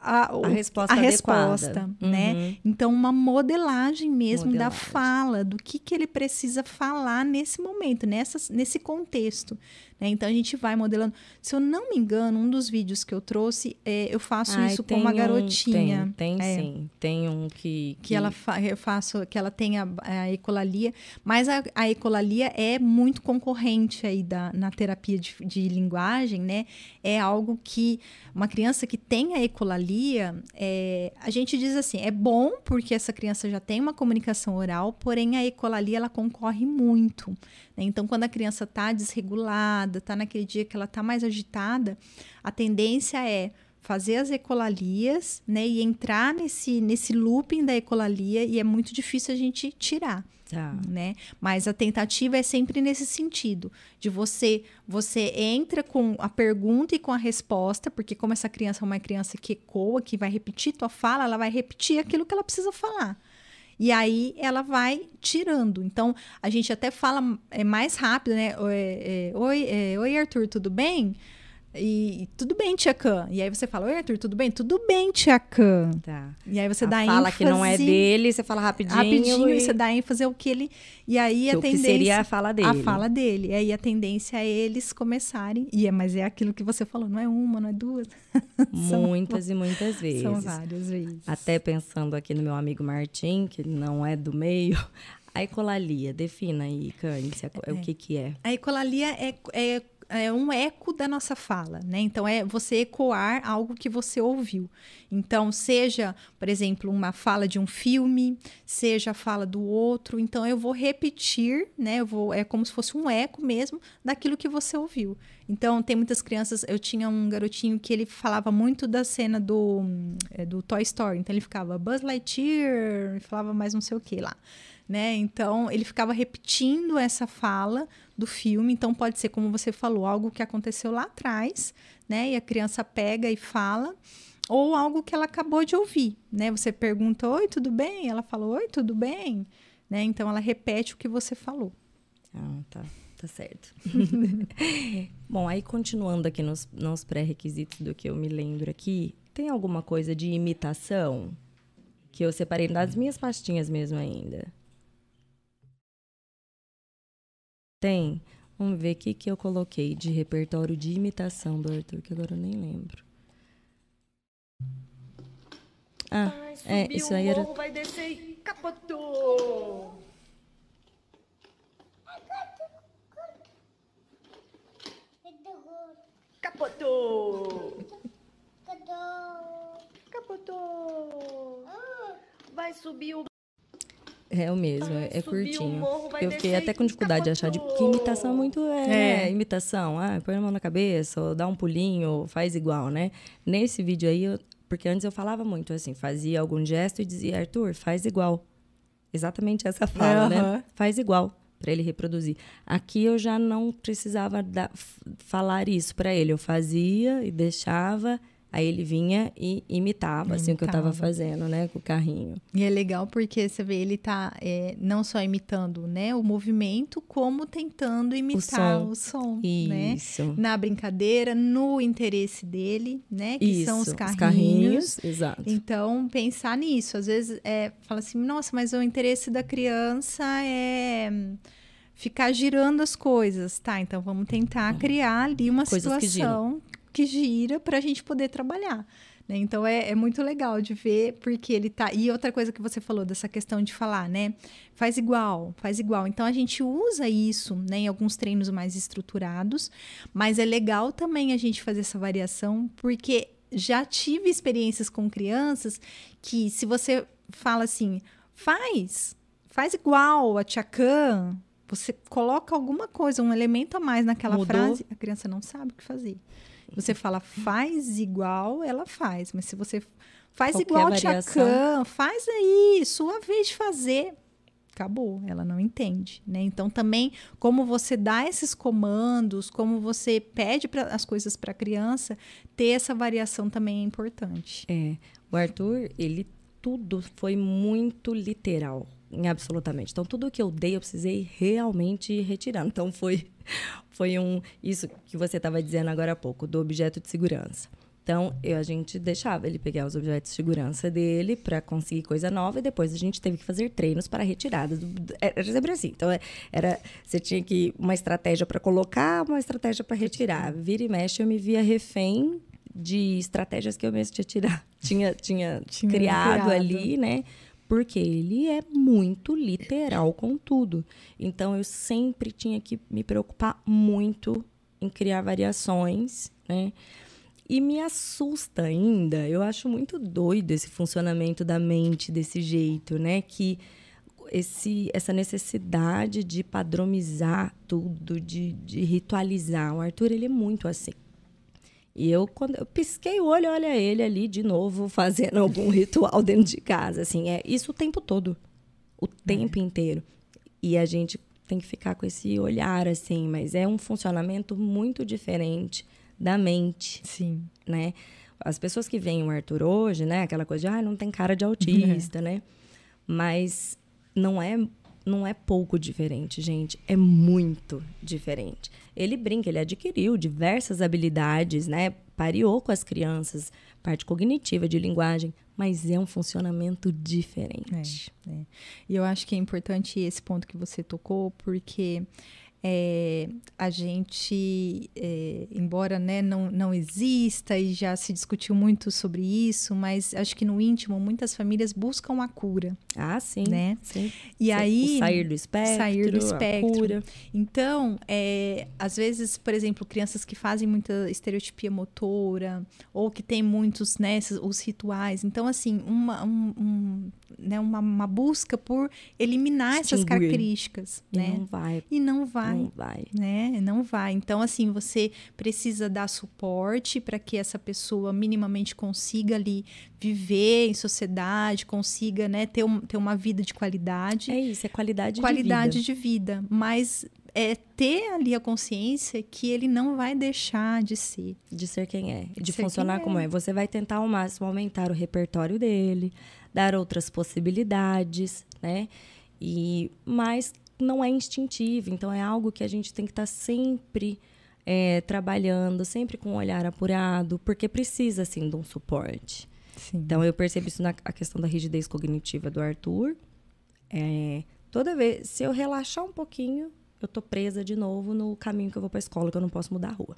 Speaker 2: a,
Speaker 1: a resposta
Speaker 2: a resposta,
Speaker 1: Uhum.
Speaker 2: né? Então uma modelagem mesmo da
Speaker 1: Modelagem.
Speaker 2: fala, do que que ele precisa falar nesse momento, nessa, nesse contexto. Né? Então a gente vai modelando. Se eu não me engano, um dos vídeos que eu trouxe, é, eu faço
Speaker 1: Ai,
Speaker 2: isso com uma
Speaker 1: um-
Speaker 2: garotinha.
Speaker 1: tem, tem
Speaker 2: É.
Speaker 1: sim. Tem um que.
Speaker 2: Que ela fa eu faço, que ela tem a, a ecolalia, mas a, a ecolalia é muito concorrente aí da, na terapia de, de linguagem, né? É algo que uma criança que tem a ecolalia, é, a gente diz assim, é bom porque essa criança já tem uma comunicação oral, porém a ecolalia ela concorre muito. Né? Então, quando a criança está desregulada, está naquele dia que ela está mais agitada, a tendência é fazer as ecolalias, né, e entrar nesse nesse looping da ecolalia e é muito difícil a gente tirar,
Speaker 1: Tá.
Speaker 2: né? Mas a tentativa é sempre nesse sentido, de você você entra com a pergunta e com a resposta, porque como essa criança é uma criança que ecoa, que vai repetir tua fala, ela vai repetir aquilo que ela precisa falar. E aí ela vai tirando. Então, a gente até fala é, mais rápido, né? Oi, é, oi, é, oi, Arthur, tudo bem? E tudo bem, tia Cã. E aí você fala, oi, Arthur, tudo bem? Tudo bem, tia Cã.
Speaker 1: Tá.
Speaker 2: E aí você
Speaker 1: a
Speaker 2: dá
Speaker 1: fala
Speaker 2: ênfase.
Speaker 1: que não é dele, você fala rapidinho.
Speaker 2: Rapidinho,
Speaker 1: e
Speaker 2: e você dá ênfase ao que ele. E aí a tendência.
Speaker 1: seria a fala dele.
Speaker 2: A fala dele. E aí a tendência é eles começarem. E é, mas é aquilo que você falou, não é uma, não é duas. São-
Speaker 1: Muitas e muitas vezes.
Speaker 2: São várias vezes.
Speaker 1: Até pensando aqui no meu amigo Martim, que não é do meio. A ecolalia, defina aí, Cândice, o que que é.
Speaker 2: A ecolalia é, é, é um eco da nossa fala, né? Então, é você ecoar algo que você ouviu. Então, seja, por exemplo, uma fala de um filme, seja a fala do outro. Então, eu vou repetir, né? Eu vou, é como se fosse um eco mesmo daquilo que você ouviu. Então, tem muitas crianças. Eu tinha um garotinho que ele falava muito da cena do, é, do Toy Story. Então, ele ficava Buzz Lightyear, falava mais não sei o que lá. Né? Então, ele ficava repetindo essa fala do filme. Então, pode ser, como você falou, algo que aconteceu lá atrás, né? E a criança pega e fala. Ou algo que ela acabou de ouvir, né? Você pergunta, oi, tudo bem? Ela fala, oi, tudo bem? Né? Então, ela repete o que você falou.
Speaker 1: Ah, tá. Tá certo. Bom, aí continuando aqui nos, nos pré-requisitos do que eu me lembro aqui, tem alguma coisa de imitação? Que eu separei das minhas pastinhas mesmo ainda. Tem? Vamos ver o que, que eu coloquei de repertório de imitação do Arthur, que agora eu nem lembro. Ah,
Speaker 3: Ai,
Speaker 1: é, isso
Speaker 3: o
Speaker 1: aí era.
Speaker 3: vai descer e capotou. Capotou. Capotou. Vai subir o
Speaker 1: É o mesmo,
Speaker 3: Vai
Speaker 1: é curtinho.
Speaker 3: morro,
Speaker 1: Eu fiquei até com dificuldade de achar de
Speaker 3: capotou.
Speaker 1: que imitação é muito é,
Speaker 2: É.
Speaker 1: imitação. Ah, põe a mão na cabeça, ou dá um pulinho, ou faz igual, né? Nesse vídeo aí, eu- porque antes eu falava muito assim, fazia algum gesto e dizia, Arthur, faz igual. Exatamente essa fala, né?
Speaker 2: Aham.
Speaker 1: Faz igual para ele reproduzir. Aqui eu já não precisava f- falar isso para ele, eu fazia e deixava, aí ele vinha e imitava, assim o que eu estava fazendo, né, com o carrinho.
Speaker 2: E é legal porque você vê, ele tá é, não só imitando né, o movimento, como tentando imitar
Speaker 1: som.
Speaker 2: o som, né?
Speaker 1: Isso.
Speaker 2: Na brincadeira, no interesse dele, né? Que
Speaker 1: Isso,
Speaker 2: são os
Speaker 1: os
Speaker 2: carrinhos.
Speaker 1: carrinhos, exato.
Speaker 2: Então, pensar nisso. Às vezes, é, fala assim, nossa, mas o interesse da criança é ficar girando as coisas. Tá, então vamos tentar criar ali uma.
Speaker 1: Coisas
Speaker 2: situação que gira para a gente poder trabalhar. né? Então, é, é muito legal de ver, porque ele tá... E outra coisa que você falou, dessa questão de falar, né? Faz igual, faz igual. Então, a gente usa isso né, em alguns treinos mais estruturados, mas é legal também a gente fazer essa variação, porque já tive experiências com crianças que se você fala assim, faz, faz igual a Khan, você coloca alguma coisa, um elemento a mais naquela
Speaker 1: Mudou.
Speaker 2: frase, a criança não sabe o que fazer. Você fala, faz igual, ela faz. Mas se você Faz
Speaker 1: Qualquer
Speaker 2: igual
Speaker 1: variação.
Speaker 2: Tchacan, faz aí, sua vez de fazer. Acabou, ela não entende, né? Então também como você dá esses comandos, como você pede pra, as coisas para a criança, ter essa variação também é importante.
Speaker 1: É, o Arthur, ele tudo foi muito literal, em absolutamente. Então tudo que eu dei eu precisei realmente retirar. Então foi foi um isso que você estava dizendo agora há pouco do objeto de segurança. Então, eu, a gente deixava ele pegar os objetos de segurança dele para conseguir coisa nova e depois a gente teve que fazer treinos para retirada. Do, do- era sempre assim. Então, é- era você tinha que uma estratégia para colocar, uma estratégia para retirar. Vira e mexe, eu me via refém de estratégias que eu mesmo tinha tirado, tinha, tinha,
Speaker 2: Tinha
Speaker 1: criado,
Speaker 2: criado.
Speaker 1: ali, né? Porque ele é muito literal com tudo. Então, eu sempre tinha que me preocupar muito em criar variações, né? E me assusta ainda, eu acho muito doido esse funcionamento da mente desse jeito, né? Que esse, essa necessidade de padronizar tudo, de, de ritualizar. O Arthur, ele é muito assim. E eu, quando eu pisquei o olho, olha ele ali de novo fazendo algum ritual dentro de casa. Assim, é isso o tempo todo. O tempo inteiro. E a gente tem que ficar com esse olhar, assim, mas é um funcionamento muito diferente da mente
Speaker 2: Sim.
Speaker 1: né? As pessoas que veem o Arthur hoje, né? Aquela coisa de, ah, não tem cara de autista, né? Mas não é, não é pouco diferente, gente. É muito diferente. Ele brinca, ele adquiriu diversas habilidades, né? Pareou com as crianças, parte cognitiva, de linguagem, mas é um funcionamento diferente.
Speaker 2: É. E eu acho que é importante esse ponto que você tocou, porque é, a gente, é, embora né, não, não exista e já se discutiu muito sobre isso, mas acho que no íntimo muitas famílias buscam a cura.
Speaker 1: Ah, sim.
Speaker 2: Né?
Speaker 1: sim.
Speaker 2: E
Speaker 1: Sim,
Speaker 2: aí
Speaker 1: o sair do espectro,
Speaker 2: sair do
Speaker 1: a
Speaker 2: espectro.
Speaker 1: cura.
Speaker 2: Então, é, às vezes, por exemplo, crianças que fazem muita estereotipia motora ou que tem muitos, né, esses- os rituais. Então, assim, uma, um- um, né, uma, uma busca por eliminar essas
Speaker 1: Extinguir.
Speaker 2: características,
Speaker 1: E
Speaker 2: né?
Speaker 1: não vai,
Speaker 2: E não vai.
Speaker 1: Não vai.
Speaker 2: Né? Não vai. Então, assim, você precisa dar suporte para que essa pessoa minimamente consiga ali viver em sociedade, consiga né, ter, um- ter uma vida de qualidade
Speaker 1: É isso, é qualidade,
Speaker 2: qualidade
Speaker 1: de vida.
Speaker 2: de vida, mas é ter ali a consciência que ele não vai deixar de ser.
Speaker 1: De ser quem é, de
Speaker 2: ser
Speaker 1: funcionar como
Speaker 2: é.
Speaker 1: é. Você vai tentar ao máximo aumentar o repertório dele, dar outras possibilidades, né? E mas não é instintivo, então é algo que a gente tem que estar sempre é, trabalhando, sempre com um olhar apurado, porque precisa assim de um suporte.
Speaker 2: Sim.
Speaker 1: Então eu percebo isso na questão da rigidez cognitiva do Arthur. É, toda vez, se eu relaxar um pouquinho, eu tô presa de novo no caminho que eu vou para a escola, que eu não posso mudar a rua.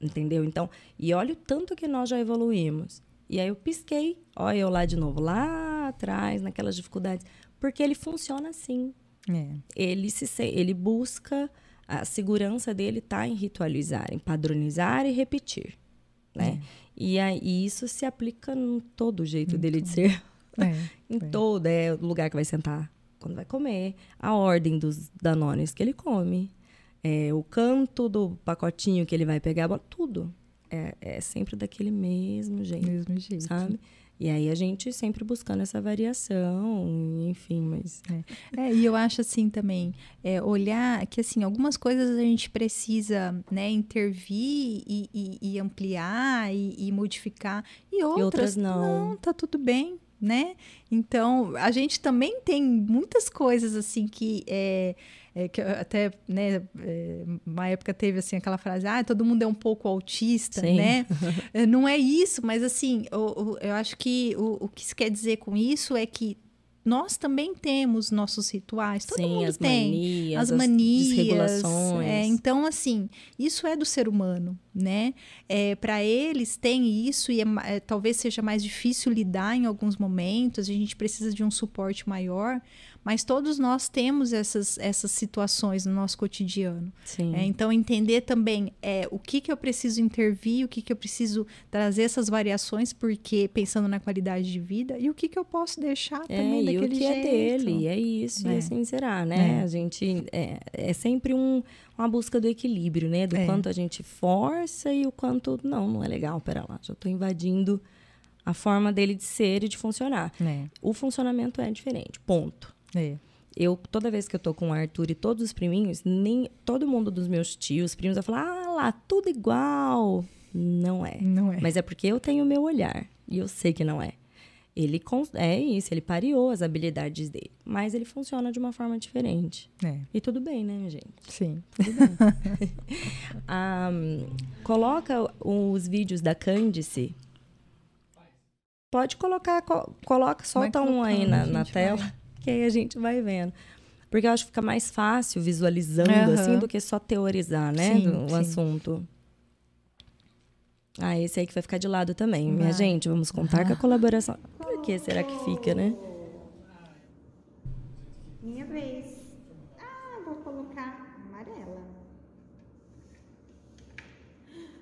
Speaker 1: Entendeu? Então, e olha o tanto que nós já evoluímos. E aí eu pisquei, olha eu lá de novo, lá atrás, naquelas dificuldades, porque ele funciona assim.
Speaker 2: É.
Speaker 1: Ele se ele busca a segurança dele tá em ritualizar, em padronizar e repetir, né? E aí isso se aplica em todo o jeito dele de ser
Speaker 2: É.
Speaker 1: em
Speaker 2: É.
Speaker 1: todo é o lugar que vai sentar quando vai comer, a ordem dos danones que ele come, é, o canto do pacotinho que ele vai pegar, tudo é, é sempre daquele mesmo jeito,
Speaker 2: Mesmo jeito.
Speaker 1: sabe? E aí a gente sempre buscando essa variação, enfim, mas
Speaker 2: É, e eu acho assim também, é, olhar que assim, algumas coisas a gente precisa né, intervir e, e- e ampliar e, e modificar, e outras,
Speaker 1: outras não.
Speaker 2: tá tudo bem, né? Então, a gente também tem muitas coisas assim que é, é, que eu até, né, é, uma época teve assim aquela frase, ah, todo mundo é um pouco autista,
Speaker 1: Sim.
Speaker 2: né? É, Não é isso, mas assim, o- eu acho que o, o que se quer dizer com isso é que nós também temos nossos rituais, todo
Speaker 1: sim,
Speaker 2: mundo
Speaker 1: as
Speaker 2: tem
Speaker 1: manias,
Speaker 2: as manias,
Speaker 1: desregulações.
Speaker 2: é, então assim, isso é do ser humano, né? É, para eles tem isso e é é, talvez seja mais difícil lidar em alguns momentos. A gente precisa de um suporte maior, mas todos nós temos essas essas situações no nosso cotidiano.
Speaker 1: Sim.
Speaker 2: É, então, entender também é, o que, que eu preciso intervir, o que, que eu preciso trazer essas variações, porque pensando na qualidade de vida, e o que, que eu posso deixar
Speaker 1: É,
Speaker 2: também
Speaker 1: e
Speaker 2: daquele
Speaker 1: o que
Speaker 2: jeito.
Speaker 1: é dele, é isso,
Speaker 2: É.
Speaker 1: e assim será, né?
Speaker 2: É.
Speaker 1: A gente é, é sempre um, uma busca do equilíbrio, né? Do
Speaker 2: É.
Speaker 1: quanto a gente força e o quanto não, não é legal, pera lá, já tô invadindo a forma dele de ser e de funcionar.
Speaker 2: É,
Speaker 1: O funcionamento é diferente, ponto.
Speaker 2: É.
Speaker 1: Eu, toda vez que eu tô com o Arthur e todos os priminhos, nem todo mundo dos meus tios, primos, vai falar, ah lá, tudo igual. Não é.
Speaker 2: Não é.
Speaker 1: Mas é porque eu tenho o meu olhar. E eu sei que não é. Ele é isso, ele pareou as habilidades dele. Mas ele funciona de uma forma diferente.
Speaker 2: É,
Speaker 1: E tudo bem, né, gente?
Speaker 2: sim.
Speaker 1: Ah, coloca os vídeos da Candice. Pode colocar, co- coloca, solta um aí na, na tela. Que aí a gente vai vendo. Porque eu acho que fica mais fácil visualizando
Speaker 2: Aham.
Speaker 1: assim do que só teorizar, né,
Speaker 2: Sim,
Speaker 1: do o
Speaker 2: sim.
Speaker 1: assunto. Ah, esse aí que vai ficar de lado também. Minha gente, vamos contar com a colaboração. Por que será que fica, né?
Speaker 4: Minha vez. Ah, vou colocar amarela.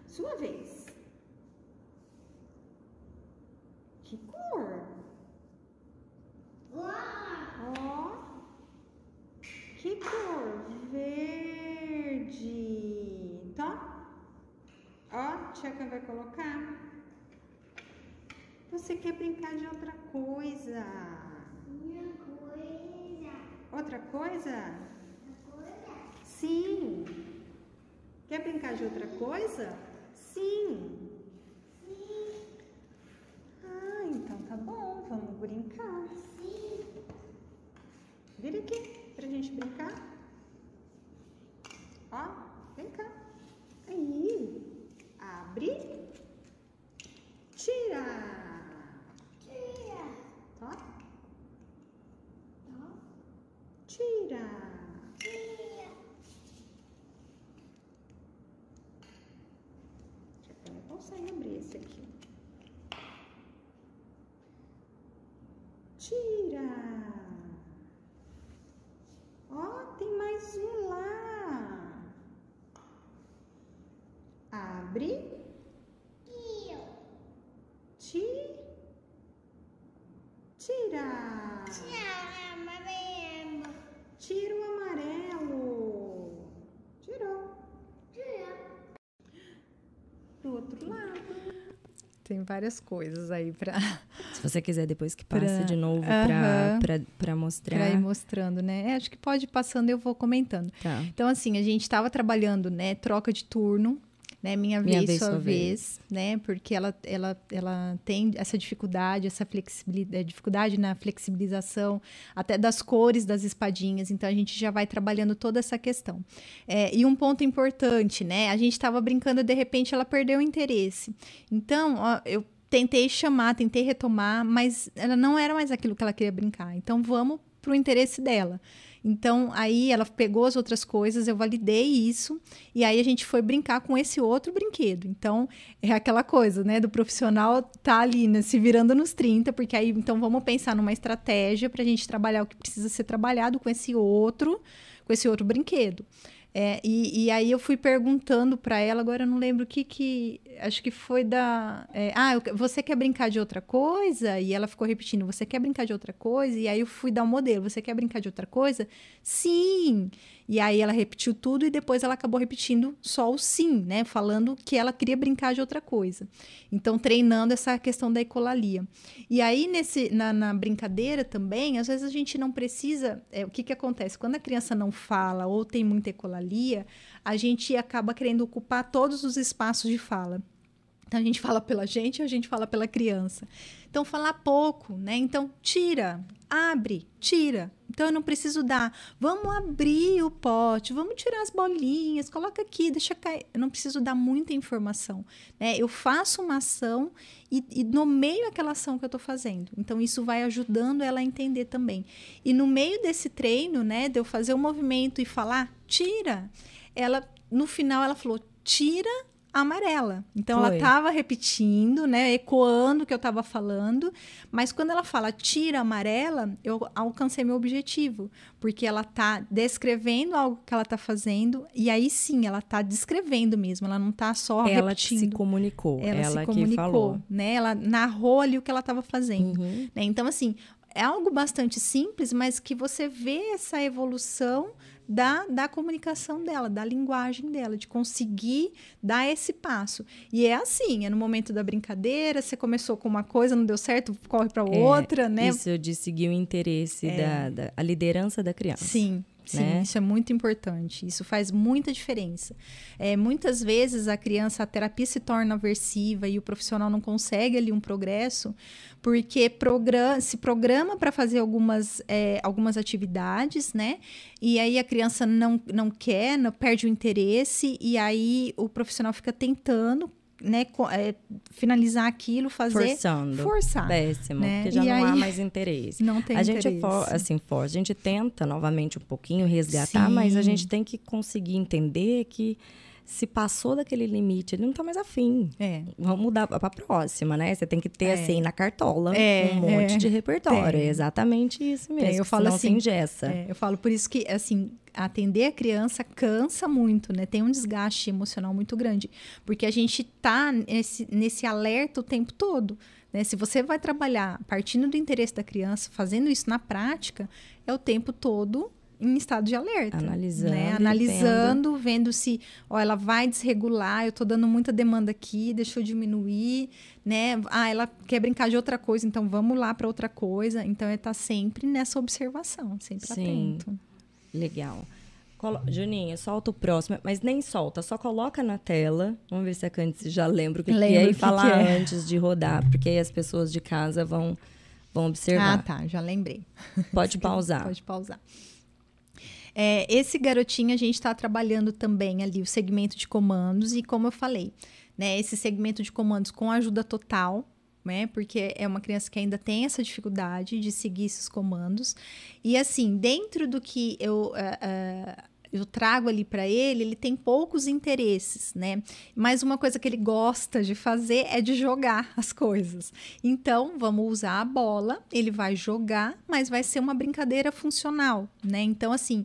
Speaker 4: Sua vez. Que cor? Ó. Que cor? Verde. Tá? Ó, Tcheca vai colocar. Você quer brincar de outra coisa? Outra coisa? Sim. Quer brincar de outra coisa? Sim. Ah, então tá bom, vamos brincar. Vira aqui pra gente brincar. Ó, vem cá. Aí. Abre. Tira. Tá? Tira. Deixa eu não consegue abrir esse aqui. Tira. Ó, tem mais um lá. Abre. Ti. Tira. Tira o amarelo. Tirou. Pro outro lado.
Speaker 2: Tem várias coisas aí pra,
Speaker 1: Se você quiser depois que passe
Speaker 2: Pra-
Speaker 1: de novo pra,
Speaker 2: Aham.
Speaker 1: pra, pra mostrar.
Speaker 2: pra ir mostrando, né? É, acho que pode ir passando, eu vou comentando.
Speaker 1: Tá.
Speaker 2: Então, assim, a gente estava trabalhando, né? Troca de turno, né? Minha,
Speaker 1: Minha
Speaker 2: vez,
Speaker 1: vez,
Speaker 2: sua
Speaker 1: sua
Speaker 2: vez, né? Porque ela, ela, ela tem essa dificuldade, essa flexibilidade, dificuldade na flexibilização, até das cores das espadinhas. Então, a gente já vai trabalhando toda essa questão. É, e um ponto importante, né? A gente estava brincando, de repente, ela perdeu o interesse. Então, ó, eu tentei chamar, tentei retomar, mas ela não era mais aquilo que ela queria brincar. Então, vamos pro interesse dela. Então, aí ela pegou as outras coisas, eu validei isso, e aí a gente foi brincar com esse outro brinquedo. Então, é aquela coisa, né, do profissional tá ali, né, se virando nos 30, porque aí, então, vamos pensar numa estratégia para a gente trabalhar o que precisa ser trabalhado com esse outro, com esse outro brinquedo. É, e, e aí eu fui perguntando para ela, agora eu não lembro o que que. Acho que foi da. é, ah, você quer brincar de outra coisa? E ela ficou repetindo, você quer brincar de outra coisa? E aí eu fui dar um modelo, você quer brincar de outra coisa? Sim! E aí ela repetiu tudo e depois ela acabou repetindo só o sim, né? Falando que ela queria brincar de outra coisa. Então, treinando essa questão da ecolalia. E aí, nesse, na, na brincadeira também, às vezes a gente não precisa. é, o que, que acontece? Quando a criança não fala ou tem muita ecolalia, a gente acaba querendo ocupar todos os espaços de fala. Então a gente fala pela gente, a gente fala pela criança. Então falar pouco, né? Então tira, abre, tira. Então eu não preciso dar. Vamos abrir o pote, vamos tirar as bolinhas, coloca aqui, deixa cair. Eu não preciso dar muita informação, né? Eu faço uma ação e, e nomeio aquela ação que eu estou fazendo. Então isso vai ajudando ela a entender também. E no meio desse treino, né, de eu fazer o movimento e falar tira, ela no final ela falou tira amarela. Então ela
Speaker 1: Foi.
Speaker 2: estava repetindo, né, ecoando o que eu estava falando, mas quando ela fala tira amarela, eu alcancei meu objetivo, porque ela tá descrevendo algo que ela tá fazendo e aí sim, ela tá descrevendo mesmo, ela não tá só
Speaker 1: ela que
Speaker 2: repetindo.
Speaker 1: se comunicou.
Speaker 2: ela,
Speaker 1: Ela,
Speaker 2: se
Speaker 1: que
Speaker 2: comunicou,
Speaker 1: falou.
Speaker 2: né? Ela narrou ali o que ela estava fazendo.
Speaker 1: Uhum.
Speaker 2: né? Então, assim, é algo bastante simples, mas que você vê essa evolução da, da comunicação dela, da linguagem dela, de conseguir dar esse passo. E é assim, é no momento da brincadeira, você começou com uma coisa, não deu certo, corre para
Speaker 1: É,
Speaker 2: outra, né?
Speaker 1: Isso de seguir o interesse
Speaker 2: É.
Speaker 1: da, da a liderança da criança.
Speaker 2: Sim, sim,
Speaker 1: né?
Speaker 2: isso é muito importante. Isso faz muita diferença. É, muitas vezes a criança, a terapia se torna aversiva e o profissional não consegue ali um progresso, porque progra se programa para fazer algumas, é, algumas atividades, né? E aí a criança não, não quer, não, perde o interesse, e aí o profissional fica tentando. Né, é, finalizar aquilo, fazer
Speaker 1: Forçando.
Speaker 2: forçar.
Speaker 1: Péssimo,
Speaker 2: né?
Speaker 1: porque já
Speaker 2: E
Speaker 1: não há
Speaker 2: aí-
Speaker 1: mais interesse.
Speaker 2: Não tem
Speaker 1: a gente
Speaker 2: interesse.
Speaker 1: for, assim, for, a gente tenta novamente um pouquinho resgatar,
Speaker 2: Sim.
Speaker 1: mas a gente tem que conseguir entender que se passou daquele limite, ele não tá mais afim.
Speaker 2: É.
Speaker 1: Vamos mudar para a próxima, né? Você tem que ter
Speaker 2: É.
Speaker 1: assim na cartola
Speaker 2: É,
Speaker 1: um monte
Speaker 2: é.
Speaker 1: de repertório. É exatamente isso mesmo.
Speaker 2: Eu falo
Speaker 1: senão
Speaker 2: assim,
Speaker 1: se engessa.
Speaker 2: É, eu falo por isso que, assim, atender a criança cansa muito, né? Tem um desgaste emocional muito grande. Porque a gente tá nesse, nesse alerta o tempo todo. Né? Se você vai trabalhar partindo do interesse da criança, fazendo isso na prática, é o tempo todo em estado de alerta.
Speaker 1: Analisando
Speaker 2: Né? Analisando, vendo se ó, ela vai desregular, eu tô dando muita demanda aqui, deixa eu diminuir, né? Ah, ela quer brincar de outra coisa, então vamos lá para outra coisa. Então é estar sempre nessa observação, sempre
Speaker 1: Sim.
Speaker 2: atento.
Speaker 1: Legal. Colo... Juninha, solta o próximo, mas nem solta, só coloca na tela. Vamos ver se a Candice já lembra o que, que é e falar
Speaker 2: é.
Speaker 1: antes de rodar, porque aí as pessoas de casa vão, vão
Speaker 2: Ah,
Speaker 1: observar.
Speaker 2: tá, já lembrei.
Speaker 1: Pode pausar.
Speaker 2: Pode pausar. É, esse garotinho a gente está trabalhando também ali o segmento de comandos e como eu falei, né, esse segmento de comandos com ajuda total, né, porque é uma criança que ainda tem essa dificuldade de seguir esses comandos e assim dentro do que eu ah, ah, eu trago ali para ele, ele tem poucos interesses, né? Mas uma coisa que ele gosta de fazer é de jogar as coisas. Então, vamos usar a bola, ele vai jogar, mas vai ser uma brincadeira funcional, né? Então, assim,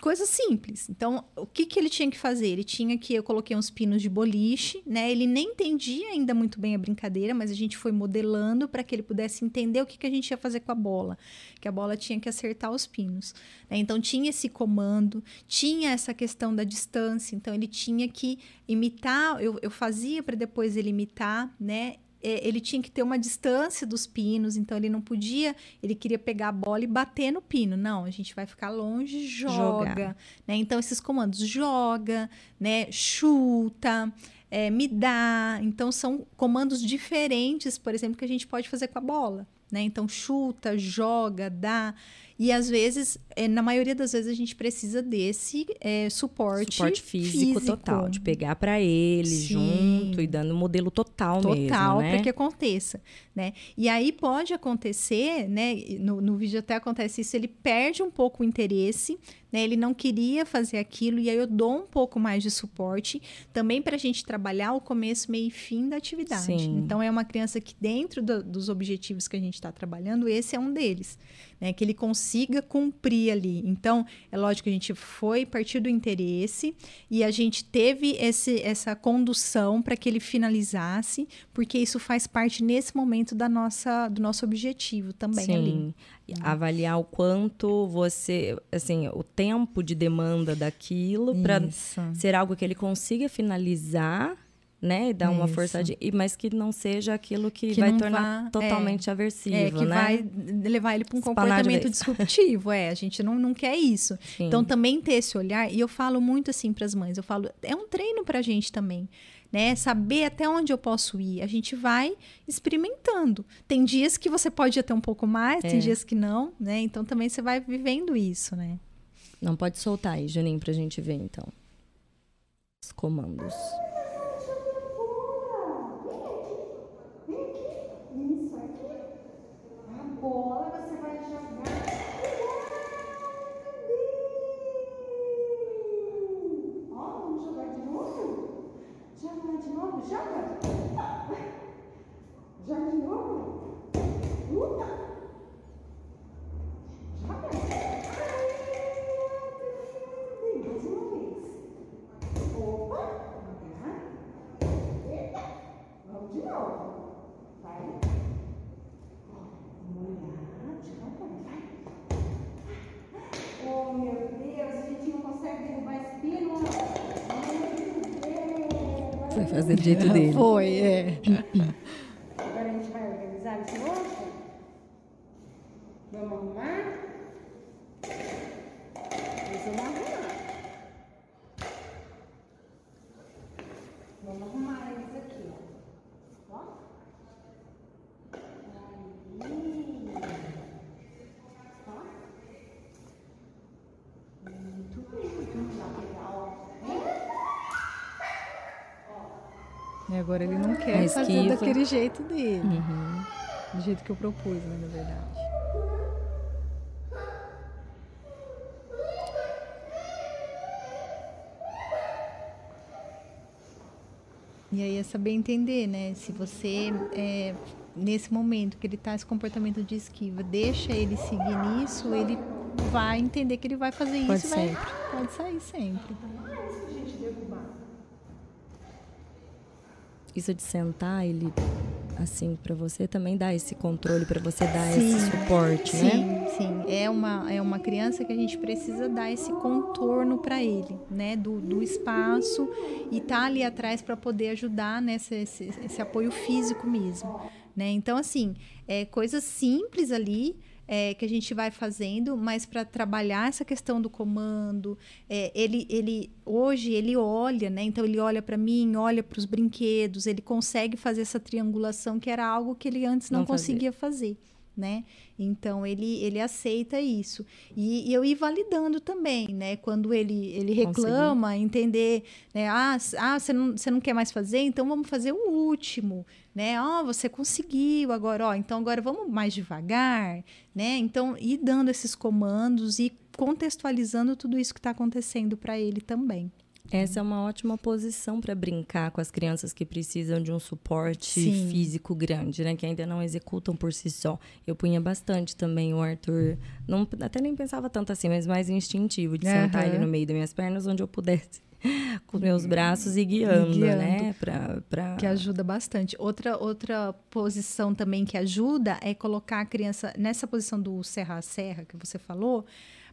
Speaker 2: coisa simples. Então, o que, que ele tinha que fazer? Ele tinha que, eu coloquei uns pinos de boliche, né? Ele nem entendia ainda muito bem a brincadeira, mas a gente foi modelando para que ele pudesse entender o que, que a gente ia fazer com a bola. Que a bola tinha que acertar os pinos. né? Então, tinha esse comando, tinha essa questão da distância. Então, ele tinha que imitar, eu, eu fazia para depois ele imitar, né? É, ele tinha que ter uma distância dos pinos, então ele não podia, ele queria pegar a bola e bater no pino. Não, a gente vai ficar longe, joga.
Speaker 1: Jogar.
Speaker 2: Né? Então, esses comandos, joga, né? chuta, é, me dá. Então, são comandos diferentes, por exemplo, que a gente pode fazer com a bola. Né? Então, chuta, joga, dá. E às vezes, é, na maioria das vezes, a gente precisa desse é, suporte,
Speaker 1: Suporte físico, total, de pegar para ele
Speaker 2: Sim.
Speaker 1: junto e dando modelo total, mesmo,
Speaker 2: total
Speaker 1: né?
Speaker 2: para que aconteça, né? E aí pode acontecer, né? No, no vídeo até acontece isso, ele perde um pouco o interesse, né? Ele não queria fazer aquilo e aí eu dou um pouco mais de suporte também para a gente trabalhar o começo, meio e fim da atividade.
Speaker 1: Sim.
Speaker 2: Então é uma criança que dentro do- dos objetivos que a gente está trabalhando, esse é um deles, né? Que ele consiga cumprir ali. Então é lógico que a gente foi partir do interesse e a gente teve esse, essa condução para que ele finalizasse, porque isso faz parte nesse momento da nossa, do nosso objetivo também ali.
Speaker 1: Sim. E Avaliar o quanto você, assim, o tempo de demanda daquilo para ser algo que ele consiga finalizar, né? E dar uma
Speaker 2: Isso.
Speaker 1: forçadinha, e- mas que não seja aquilo que,
Speaker 2: Que
Speaker 1: vai tornar
Speaker 2: vá-
Speaker 1: totalmente aversivo,
Speaker 2: É, que
Speaker 1: né?
Speaker 2: vai levar ele para um
Speaker 1: Espanar
Speaker 2: comportamento disruptivo. É, a gente não, não quer isso.
Speaker 1: Sim.
Speaker 2: Então, também ter esse olhar, e eu falo muito assim para as mães, eu falo, é um treino para a gente também. Né? Saber até onde eu posso ir. A gente vai experimentando. Tem dias que você pode ir até um pouco mais,
Speaker 1: É.
Speaker 2: tem dias que não, né? Então também você vai vivendo isso, né?
Speaker 1: Não pode soltar aí, Juninho, pra gente ver, então. Os comandos.
Speaker 3: Isso aqui. A bola você vai jogar. Ó, vamos jogar de novo? Joga de novo, joga. Joga de novo. Upa. Joga. Aê, Mais uma vez. Opa. Devagar. Eita. Vamos de novo. Vai. Vamos olhar. Devagar, vai. Oh, meu Deus, a gente
Speaker 1: Foi fazer do jeito dele.
Speaker 2: Foi, é.
Speaker 3: Agora a gente vai organizar esse rosto? Vamos arrumar? Mas vamos arrumar. Vamos arrumar eles aqui, ó. Ó. Aí. Ó. Muito bem, muito legal.
Speaker 2: E agora ele não quer fazer daquele jeito dele.
Speaker 1: Uhum.
Speaker 2: Do jeito que eu propus, né, na verdade. E aí é saber entender, né? Se você, é, nesse momento que ele tá esse comportamento de esquiva, deixa ele seguir nisso, ele vai entender que ele vai fazer
Speaker 1: Pode
Speaker 2: isso vai,
Speaker 1: sempre.
Speaker 2: pode sair sempre.
Speaker 1: Isso de sentar ele assim pra você também dá esse controle pra você dar
Speaker 2: Sim.
Speaker 1: esse suporte,
Speaker 2: Sim,
Speaker 1: né?
Speaker 2: sim. É uma, é uma criança que a gente precisa dar esse contorno para ele, né? Do, do espaço e tá ali atrás para poder ajudar nesse esse, esse apoio físico mesmo, né? Então, assim, é coisas simples ali. É, que a gente vai fazendo, mas para trabalhar essa questão do comando, é, ele, ele hoje ele olha, né? Então ele olha para mim, olha para os brinquedos, ele consegue fazer essa triangulação que era algo que ele antes não,
Speaker 1: Não
Speaker 2: conseguia fazer, né? Então ele, ele aceita isso. E, e eu ir validando também, né? Quando ele, ele reclama, entender, né? Ah, ah você, não, você não quer mais fazer? Então vamos fazer o último, né? Ó, você conseguiu agora, ó, então agora vamos mais devagar, né? Então ir dando esses comandos e contextualizando tudo isso que está acontecendo para ele também.
Speaker 1: Essa é uma ótima posição para brincar com as crianças que precisam de um suporte
Speaker 2: Sim.
Speaker 1: físico grande, né? Que ainda não executam por si só. Eu punha bastante também o Arthur, não, até nem pensava tanto assim, mas mais instintivo de sentar
Speaker 2: Aham.
Speaker 1: ele no meio das minhas pernas, onde eu pudesse, com meus braços e guiando,
Speaker 2: guiando.
Speaker 1: né? Pra, pra...
Speaker 2: Que ajuda bastante. Outra, outra posição também que ajuda é colocar a criança nessa posição do serra a serra que você falou,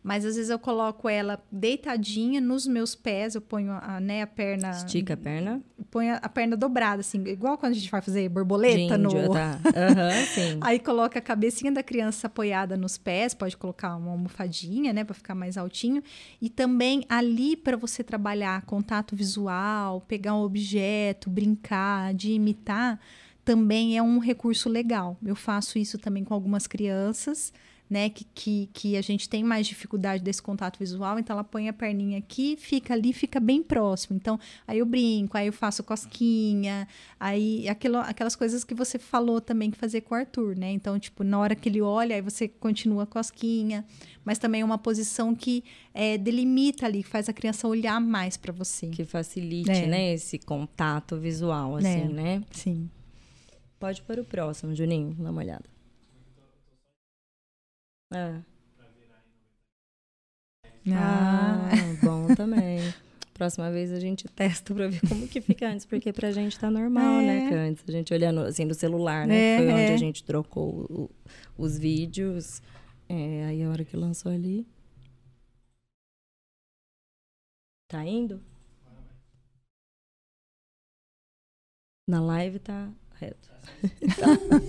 Speaker 2: mas às vezes eu coloco ela deitadinha nos meus pés, eu ponho a, né, a perna.
Speaker 1: Estica a perna.
Speaker 2: Ponho a, a perna dobrada, assim, igual quando a gente vai fazer borboleta no.
Speaker 1: índio, tá? Aham, sim.
Speaker 2: Aí coloca a cabecinha da criança apoiada nos pés, pode colocar uma almofadinha, né, para ficar mais altinho. E também ali para você trabalhar contato visual, pegar um objeto, brincar, de imitar, também é um recurso legal. Eu faço isso também com algumas crianças, né, que, que, que a gente tem mais dificuldade desse contato visual, então ela põe a perninha aqui, fica ali, fica bem próximo. Então, aí eu brinco, aí eu faço cosquinha, aí aquilo, aquelas coisas que você falou também que fazer com o Arthur, né? Então, tipo, na hora que ele olha, aí você continua cosquinha, mas também é uma posição que é, delimita ali, faz a criança olhar mais para você.
Speaker 1: Que facilite,
Speaker 2: É.
Speaker 1: né? Esse contato visual, assim,
Speaker 2: É.
Speaker 1: né?
Speaker 2: Sim.
Speaker 1: Pode para o próximo, Juninho. Dá uma olhada. É.
Speaker 2: Ah,
Speaker 1: Ah, bom também. Próxima vez a gente testa pra ver como que fica antes, porque pra gente tá normal,
Speaker 2: É.
Speaker 1: né? Antes a gente olhando assim do celular, né?
Speaker 2: É,
Speaker 1: que foi onde
Speaker 2: é.
Speaker 1: a gente trocou o- os vídeos. É, aí a hora que lançou ali. Tá indo? Na live tá reto.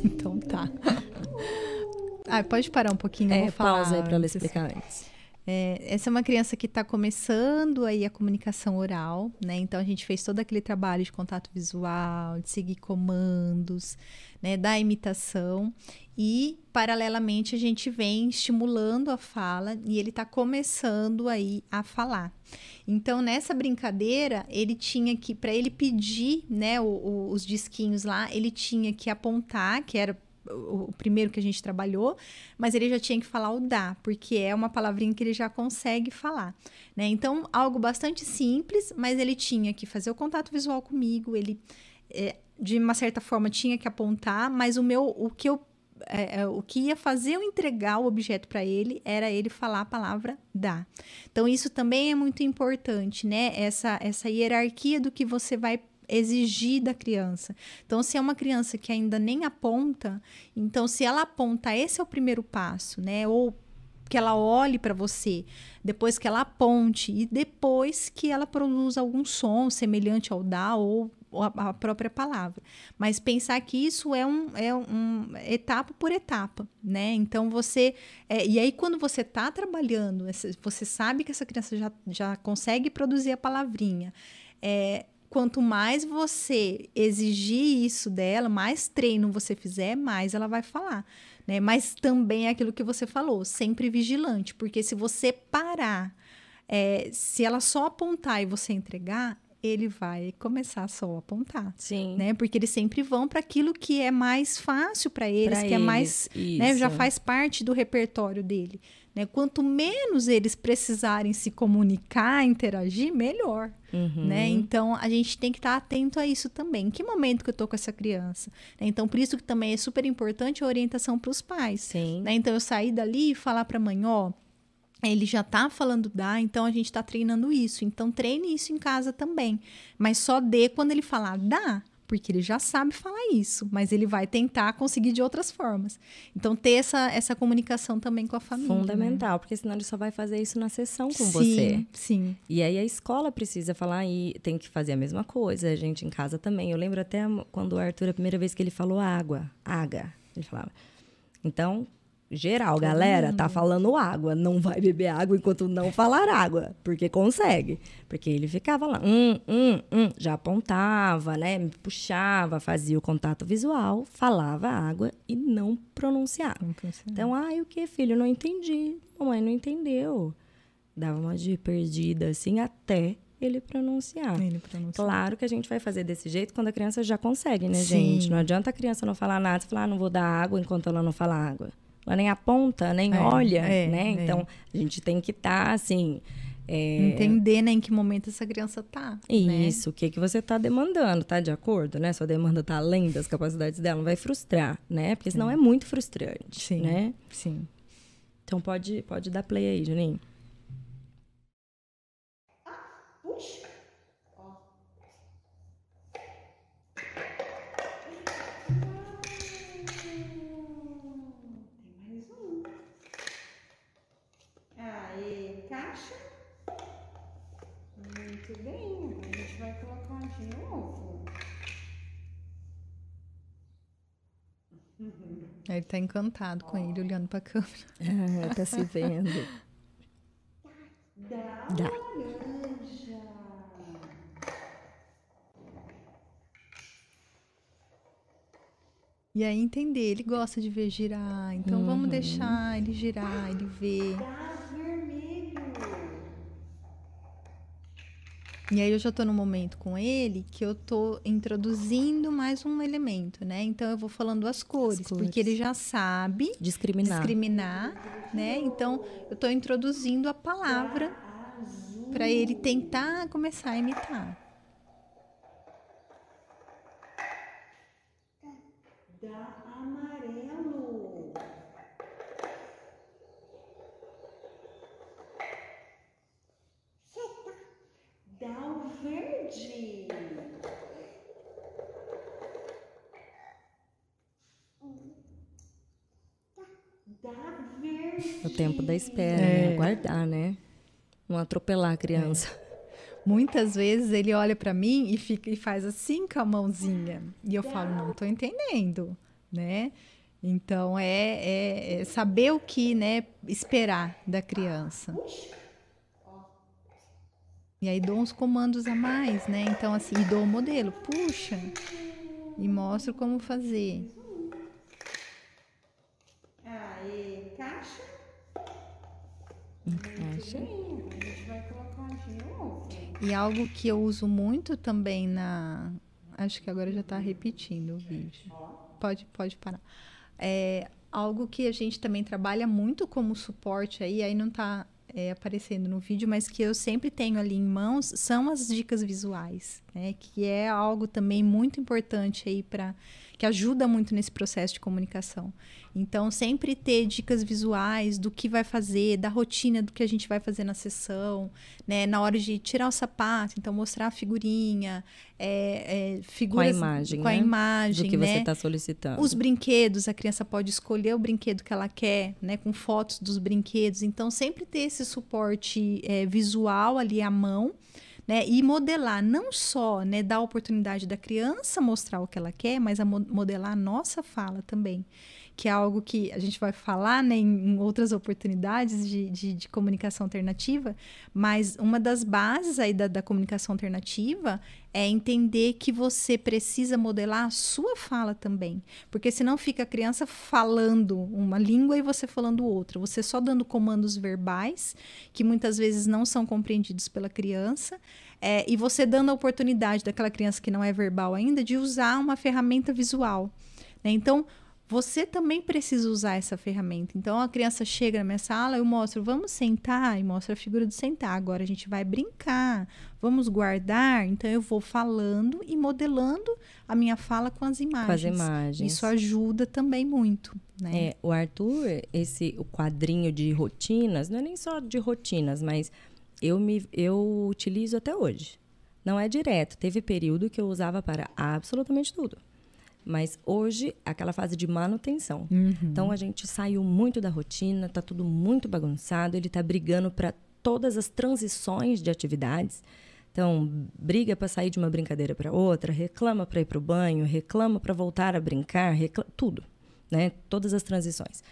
Speaker 2: então tá. Ah, pode parar um pouquinho,
Speaker 1: É, pausa aí pra ela explicar antes.
Speaker 2: É, essa é uma criança que está começando aí a comunicação oral, né? Então a gente fez todo aquele trabalho de contato visual, de seguir comandos, né? Da imitação e paralelamente a gente vem estimulando a fala e ele está começando aí a falar. Então nessa brincadeira ele tinha que, para ele pedir, né? o- o- os disquinhos lá, ele tinha que apontar, que era o primeiro que a gente trabalhou, mas ele já tinha que falar o dá, porque é uma palavrinha que ele já consegue falar, né? Então, algo bastante simples, mas ele tinha que fazer o contato visual comigo, ele é, de uma certa forma tinha que apontar, mas o meu, o que eu é, é, o que ia fazer eu entregar o objeto para ele era ele falar a palavra dá. Então isso também é muito importante, né? Essa essa hierarquia do que você vai exigir da criança. Então, se é uma criança que ainda nem aponta, então se ela aponta, esse é o primeiro passo, né? Ou que ela olhe para você, depois que ela aponte e depois que ela produza algum som semelhante ao da ou a, própria palavra. Mas pensar que isso é um, é um etapa por etapa, né? Então você. É, e aí, quando você está trabalhando, você sabe que essa criança já, já consegue produzir a palavrinha. É, quanto mais você exigir isso dela, mais treino você fizer, mais ela vai falar. Né? Mas também é aquilo que você falou, sempre vigilante, porque se você parar, é, se ela só apontar e você entregar, ele vai começar só a apontar.
Speaker 1: Sim.
Speaker 2: Né? Porque eles sempre vão para aquilo que é mais fácil para eles,
Speaker 1: Pra
Speaker 2: que é
Speaker 1: eles,
Speaker 2: mais, né, já faz parte do repertório dele. Né? Quanto menos eles precisarem se comunicar, interagir, melhor.
Speaker 1: Uhum.
Speaker 2: Né? Então, a gente tem que estar atento a isso também. Em que momento que eu estou com essa criança? Né? Então, por isso que também é super importante a orientação para os pais.
Speaker 1: Sim.
Speaker 2: Né? Então, eu sair dali e falar para a mãe, ó, ele já tá falando dá, então a gente tá treinando isso. Então treine isso em casa também. Mas só dê quando ele falar dá, porque ele já sabe falar isso, mas ele vai tentar conseguir de outras formas. Então ter essa, essa comunicação também com a família. né?
Speaker 1: Fundamental, porque senão ele só vai fazer isso na sessão com
Speaker 2: sim,
Speaker 1: você.
Speaker 2: Sim.
Speaker 1: E aí a escola precisa falar e tem que fazer a mesma coisa, a gente em casa também. Eu lembro até quando o Arthur, a primeira vez que ele falou água, água, ele falava. Então, geral, galera, tá falando água, não vai beber água enquanto não falar água, porque consegue. Porque ele ficava lá, hum, hum, hum, já apontava, né, me puxava, fazia o contato visual, falava água e não pronunciava. Então, ai, o que, filho? Não entendi. Mamãe não entendeu. Dava uma de perdida, assim, até ele pronunciar.
Speaker 2: Ele pronuncia.
Speaker 1: Claro que a gente vai fazer desse jeito quando a criança já consegue, né,
Speaker 2: Sim.
Speaker 1: gente? Não adianta a criança não falar nada, você falar, ah, não vou dar água enquanto ela não fala água. Ela nem aponta, nem
Speaker 2: É,
Speaker 1: olha,
Speaker 2: é,
Speaker 1: né?
Speaker 2: é.
Speaker 1: Então, a gente tem que estar, assim... é,
Speaker 2: Entender, né, em que momento essa criança tá. né?
Speaker 1: isso, o que, que você está demandando, tá de acordo, né? Sua demanda tá além das capacidades dela, não vai frustrar, né? Porque senão é muito frustrante,
Speaker 2: Sim.
Speaker 1: né?
Speaker 2: Sim.
Speaker 1: Então pode, pode dar play aí, Juninho.
Speaker 3: Caixa. Muito bem, agora a gente vai colocar de novo.
Speaker 2: Ele tá encantado com ele, olhando pra câmera.
Speaker 1: Ah, tá se vendo.
Speaker 3: Dá,
Speaker 1: Dá.
Speaker 3: laranja.
Speaker 2: E aí entender, ele gosta de ver girar, então vamos
Speaker 1: Uhum.
Speaker 2: deixar ele girar, ele ver.
Speaker 3: Dá
Speaker 2: E aí eu já tô no momento com ele que eu tô introduzindo mais um elemento, né? Então eu vou falando as cores,
Speaker 1: cores.
Speaker 2: porque ele já sabe
Speaker 1: Discriminar.
Speaker 2: discriminar, né? Então eu tô introduzindo a palavra para ele tentar começar a imitar.
Speaker 3: Dá amarelo. Dá o verde. Dá verde.
Speaker 1: É o tempo da espera,
Speaker 2: É.
Speaker 1: né? Guardar, né? Não atropelar a criança.
Speaker 2: Muitas vezes ele olha para mim e fica e faz assim com a mãozinha. E eu falo, não tô entendendo, né? Então é, é- é saber o que, né, esperar da criança. E aí dou uns comandos a mais, né? Então assim, e dou o modelo, puxa, e mostro como fazer.
Speaker 3: Caixa.
Speaker 1: Encaixa.
Speaker 3: Bem, a gente vai colocar de novo.
Speaker 2: E algo que eu uso muito também na. Acho que agora já está repetindo o vídeo. Pode, pode parar. É algo que a gente também trabalha muito como suporte aí, aí não está aparecendo no vídeo, mas que eu sempre tenho ali em mãos, são as dicas visuais. né? Que é algo também muito importante aí para que ajuda muito nesse processo de comunicação. Então, sempre ter dicas visuais do que vai fazer, da rotina do que a gente vai fazer na sessão, né? Na hora de tirar o sapato, então mostrar a figurinha, é, é, figuras
Speaker 1: com a imagem,
Speaker 2: com a
Speaker 1: né?
Speaker 2: imagem,
Speaker 1: do que
Speaker 2: né?
Speaker 1: você está solicitando.
Speaker 2: Os brinquedos, a criança pode escolher o brinquedo que ela quer, né? Com fotos dos brinquedos. Então, sempre ter esse suporte é, visual ali à mão né? E modelar, não só né, dar a oportunidade da criança mostrar o que ela quer, mas a modelar a nossa fala também. Que é algo que a gente vai falar né, em outras oportunidades de, de, de comunicação alternativa, mas uma das bases aí da, da comunicação alternativa é entender que você precisa modelar a sua fala também. Porque senão fica a criança falando uma língua e você falando outra. Você só dando comandos verbais, que muitas vezes não são compreendidos pela criança, é, e você dando a oportunidade daquela criança que não é verbal ainda de usar uma ferramenta visual. Né? Então, você também precisa usar essa ferramenta. Então, a criança chega na minha sala, eu mostro, vamos sentar, e mostro a figura do sentar. Agora a gente vai brincar, vamos guardar. Então, eu vou falando e modelando a minha fala com as imagens.
Speaker 1: Com as imagens.
Speaker 2: Isso ajuda também muito. Né?
Speaker 1: É, o Arthur, esse o quadrinho de rotinas, não é nem só de rotinas, mas eu, me, eu utilizo até hoje. Não é direto. Teve período que eu usava para absolutamente tudo. Mas hoje, aquela fase de manutenção.
Speaker 2: Uhum.
Speaker 1: Então, a gente saiu muito da rotina, tá tudo muito bagunçado. Ele tá brigando para todas as transições de atividades. Então, briga para sair de uma brincadeira para outra, reclama para ir para o banho, reclama para voltar a brincar, reclama, tudo, né? Todas as transições.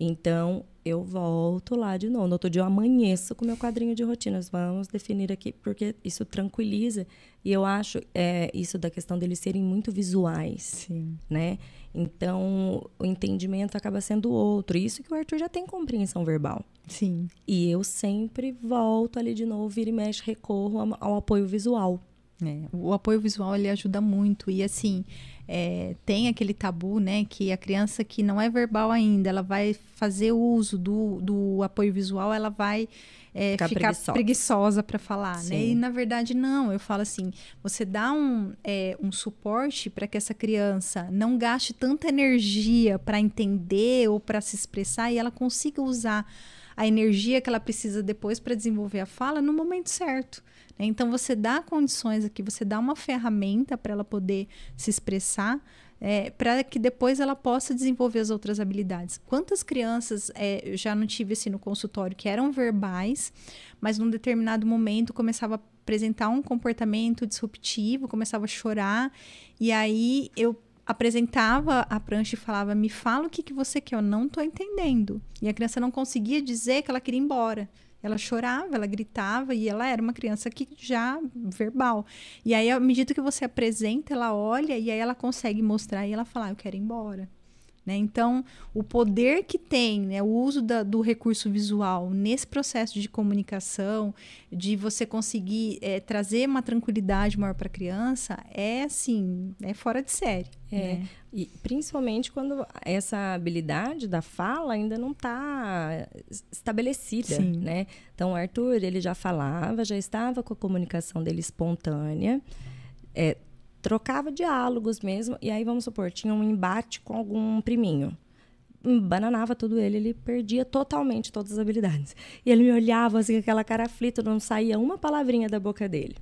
Speaker 1: Então, eu volto lá de novo. No outro dia, eu amanheço com meu quadrinho de rotinas. Vamos definir aqui, porque isso tranquiliza. E eu acho é, isso da questão deles serem muito visuais,
Speaker 2: Sim.
Speaker 1: né? Então, o entendimento acaba sendo outro. Isso que o Arthur já tem compreensão verbal.
Speaker 2: Sim.
Speaker 1: E eu sempre volto ali de novo, vira e mexe, recorro ao, apoio visual.
Speaker 2: É, o apoio visual ele ajuda muito e assim é, tem aquele tabu, né, que a criança que não é verbal ainda, ela vai fazer uso do, do apoio visual, ela vai é,
Speaker 1: Ficar
Speaker 2: ficar
Speaker 1: preguiçosa.
Speaker 2: para falar, né?
Speaker 1: Sim.
Speaker 2: E na verdade não, eu falo assim, você dá um, é, um suporte para que essa criança não gaste tanta energia para entender ou para se expressar e ela consiga usar a energia que ela precisa depois para desenvolver a fala no momento certo. Né? Então você dá condições aqui, você dá uma ferramenta para ela poder se expressar, é, para que depois ela possa desenvolver as outras habilidades. Quantas crianças é, eu já não tive assim no consultório que eram verbais, mas num determinado momento começava a apresentar um comportamento disruptivo, começava a chorar, e aí eu apresentava a prancha e falava: Me fala o que, que você quer, eu não estou entendendo. E a criança não conseguia dizer que ela queria ir embora. Ela chorava, ela gritava e ela era uma criança que já verbal. E aí, à medida que você apresenta, ela olha e aí ela consegue mostrar e ela fala: ah, Eu quero ir embora. Né? Então, o poder que tem né, o uso da- do recurso visual nesse processo de comunicação, de você conseguir eh, trazer uma tranquilidade maior para a criança, é assim, é fora de série.
Speaker 1: É,
Speaker 2: né?
Speaker 1: e principalmente quando essa habilidade da fala ainda não está estabelecida,
Speaker 2: Sim.
Speaker 1: né? Então, o Arthur, ele já falava, já estava com a comunicação dele espontânea, é, trocava diálogos mesmo, e aí, vamos supor, tinha um embate com algum priminho. Bananava tudo ele, ele perdia totalmente todas as habilidades. E ele me olhava assim, com aquela cara aflita, não saía uma palavrinha da boca dele.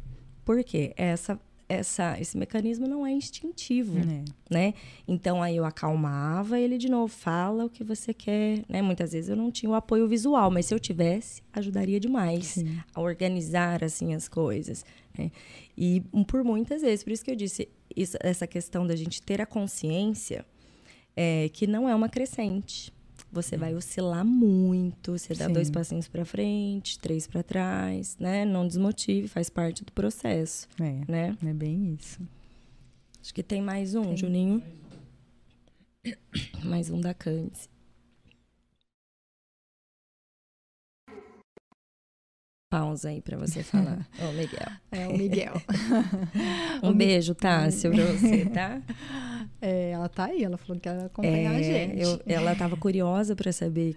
Speaker 1: Por quê? Essa, essa, esse mecanismo não é instintivo
Speaker 2: É.
Speaker 1: né? Então aí eu acalmava ele de novo, fala o que você quer, né? Muitas vezes eu não tinha o apoio visual, mas se eu tivesse, ajudaria demais
Speaker 2: Sim.
Speaker 1: a organizar assim as coisas. né? E por muitas vezes, por isso que eu disse isso- essa questão da gente ter a consciência é, que não é uma crescente. Você vai oscilar muito, você dá
Speaker 2: Sim.
Speaker 1: dois passinhos para frente, três para trás, né? Não desmotive, faz parte do processo,
Speaker 2: É,
Speaker 1: né?
Speaker 2: é bem isso.
Speaker 1: Acho que tem mais um, Juninho. Mais um da Candice. Pausa aí pra você falar. Ô, Miguel.
Speaker 2: É o Miguel.
Speaker 1: Um beijo, Tássio, pra você, tá?
Speaker 2: É, ela tá aí, ela falou que ela acompanhar a
Speaker 1: É,
Speaker 2: gente.
Speaker 1: eu- ela tava curiosa pra saber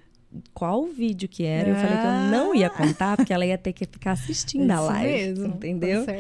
Speaker 1: qual vídeo que era. Eu falei que eu não ia contar, porque ela ia ter que ficar assistindo a
Speaker 2: Isso
Speaker 1: live.
Speaker 2: mesmo,
Speaker 1: entendeu?
Speaker 2: Tá.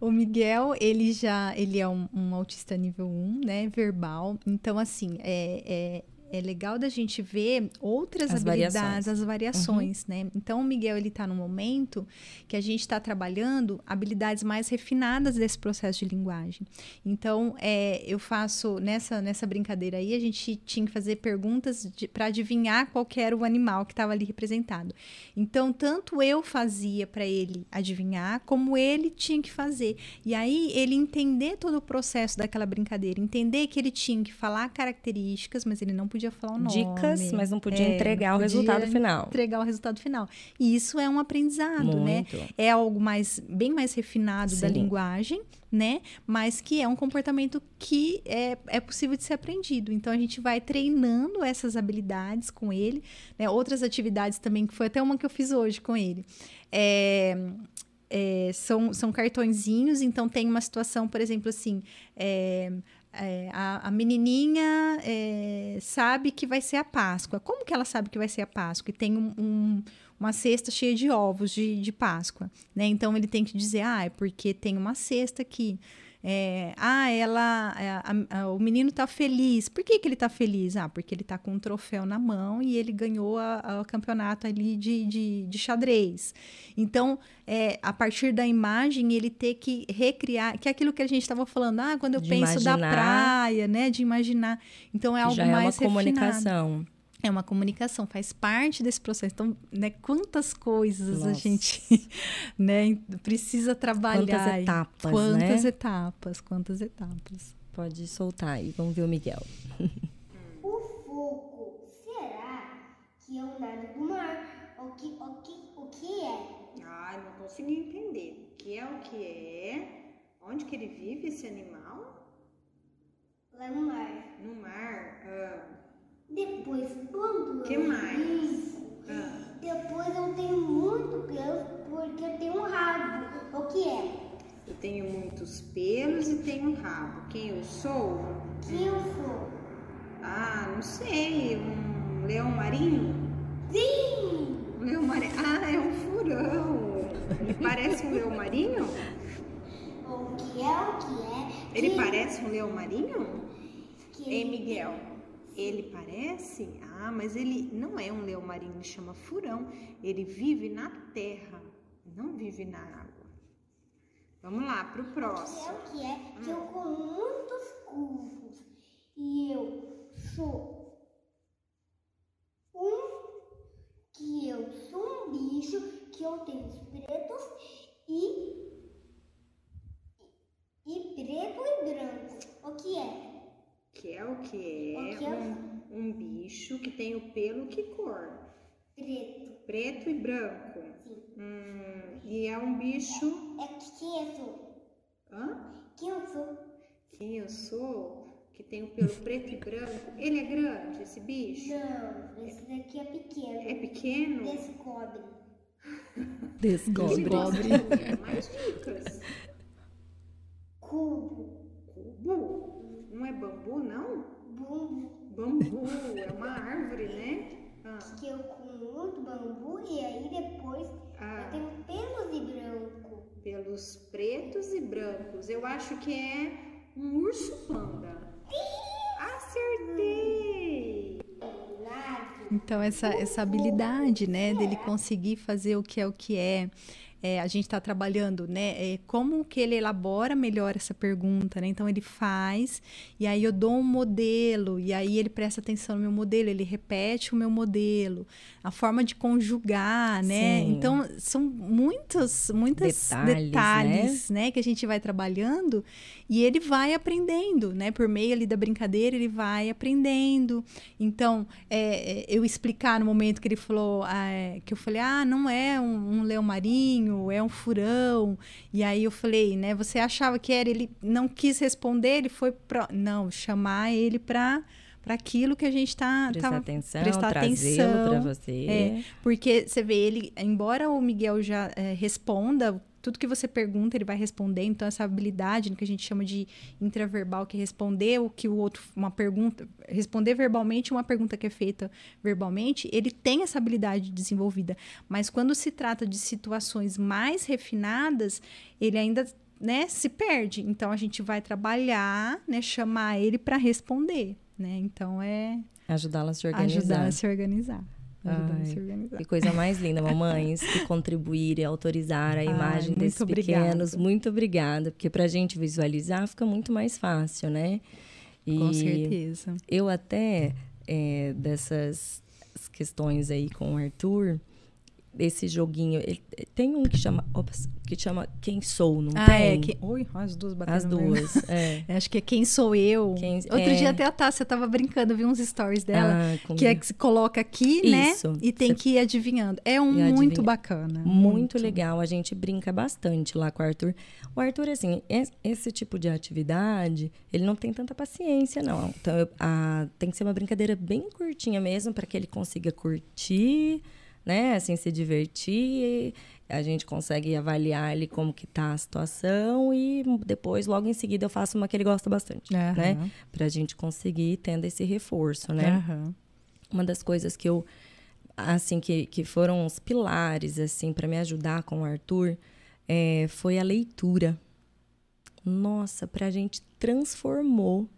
Speaker 2: O Miguel, ele já, ele é um, um autista nível 1, né, verbal. Então, assim, é, é, legal da gente ver outras
Speaker 1: As
Speaker 2: habilidades,
Speaker 1: variações.
Speaker 2: as variações, né? Então, o Miguel, ele tá num momento que a gente está trabalhando habilidades mais refinadas desse processo de linguagem. Então, é, eu faço, nessa, nessa brincadeira aí, a gente tinha que fazer perguntas para adivinhar qual era o animal que estava ali representado. Então, tanto eu fazia para ele adivinhar, como ele tinha que fazer. E aí, ele entender todo o processo daquela brincadeira, entender que ele tinha que falar características, mas ele não podia falar o nome.
Speaker 1: Dicas, mas não podia
Speaker 2: É,
Speaker 1: entregar
Speaker 2: não
Speaker 1: o resultado
Speaker 2: podia
Speaker 1: final.
Speaker 2: Entregar o resultado final. E isso é um aprendizado, né?
Speaker 1: Muito.
Speaker 2: É algo mais bem mais refinado da
Speaker 1: Sim.
Speaker 2: linguagem, né? Mas que é um comportamento que é, é possível de ser aprendido. Então a gente vai treinando essas habilidades com ele, né? Outras atividades também, que foi até uma que eu fiz hoje com ele. É, é, são, são cartõezinhos, então tem uma situação, por exemplo, assim. é, é, a, a menininha é, sabe que vai ser a Páscoa. Como que ela sabe que vai ser a Páscoa? E tem um- um- uma cesta cheia de ovos de, de Páscoa, né? Então ele tem que dizer, ah, é porque tem uma cesta aqui. É, ah, ela, é, a- a- o menino tá feliz. Por que, que ele tá feliz? Ah, porque ele tá com um troféu na mão e ele ganhou o campeonato ali de, de, de xadrez. Então, é, a partir da imagem, ele ter que recriar, que é aquilo que a gente estava falando, ah, quando eu
Speaker 1: De
Speaker 2: penso da
Speaker 1: imaginar.
Speaker 2: praia, né, de imaginar. Então, é algo
Speaker 1: Já é uma
Speaker 2: mais refinado.
Speaker 1: comunicação.
Speaker 2: É uma comunicação, faz parte desse processo. Então, né, quantas coisas a
Speaker 1: Nossa.
Speaker 2: gente né, precisa trabalhar.
Speaker 1: Quantas etapas,
Speaker 2: Quantas
Speaker 1: né?
Speaker 2: etapas, quantas etapas.
Speaker 1: Pode soltar aí. Vamos ver o Miguel.
Speaker 5: O fogo, será que é o nada do mar? O que, o que, o que é?
Speaker 4: Ai, não consegui entender. O que é o que é? Onde que ele vive, esse animal?
Speaker 5: Lá no mar.
Speaker 4: No mar. Ah,
Speaker 5: Depois, quando
Speaker 4: Que
Speaker 5: eu
Speaker 4: mais?
Speaker 5: brinco,
Speaker 4: ah.
Speaker 5: depois eu tenho muito pelo porque eu tenho um rabo. O que é?
Speaker 4: Eu tenho muitos pelos e tenho um rabo. Quem eu sou?
Speaker 5: Que eu sou?
Speaker 4: Ah, não sei. Um leão marinho?
Speaker 5: Sim!
Speaker 4: Um leão marinho. Ah, é um furão. Ele parece um leão marinho?
Speaker 5: O que é o que é?
Speaker 4: Ele
Speaker 5: que,
Speaker 4: parece um leão marinho?
Speaker 5: que
Speaker 4: Ei, Miguel, ele parece? Ah, mas ele não é um leão marinho, ele chama furão. Ele vive na terra, não vive na água. Vamos lá, pro
Speaker 5: que é
Speaker 4: próximo.
Speaker 5: o que é? Que eu com muitos curvos. E eu sou um que eu sou um bicho, que eu tenho os pretos e e preto e branco. O que é?
Speaker 4: Que é o que
Speaker 5: O
Speaker 4: é
Speaker 5: que é?
Speaker 4: um, um bicho que tem o pelo que cor?
Speaker 5: Preto.
Speaker 4: Preto e branco.
Speaker 5: Sim.
Speaker 4: Hum, e é um bicho.
Speaker 5: É que quem eu sou?
Speaker 4: Hã?
Speaker 5: Quem eu sou?
Speaker 4: Quem eu sou? Que tem o pelo preto e branco. Ele é grande, esse bicho?
Speaker 5: Não, esse daqui é pequeno.
Speaker 4: É pequeno?
Speaker 5: Descobre.
Speaker 1: Descobre.
Speaker 4: Descobre. Mais dicas.
Speaker 5: Cubo.
Speaker 4: Cubo? Não é bambu, não?
Speaker 5: Bumbo.
Speaker 4: Bambu é uma árvore, né? Ah,
Speaker 5: Que eu com muito bambu e aí depois
Speaker 4: Ah.
Speaker 5: eu tenho pelos e branco.
Speaker 4: pelos pretos e brancos. Eu acho que é um urso panda. Acertei!
Speaker 2: Então, essa, essa habilidade, né, dele conseguir fazer o que é o que é. É, a gente está trabalhando, né? é, como que ele elabora melhor essa pergunta, né? Então, ele faz, e aí eu dou um modelo, e aí ele presta atenção no meu modelo, ele repete o meu modelo, a forma de conjugar, né?
Speaker 1: Sim.
Speaker 2: Então, são muitos, muitos
Speaker 1: Detalhes,
Speaker 2: detalhes, né? Que a gente vai trabalhando e ele vai aprendendo, né? Por meio ali da brincadeira, ele vai aprendendo. Então, é, é, eu explicar no momento que ele falou, ah, é, que eu falei, ah, não é um, um leão marinho, é um furão. E aí eu falei, né? Você achava que era? Ele não quis responder, ele foi para, não, chamar ele para para aquilo que a gente tá
Speaker 1: Prestar
Speaker 2: tava-
Speaker 1: atenção,
Speaker 2: prestar atenção.
Speaker 1: para você.
Speaker 2: É, porque você vê, ele, embora o Miguel já é, responda, tudo que você pergunta, ele vai responder. Então, essa habilidade no que a gente chama de intraverbal, que é responder o que o outro, uma pergunta, responder verbalmente uma pergunta que é feita verbalmente, ele tem essa habilidade desenvolvida. Mas quando se trata de situações mais refinadas, ele ainda né, se perde. Então a gente vai trabalhar, né, chamar ele para responder, né? Então é
Speaker 1: Ajudá-la a se organizar.
Speaker 2: ajudar a se organizar. A
Speaker 1: Ai,
Speaker 2: se organizar.
Speaker 1: Que coisa mais linda, mamães, que contribuir e autorizar a imagem
Speaker 2: muito
Speaker 1: desses
Speaker 2: obrigada.
Speaker 1: pequenos. Muito obrigada, porque pra gente visualizar fica muito mais fácil, né? E
Speaker 2: Com certeza.
Speaker 1: eu até, é, dessas questões aí com o Arthur, esse joguinho, ele- tem um que chama, que chama Quem Sou, não
Speaker 2: Ah,
Speaker 1: tem?
Speaker 2: é. Que... Ui, as duas batendo
Speaker 1: As duas, é.
Speaker 2: Acho que é Quem Sou Eu.
Speaker 1: Quem-
Speaker 2: Outro
Speaker 1: é.
Speaker 2: dia até a Tássia tava brincando, vi uns stories dela.
Speaker 1: Ah,
Speaker 2: Que é que se coloca aqui, né?
Speaker 1: Isso.
Speaker 2: E tem que ir adivinhando. É um muito
Speaker 1: adivinha-
Speaker 2: bacana.
Speaker 1: Muito legal, a gente brinca bastante lá com o Arthur. O Arthur, assim, es- esse tipo de atividade, ele não tem tanta paciência, não. Então, eu- a- tem que ser uma brincadeira bem curtinha mesmo, para que ele consiga curtir, né? Assim, se divertir. A gente consegue avaliar ali como que tá a situação e depois, logo em seguida, eu faço uma que ele gosta bastante,
Speaker 2: Aham.
Speaker 1: né? Pra gente conseguir ir tendo esse reforço, né?
Speaker 2: Aham.
Speaker 1: uma das coisas que eu assim que, que foram os pilares assim para me ajudar com o Arthur é, foi a leitura nossa para a gente transformou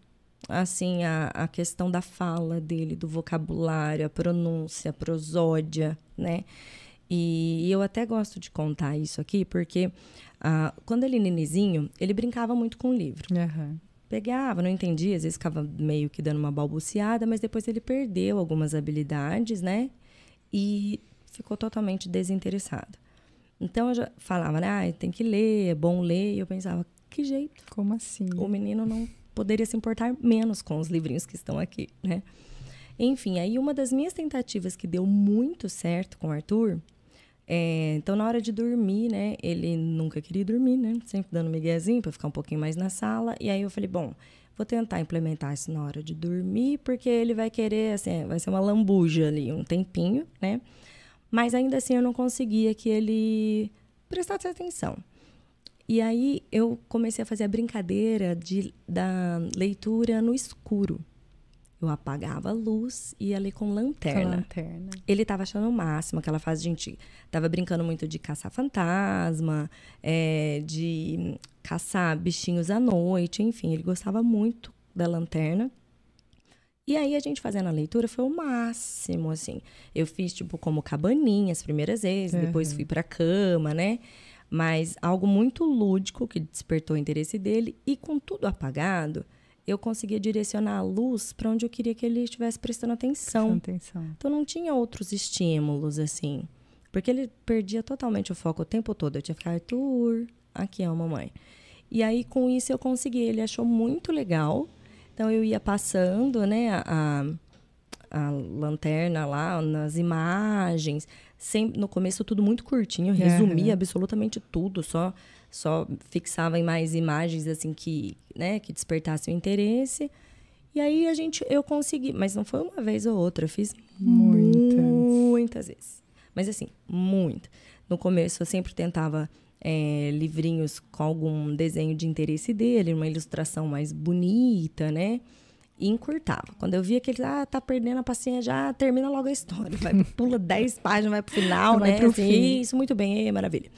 Speaker 1: assim a, a questão da fala dele do vocabulário a pronúncia a prosódia né e eu até gosto de contar isso aqui porque ah, quando ele nenizinho ele brincava muito com o livro
Speaker 2: Aham.
Speaker 1: pegava, não entendia, às vezes ficava meio que dando uma balbuciada, mas depois ele perdeu algumas habilidades, né? E ficou totalmente desinteressado. Então eu já falava, né? Ah, tem que ler, é bom ler. E eu pensava, que jeito?
Speaker 2: Como assim?
Speaker 1: O menino não poderia se importar menos com os livrinhos que estão aqui, né? Enfim, aí uma das minhas tentativas que deu muito certo com o Arthur, é, então na hora de dormir, né, ele nunca queria dormir, né, sempre dando miguezinho para ficar um pouquinho mais na sala, e aí eu falei, bom, vou tentar implementar isso na hora de dormir, porque ele vai querer, assim, vai ser uma lambuja ali, um tempinho, né, mas ainda assim eu não conseguia que ele prestasse atenção. E aí eu comecei a fazer a brincadeira de, da leitura no escuro. Eu apagava a luz e ia ler com
Speaker 2: Com a
Speaker 1: lanterna.
Speaker 2: lanterna.
Speaker 1: Ele tava achando o máximo, aquela fase a gente tava brincando muito de caçar fantasma, é, de caçar bichinhos à noite, enfim, ele gostava muito da lanterna. E aí a gente fazendo a leitura foi o máximo, assim. Eu fiz tipo como cabaninha as primeiras vezes, depois
Speaker 2: Uhum.
Speaker 1: fui pra cama, né? Mas algo muito lúdico que despertou o interesse dele e com tudo apagado, eu conseguia direcionar a luz para onde eu queria que ele estivesse prestando atenção.
Speaker 2: Prestando atenção.
Speaker 1: Então não tinha outros estímulos, assim. Porque ele perdia totalmente o foco o tempo todo. Eu tinha que ficar, Arthur, aqui é a mamãe. E aí, com isso, eu consegui. Ele achou muito legal. Então eu ia passando, né, a, a lanterna lá nas imagens. Sempre, no começo, tudo muito curtinho. Eu resumia absolutamente tudo. Só, só fixava em mais imagens, assim, que, né, que despertassem o interesse. E aí a gente, eu consegui, mas não foi uma vez ou outra, eu fiz
Speaker 2: Muitas.
Speaker 1: muitas vezes. Mas assim, muito. No começo eu sempre tentava é, livrinhos com algum desenho de interesse dele, uma ilustração mais bonita, né? E encurtava. Quando eu via que ele ah, tá perdendo a paciência, já termina logo a história. Vai, pula 10 páginas, vai pro final,
Speaker 2: Vai
Speaker 1: né?
Speaker 2: pro
Speaker 1: Assim,
Speaker 2: fim.
Speaker 1: Isso, muito bem, é, maravilha.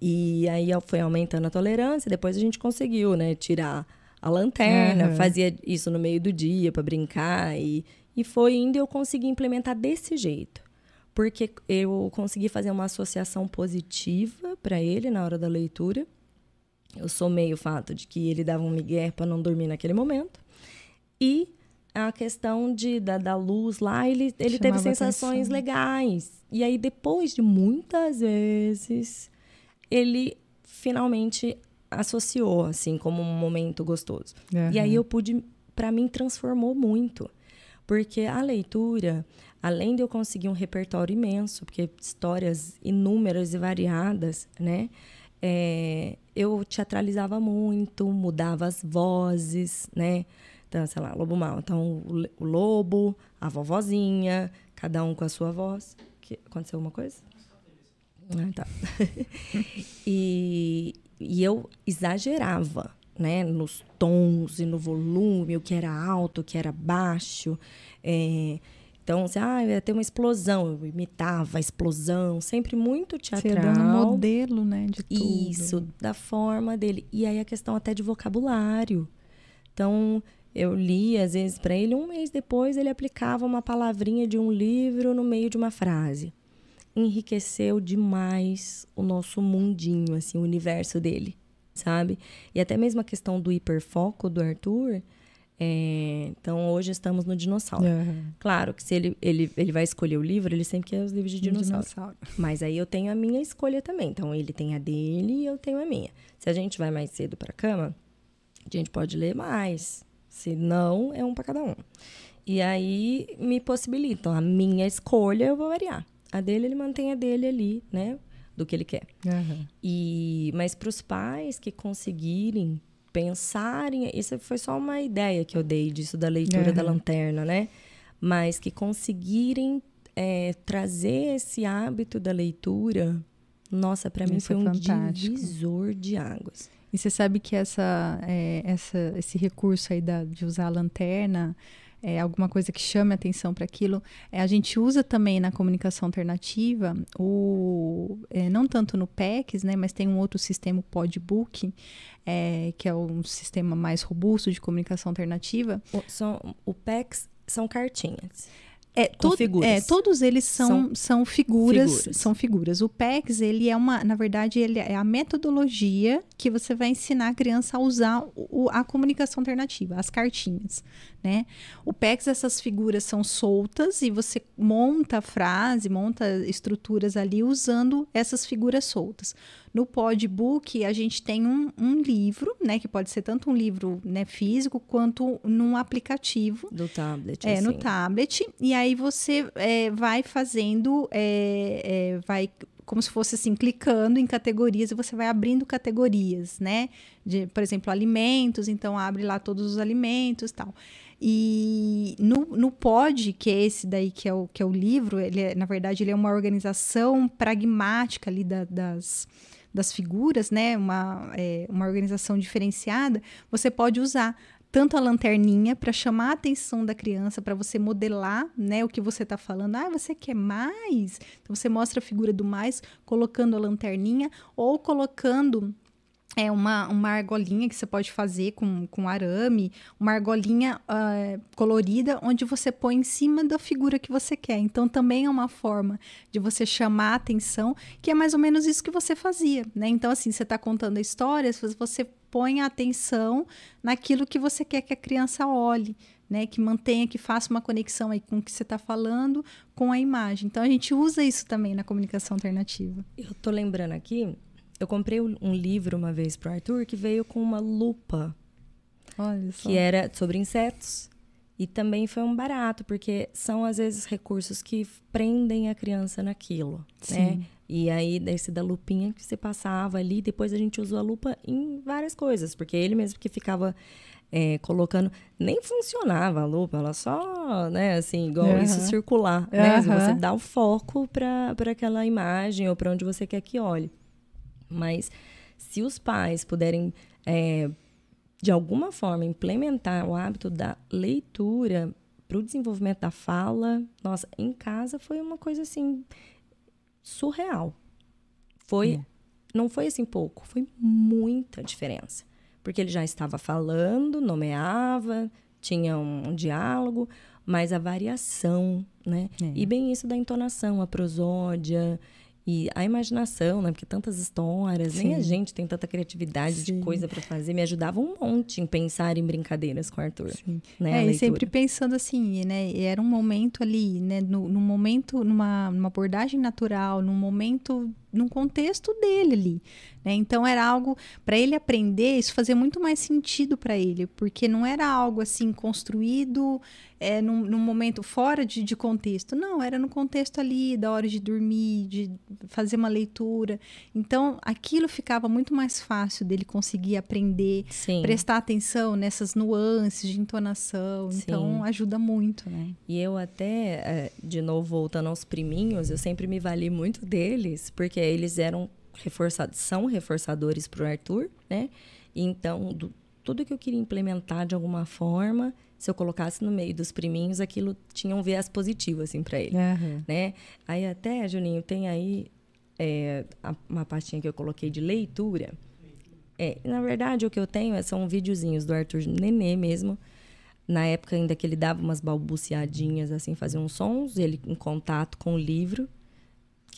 Speaker 1: E aí foi aumentando a tolerância, depois a gente conseguiu, né, tirar a lanterna,
Speaker 2: Aham.
Speaker 1: fazia isso no meio do dia para brincar e, e foi indo e eu consegui implementar desse jeito. Porque eu consegui fazer uma associação positiva para ele na hora da leitura. Eu somei o fato de que ele dava um migué para não dormir naquele momento. E a questão de, da, da luz lá, ele, ele teve sensações
Speaker 2: atenção.
Speaker 1: legais. E aí, depois de muitas vezes, ele finalmente associou, assim, como um momento gostoso. E aí eu pude, para mim, transformou muito. Porque a leitura, além de eu conseguir um repertório imenso, porque histórias inúmeras e variadas, né? É, eu teatralizava muito, mudava as vozes, né? Então, sei lá, Lobo Mal. Então, o, lobo, a vovozinha, cada um com a sua voz. Que, aconteceu alguma coisa? Ah, tá. e, e eu exagerava, né? Nos tons e no volume, o que era alto, o que era baixo. É, Então, assim, ah, ia ter uma explosão, eu imitava a explosão, sempre muito
Speaker 2: Você
Speaker 1: teatral.
Speaker 2: dando um modelo, né, de tudo.
Speaker 1: Isso, da forma dele. E aí a questão até de vocabulário. Então, eu li, às vezes, para ele, um mês depois, ele aplicava uma palavrinha de um livro no meio de uma frase. Enriqueceu demais o nosso mundinho, assim, o universo dele, sabe? E até mesmo a questão do hiperfoco do Arthur. é, Então, hoje estamos no dinossauro.
Speaker 2: Aham.
Speaker 1: Claro que se ele, ele, ele vai escolher o livro, ele sempre quer os livros de dinossauro.
Speaker 2: Dinossauro.
Speaker 1: Mas aí eu tenho a minha escolha também. Então ele tem a dele e eu tenho a minha. Se a gente vai mais cedo para cama, a gente pode ler mais. Se não, é um para cada um. E aí me possibilitam. A minha escolha eu vou variar. A dele, ele mantém a dele ali, né? Do que ele quer.
Speaker 2: Aham.
Speaker 1: E, mas para os pais que conseguirem pensarem, isso foi só uma ideia que eu dei disso da leitura da
Speaker 2: Aham.
Speaker 1: lanterna, né? Mas que conseguirem é, trazer esse hábito da leitura, nossa, para mim foi
Speaker 2: é
Speaker 1: um
Speaker 2: fantástico.
Speaker 1: divisor de águas.
Speaker 2: E você sabe que essa, é, essa, esse recurso aí da, de usar a lanterna, é alguma coisa que chame atenção para aquilo, é, a gente usa também na comunicação alternativa, o, é, não tanto no PECs, né, mas tem um outro sistema, o Podbook, é, que é um sistema mais robusto de comunicação alternativa.
Speaker 1: O, são, o PEX são cartinhas.
Speaker 2: É, todo-
Speaker 1: figuras.
Speaker 2: é, todos eles são,
Speaker 1: São
Speaker 2: são, figuras,
Speaker 1: figuras.
Speaker 2: São figuras. O PECS, ele é uma, na verdade, ele é a metodologia que você vai ensinar a criança a usar o- a comunicação alternativa, as cartinhas, né? O PECS, essas figuras são soltas e você monta a frase, monta estruturas ali usando essas figuras soltas. No Podbook, a gente tem um, um livro, né? Que pode ser tanto um livro né, físico quanto num aplicativo.
Speaker 1: Do tablet.
Speaker 2: É, no
Speaker 1: assim.
Speaker 2: tablet. E aí você é, vai fazendo, é, é, vai como se fosse assim, clicando em categorias e você vai abrindo categorias, né? De, por exemplo, alimentos, então abre lá todos os alimentos tal. E no, no POD, que é esse daí que é o, que é o livro, ele é, na verdade, ele é uma organização pragmática ali da- das, das figuras, né? Uma, é, uma organização diferenciada, você pode usar tanto a lanterninha para chamar a atenção da criança, para você modelar, né, o que você está falando. Ah, você quer mais? Então você mostra a figura do mais colocando a lanterninha ou colocando é uma, uma argolinha que você pode fazer com, com arame, uma argolinha ah, colorida onde você põe em cima da figura que você quer. Então também é uma forma de você chamar a atenção, que é mais ou menos isso que você fazia, né? Então assim, você está contando a história, você põe a atenção naquilo que você quer que a criança olhe. Né, que mantenha, que faça uma conexão aí com o que você está falando, com a imagem. Então, a gente usa isso também na comunicação alternativa.
Speaker 1: Eu tô lembrando aqui, eu comprei um livro uma vez pro Arthur que veio com uma lupa
Speaker 2: Olha só.
Speaker 1: que era sobre insetos. E também foi um barato, porque são, às vezes, recursos que prendem a criança naquilo, né?
Speaker 2: Sim.
Speaker 1: E aí, desse da lupinha que você passava ali, depois a gente usou a lupa em várias coisas, porque ele mesmo que ficava é, colocando, nem funcionava a lupa, ela só, né, assim, igual
Speaker 2: Aham.
Speaker 1: isso circular, né? Você dá o foco para aquela imagem ou para onde você quer que olhe. Mas se os pais puderem, é, de alguma forma, implementar o hábito da leitura para o desenvolvimento da fala, nossa, em casa foi uma coisa assim surreal. Foi, não foi assim pouco, foi muita diferença, porque ele já estava falando, nomeava, tinha um, diálogo, mas a variação, né?
Speaker 2: É.
Speaker 1: E bem isso da entonação, a prosódia e a imaginação, né? Porque tantas histórias, nem a
Speaker 2: Sim.
Speaker 1: gente tem tanta criatividade de
Speaker 2: Sim.
Speaker 1: coisa para fazer. Me ajudava um monte em pensar em brincadeiras com o Arthur.
Speaker 2: Sim.
Speaker 1: Né?
Speaker 2: É, e sempre pensando assim, né? e Era um momento ali, né? No, num momento, numa, numa abordagem natural, num momento, num contexto dele ali. Né? Então era algo para ele aprender, isso fazia muito mais sentido para ele, porque não era algo assim construído é, num, num momento fora de, de contexto. Não, era no contexto ali, da hora de dormir, de fazer uma leitura. Então aquilo ficava muito mais fácil dele conseguir aprender
Speaker 1: Sim.
Speaker 2: prestar atenção nessas nuances de entonação.
Speaker 1: Sim.
Speaker 2: Então, ajuda muito, né?
Speaker 1: E eu até, eh, de novo, voltando aos priminhos, eu sempre me vali muito deles, porque eles eram reforçados, são reforçadores para o Arthur, né? Então, do- tudo que eu queria implementar de alguma forma, se eu colocasse no meio dos priminhos, aquilo tinha um viés positivo, assim, para ele,
Speaker 2: Aham.
Speaker 1: né? Aí até, Juninho, tem aí é, a- uma pastinha que eu coloquei de leitura. É, na verdade, o que eu tenho é- são videozinhos do Arthur Nenê mesmo. Na época ainda que ele dava umas balbuciadinhas, assim, fazia uns sons, ele em contato com o livro,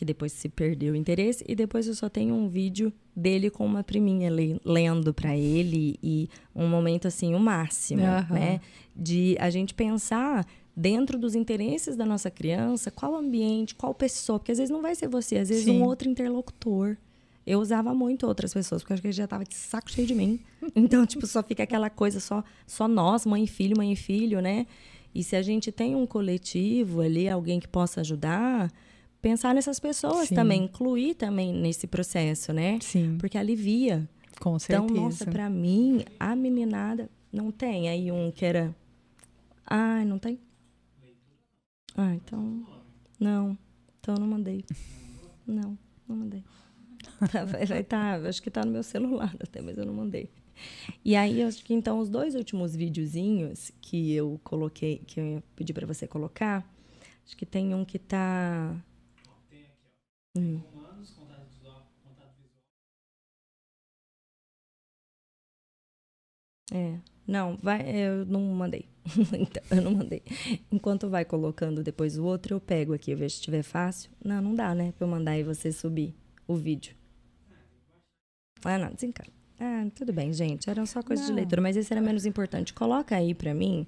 Speaker 1: que depois se perdeu o interesse. E depois eu só tenho um vídeo dele com uma priminha le- lendo para ele e um momento, assim, o máximo,
Speaker 2: Aham.
Speaker 1: né? De a gente pensar dentro dos interesses da nossa criança, qual ambiente, qual pessoa, porque às vezes não vai ser você, às vezes
Speaker 2: Sim.
Speaker 1: um outro interlocutor. Eu usava muito outras pessoas, porque eu acho que ele já tava de saco cheio de mim. Então, tipo, só fica aquela coisa só, só nós, mãe e filho, mãe e filho, né? E se a gente tem um coletivo ali, alguém que possa ajudar, pensar nessas pessoas
Speaker 2: Sim.
Speaker 1: também, incluir também nesse processo, né?
Speaker 2: Sim,
Speaker 1: Porque alivia.
Speaker 2: com certeza.
Speaker 1: Então, nossa, pra mim, a meninada não tem. Aí um que era. Ai, não tem? Ah, então. Não. Então eu não mandei. Não, não mandei. Tá, tá, acho que tá no meu celular até, mas eu não mandei. E aí, acho que então os dois últimos videozinhos que eu coloquei, que eu ia pedir pra você colocar, acho que tem um que tá. Hum. É. Não, vai, eu não mandei. então, eu não mandei. Enquanto vai colocando depois o outro, eu pego aqui, eu vejo se estiver fácil. Não, não dá, né? Pra eu mandar e você subir o vídeo. Ah, não, desencana. Ah, tudo bem, gente. Eram só coisas de
Speaker 2: Não.
Speaker 1: leitura, mas esse era menos importante. Coloca aí pra mim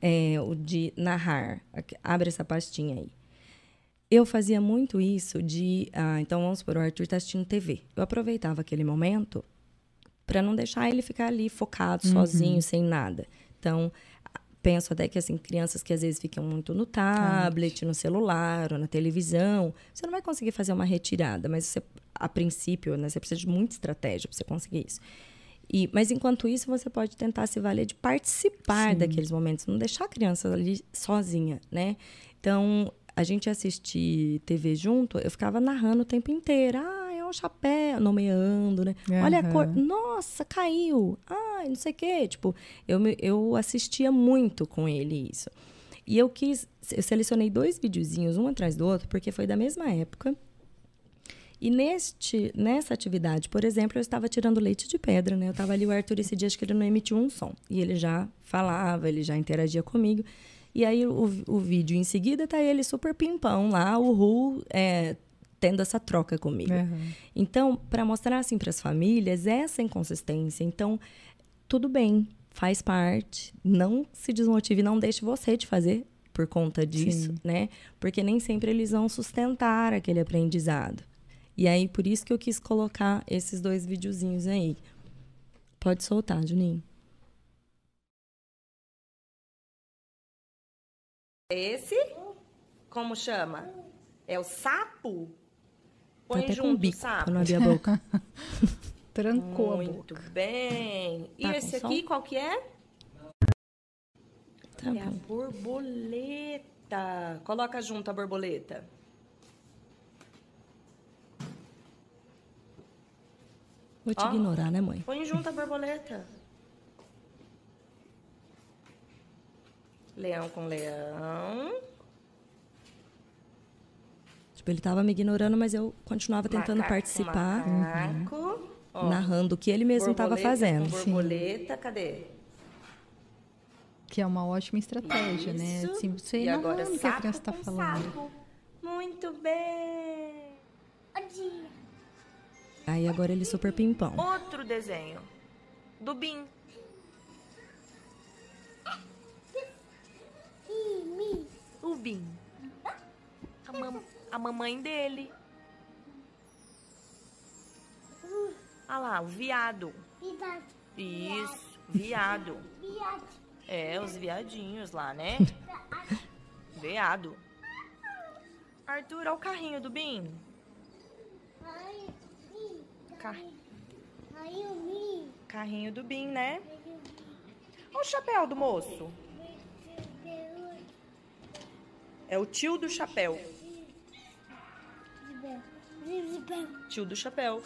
Speaker 1: é, o de narrar. Abre essa pastinha aí. Eu fazia muito isso de. ah, então, vamos supor, o Arthur tá assistindo TV. Eu aproveitava aquele momento para não deixar ele ficar ali focado, sozinho, sem nada. Então, a- penso até que, assim, crianças que às vezes ficam muito no tablet, no celular ou na televisão, você não vai conseguir fazer uma retirada, mas você, a princípio, né, você precisa de muita estratégia para você conseguir isso. E, mas enquanto isso, você pode tentar se valer de participar
Speaker 2: Sim.
Speaker 1: daqueles momentos, não deixar a criança ali sozinha, né? Então, a gente assistir TV junto, eu ficava narrando o tempo inteiro. Ah, é um chapéu, nomeando, né? Olha a cor. Nossa, caiu. Ai, não sei o quê. Tipo, eu, eu assistia muito com ele isso. E eu quis, eu selecionei dois videozinhos, um atrás do outro, porque foi da mesma época. E neste, nessa atividade, por exemplo, eu estava tirando leite de pedra, né? Eu estava ali, o Arthur, esse dia, acho que ele não emitiu um som. E ele já falava, ele já interagia comigo. E aí, o, o vídeo em seguida, tá ele super pimpão lá, o Ru, é, tendo essa troca comigo.
Speaker 2: Aham.
Speaker 1: Então, para mostrar assim para as famílias essa inconsistência, então tudo bem, faz parte, não se desmotive, não deixe você de fazer por conta disso,
Speaker 2: Sim.
Speaker 1: né? Porque nem sempre eles vão sustentar aquele aprendizado. E aí por isso que eu quis colocar esses dois videozinhos aí. Pode soltar, Juninho. Esse? Como chama? É o sapo? Tá Põe com junto, bico sapo. não abrir a boca.
Speaker 2: Trancou a
Speaker 1: Muito
Speaker 2: boca.
Speaker 1: bem. E Tá esse som? aqui, qual que é?
Speaker 2: Tá
Speaker 1: é a borboleta. Coloca junto a borboleta. Vou te. Ó. ignorar, né, mãe? Põe junto a borboleta. Leão com leão. Tipo, ele tava me ignorando, mas eu continuava tentando
Speaker 2: Macaco com
Speaker 1: participar,
Speaker 2: macaco. Ó,
Speaker 1: narrando o que ele mesmo estava
Speaker 2: borboleta
Speaker 1: fazendo.
Speaker 2: com
Speaker 1: Sim.
Speaker 2: borboleta, cadê?
Speaker 4: Que é uma ótima estratégia, né?
Speaker 2: Isso.
Speaker 4: Assim, você
Speaker 2: e
Speaker 4: não
Speaker 2: agora
Speaker 4: o que a criança está
Speaker 2: com
Speaker 4: falando.
Speaker 2: sapo. Muito bem.
Speaker 1: Aí agora ele super pimpão.
Speaker 2: Outro desenho. Do Bim. O Bim. A, mam- a mamãe dele. Olha lá, o viado. Isso, viado. É, os viadinhos lá, né? Veado. Arthur, olha o carrinho do Bim. Car- Carrinho do Bim, né? Olha o chapéu do moço. É o tio do chapéu. Tio do chapéu.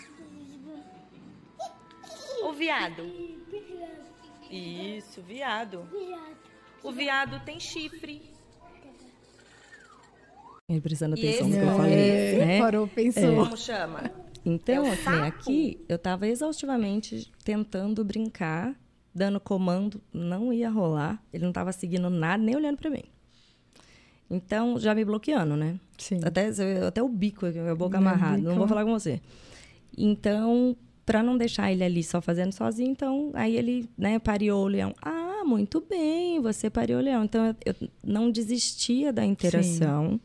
Speaker 2: O viado. Isso, viado.
Speaker 1: O viado tem chifre. Ele prestando atenção no que eu
Speaker 2: é,
Speaker 1: falei, né?
Speaker 2: Parou, pensou.
Speaker 1: Como chama? Então,
Speaker 3: É
Speaker 1: assim, aqui eu tava exaustivamente tentando brincar, dando comando, não ia rolar. Ele não tava seguindo nada, nem olhando pra mim. Então, já me bloqueando, né?
Speaker 2: Sim.
Speaker 1: Até, até o bico, a boca amarrada. Não vou falar com você. Então, para não deixar ele ali só fazendo sozinho, então, aí ele, né, pariu o leão. Ah, muito bem, você pariu o leão. Então, eu, eu não desistia da interação.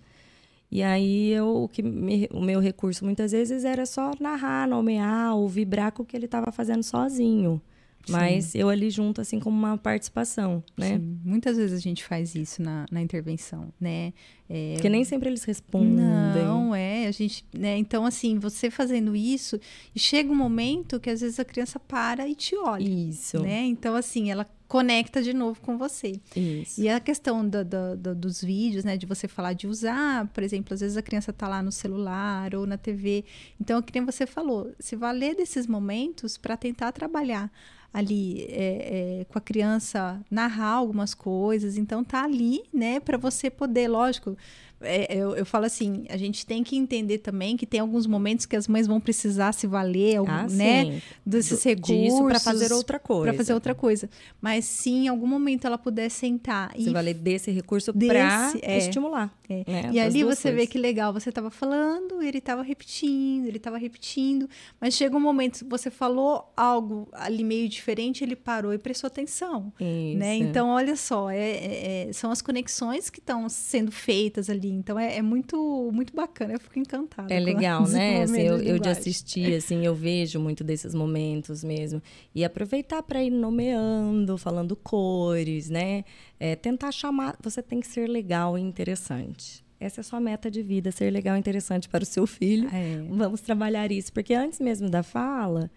Speaker 1: E aí, eu, o, que me- o meu recurso, muitas vezes, era só narrar, nomear ou vibrar com o que ele estava fazendo sozinho. Mas eu ali junto, assim, como uma participação, né?
Speaker 2: Sim, Muitas vezes a gente faz isso na, na intervenção, né? É,
Speaker 1: Porque nem sempre eles respondem.
Speaker 2: Não, é, a gente, né? Então, assim, você fazendo isso, e chega um momento que às vezes a criança para e te olha,
Speaker 1: Isso.
Speaker 2: né? Então, assim, ela conecta de novo com você.
Speaker 1: Isso.
Speaker 2: E a questão da- da- da- dos vídeos, né? De você falar de usar, por exemplo, às vezes a criança tá lá no celular ou na TV. Então, que nem você falou, se valer desses momentos para tentar trabalhar ali é, é, com a criança, narrar algumas coisas. Então, tá ali, né? Para você poder, lógico. É, eu, eu falo assim, a gente tem que entender também que tem alguns momentos que as mães vão precisar se valer, algum-
Speaker 1: Ah,
Speaker 2: né? Desses
Speaker 1: Do-
Speaker 2: recursos
Speaker 1: pra fazer outra coisa.
Speaker 2: para fazer outra coisa. Mas se em algum momento ela puder sentar
Speaker 1: Você
Speaker 2: e
Speaker 1: valer desse recurso para
Speaker 2: é.
Speaker 1: estimular.
Speaker 2: É.
Speaker 1: né?
Speaker 2: E ali você vê
Speaker 1: coisas.
Speaker 2: que legal, você estava falando, ele estava repetindo, ele estava repetindo, mas chega um momento, você falou algo ali meio diferente, ele parou e prestou atenção.
Speaker 1: Isso.
Speaker 2: Né? Então, olha só, é- é- é- são as conexões que estão sendo feitas ali. Então, é, é muito, muito bacana, eu fico encantada.
Speaker 1: É legal, né? Assim, eu, eu de assistir, assim, eu vejo muito desses momentos mesmo. E aproveitar para ir nomeando, falando cores, né? É, tentar chamar. Você tem que ser legal e interessante. Essa é a sua meta de vida, ser legal e interessante para o seu filho.
Speaker 2: É.
Speaker 1: Vamos trabalhar isso. Porque antes mesmo da fala,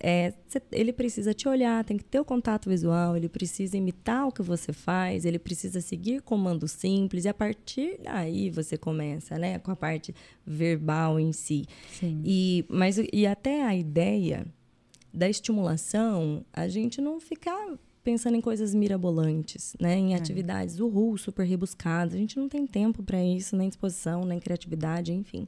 Speaker 1: é, cê- ele precisa te olhar, tem que ter o contato visual, ele precisa imitar o que você faz, ele precisa seguir comandos simples, e a partir daí você começa, né, com a parte verbal em si.
Speaker 2: Sim.
Speaker 1: E, mas, e até a ideia da estimulação, a gente não ficar pensando em coisas mirabolantes, né? Em atividades uhul, super rebuscadas. A gente não tem tempo para isso, nem disposição, nem criatividade, enfim.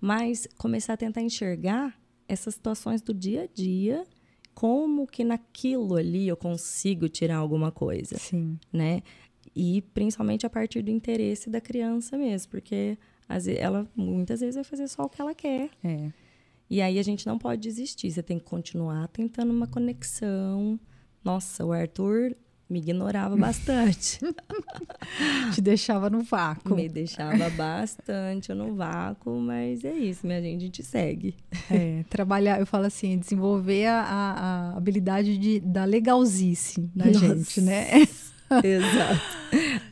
Speaker 1: Mas começar a tentar enxergar essas situações do dia a dia, como que naquilo ali eu consigo tirar alguma coisa
Speaker 2: Sim.
Speaker 1: né? E principalmente a partir do interesse da criança mesmo, porque às vezes, ela muitas vezes vai fazer só o que ela quer.
Speaker 2: É.
Speaker 1: E aí a gente não pode desistir, você tem que continuar tentando uma conexão. Nossa, o Arthur me ignorava bastante.
Speaker 2: Te deixava no vácuo.
Speaker 1: me deixava bastante no vácuo, mas é isso, minha gente, a gente segue.
Speaker 2: É, trabalhar, eu falo assim, desenvolver a, a- habilidade de, da legalzice da
Speaker 1: Nossa.
Speaker 2: gente, né?
Speaker 1: Exato.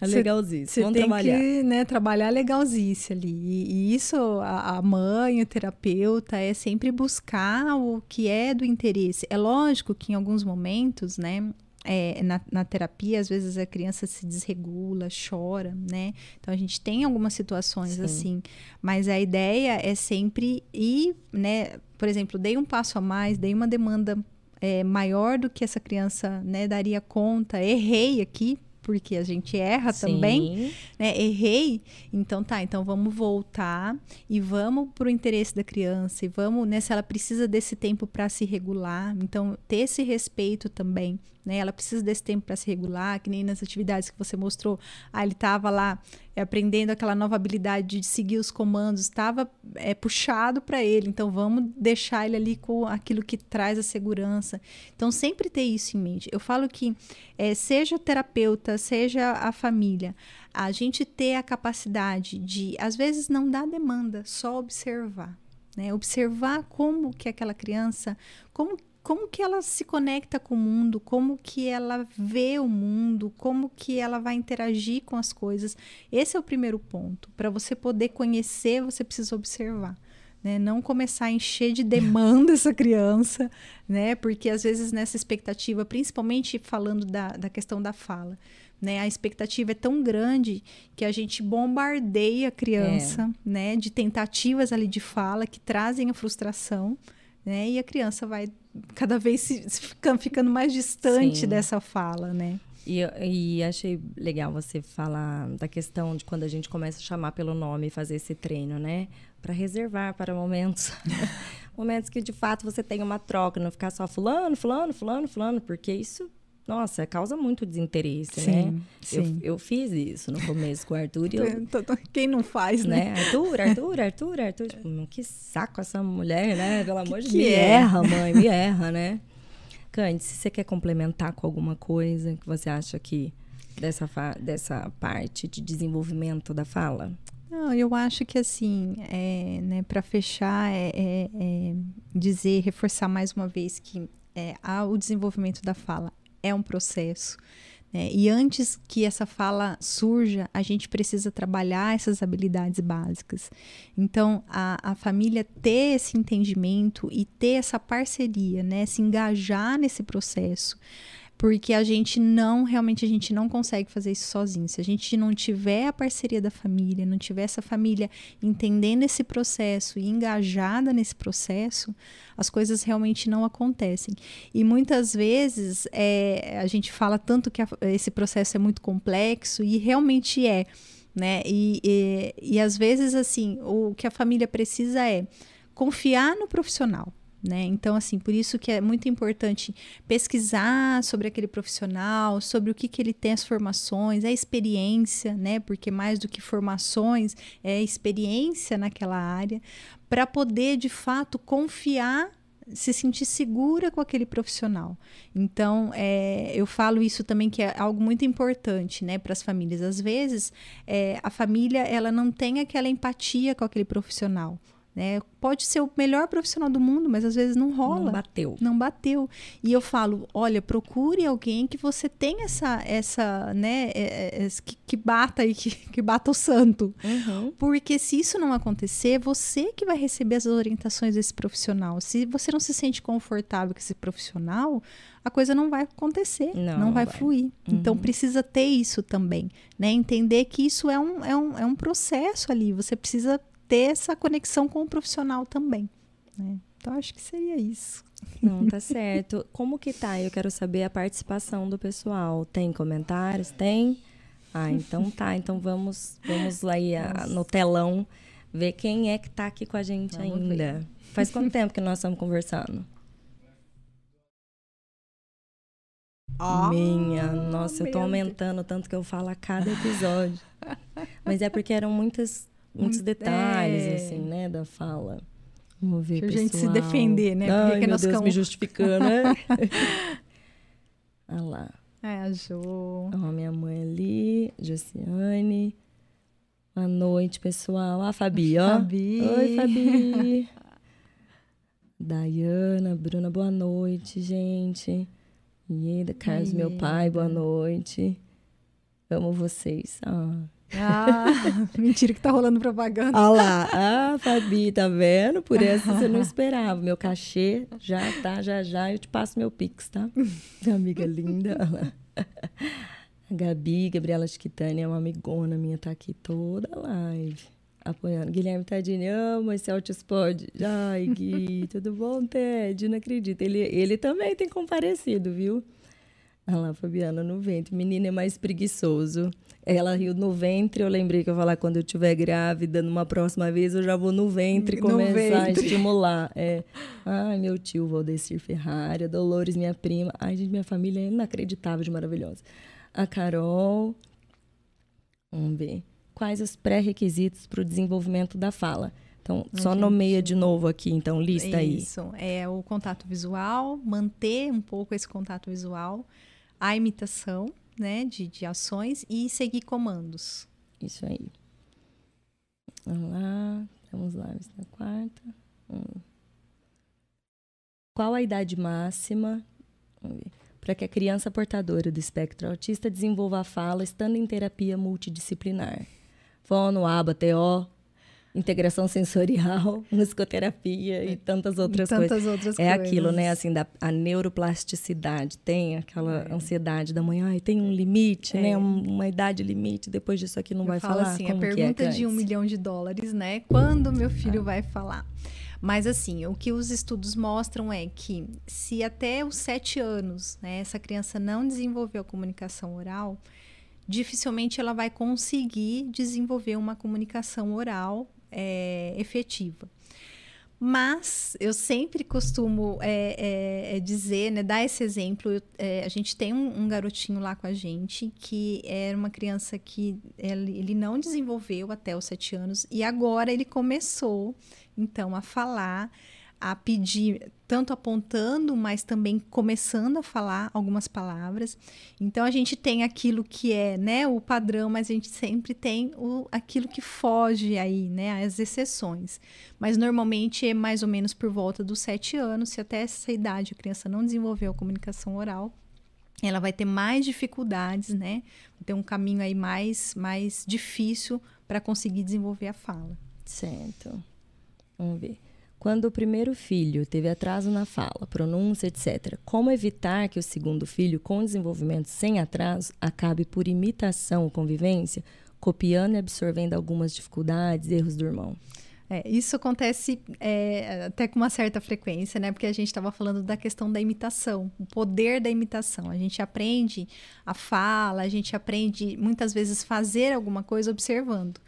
Speaker 2: Cê-. Você
Speaker 1: Vamos
Speaker 2: tem
Speaker 1: trabalhar.
Speaker 2: que né, trabalhar legalzice ali. E, e isso, a, a mãe, o terapeuta, é sempre buscar o que é do interesse. É lógico que em alguns momentos, né? É, na, na terapia, às vezes a criança se desregula, chora, né? Então a gente tem algumas situações
Speaker 1: Sim.
Speaker 2: assim, mas a ideia é sempre ir, né? Por exemplo, dei um passo a mais, dei uma demanda é, maior do que essa criança né, daria conta, errei aqui, porque a gente erra também,
Speaker 1: Sim.
Speaker 2: né? Errei, então tá, então vamos voltar e vamos pro interesse da criança e vamos, né, se ela precisa desse tempo para se regular, então ter esse respeito também, né? Ela precisa desse tempo para se regular, que nem nas atividades que você mostrou, ah, ele tava lá aprendendo aquela nova habilidade de seguir os comandos, estava é, puxado para ele, então vamos deixar ele ali com aquilo que traz a segurança. Então sempre ter isso em mente. Eu falo que é, seja o terapeuta, seja a família, a gente ter a capacidade de, às vezes, não dar demanda, só observar. Né? Observar como que aquela criança, como, como que ela se conecta com o mundo, como que ela vê o mundo, como que ela vai interagir com as coisas. Esse é o primeiro ponto. Para você poder conhecer, você precisa observar. Né? Não começar a encher de demanda essa criança, né? Porque às vezes nessa expectativa, principalmente falando da, da questão da fala, né? A expectativa é tão grande que a gente bombardeia a criança, né? De tentativas ali de fala que trazem a frustração, né? E a criança vai cada vez se, se ficando, ficando mais distante
Speaker 1: Sim.
Speaker 2: dessa fala, né?
Speaker 1: E, e achei legal você falar da questão de quando a gente começa a chamar pelo nome e fazer esse treino, né? Para reservar para momentos. momentos que de fato você tem uma troca, não ficar só fulano, fulano, fulano, fulano, porque isso nossa, causa muito desinteresse,
Speaker 2: sim,
Speaker 1: né?
Speaker 2: Sim.
Speaker 1: Eu, eu fiz isso no começo com o Arthur e eu,
Speaker 2: Quem não faz, né?
Speaker 1: né? Arthur, Arthur, Arthur, Arthur. Tipo, que saco essa mulher, né? Pelo amor de Deus. Me
Speaker 2: é?
Speaker 1: erra, mãe, me erra, né? Candice, você quer complementar com alguma coisa que você acha que dessa, dessa parte de desenvolvimento da fala?
Speaker 2: Não, eu acho que assim, é, né, para fechar, é, é- é dizer, reforçar mais uma vez que é, o desenvolvimento da fala é um processo. né? E antes que essa fala surja, a gente precisa trabalhar essas habilidades básicas. Então, a, a família ter esse entendimento e ter essa parceria, né? Se engajar nesse processo porque a gente não realmente a gente não consegue fazer isso sozinho. Se a gente não tiver a parceria da família, não tiver essa família entendendo esse processo e engajada nesse processo, as coisas realmente não acontecem. E muitas vezes é, a gente fala tanto que a- esse processo é muito complexo e realmente é, né? E, e, e às vezes assim o que a família precisa é confiar no profissional. Né? Então, assim, por isso que é muito importante pesquisar sobre aquele profissional, sobre o que, que ele tem as formações, a experiência, né? Porque mais do que formações, é experiência naquela área, para poder de fato confiar, se sentir segura com aquele profissional. Então, é, eu falo isso também que é algo muito importante, né, para as famílias. Às vezes, é, a família ela não tem aquela empatia com aquele profissional. Né? Pode ser o melhor profissional do mundo, mas às vezes não rola
Speaker 1: Não bateu.
Speaker 2: não bateu. E eu falo, olha, procure alguém que você tenha essa, essa, né, é, é, que, que bata e que, que bata o santo.
Speaker 1: Uhum.
Speaker 2: Porque se isso não acontecer, você que vai receber as orientações desse profissional. Se você não se sente confortável com esse profissional, a coisa não vai acontecer,
Speaker 1: Não,
Speaker 2: não, vai,
Speaker 1: vai.
Speaker 2: fluir. Então
Speaker 1: Uhum.
Speaker 2: precisa ter isso também, né? Entender que isso é um, é um, é um processo ali. Você precisa ter essa conexão com o profissional também. Né? Então acho que seria isso.
Speaker 1: Não, tá certo. Como que tá? Eu quero saber a participação do pessoal. Tem comentários? Tem? Ah, então tá. Então vamos, vamos lá aí a- no telão ver quem é que tá aqui com a gente
Speaker 2: Vamos
Speaker 1: ainda. Faz quanto tempo que nós estamos conversando? Minha, nossa, eu tô aumentando tanto que eu falo a cada episódio. Mas é porque eram muitas, muitos
Speaker 2: Muito-
Speaker 1: detalhes,
Speaker 2: é.
Speaker 1: assim, né, da fala. Vamos ver,
Speaker 2: Pra gente se
Speaker 1: pessoal.
Speaker 2: defender, né?
Speaker 1: Ai,
Speaker 2: que
Speaker 1: meu
Speaker 2: nós
Speaker 1: Deus,
Speaker 2: ficamos-
Speaker 1: me justificando, né? Olha lá.
Speaker 2: É, a Jo.
Speaker 1: Ó, minha mãe ali, Josiane. Boa noite, pessoal. Ah, a Fabi, ó.
Speaker 2: Fabi.
Speaker 1: Oi, Fabi. Dayana, Bruna, boa noite, gente. Ieda, Carlos, meu pai, boa noite. Amo vocês. Ah.
Speaker 2: Ah, mentira que tá rolando propaganda.
Speaker 1: Olha lá, ah, Fabi, tá vendo? Por essa você não esperava. Meu cachê já tá, já já eu te passo meu pix, tá? Minha amiga linda. olha lá. A Gabi, Gabriela Chiquitani, é uma amigona minha, tá aqui toda live. Apoiando. Guilherme Tadini, amo esse Altispod. Ai, Gui, tudo bom, Ted? Não acredito. Ele, ele também tem comparecido, viu? Olha lá, Fabiana, no ventre. Menino é mais preguiçoso. Ela riu no ventre. Eu lembrei que eu falar quando eu estiver grávida, numa próxima vez, eu já vou no ventre
Speaker 2: No
Speaker 1: começar a
Speaker 2: ventre.
Speaker 1: estimular. É. Ai, meu tio Valdecir Ferrari, a Dolores, minha prima. Ai, gente, minha família é inacreditável de maravilhosa. A Carol. Vamos ver. Quais os pré-requisitos para o desenvolvimento da fala? Então, só
Speaker 2: gente.
Speaker 1: nomeia de novo aqui, então, lista aí.
Speaker 2: Isso, é o contato visual, manter um pouco esse contato visual, a imitação, né, de, de ações e seguir comandos.
Speaker 1: Isso aí. Vamos lá. Vamos lá, na quarta. Hum. Qual a idade máxima para que a criança portadora do espectro autista desenvolva a fala estando em terapia multidisciplinar? Fono, aba, TO, integração sensorial, musicoterapia e tantas outras
Speaker 2: e tantas
Speaker 1: coisas.
Speaker 2: outras
Speaker 1: É
Speaker 2: coisas.
Speaker 1: aquilo, né? Assim, da, a neuroplasticidade. Tem aquela ansiedade da mãe. Ai, tem um limite,
Speaker 2: É.
Speaker 1: né? Um- uma idade limite. Depois disso aqui não
Speaker 2: Eu
Speaker 1: vai
Speaker 2: falo
Speaker 1: falar.
Speaker 2: assim,
Speaker 1: Como
Speaker 2: a
Speaker 1: que é,
Speaker 2: pergunta de um milhão de dólares, né? Quando meu filho vai falar? Mas assim, o que os estudos mostram é que se até os sete anos, né, essa criança não desenvolveu a comunicação oral, dificilmente ela vai conseguir desenvolver uma comunicação oral é, efetiva. Mas eu sempre costumo é, é, dizer, né, dar esse exemplo. É, a gente tem um, um, garotinho lá com a gente que era uma criança que ele, ele não desenvolveu até os sete anos e agora ele começou então a falar a pedir, tanto apontando, mas também começando a falar algumas palavras. Então a gente tem aquilo que é, né, o padrão, mas a gente sempre tem o, aquilo que foge aí, né, as exceções. Mas normalmente é mais ou menos por volta dos sete anos, se até essa idade a criança não desenvolveu a comunicação oral, ela vai ter mais dificuldades, né? Vai ter um caminho aí mais, mais difícil para conseguir desenvolver a fala.
Speaker 1: Certo. Vamos ver. Quando o primeiro filho teve atraso na fala, pronúncia, etc., como evitar que o segundo filho, com desenvolvimento sem atraso, acabe por imitação ou convivência, copiando e absorvendo algumas dificuldades, erros do irmão?
Speaker 2: É, isso acontece é, até com uma certa frequência, né? Porque a gente estava falando da questão da imitação, o poder da imitação. A gente aprende a fala, a gente aprende muitas vezes fazer alguma coisa observando.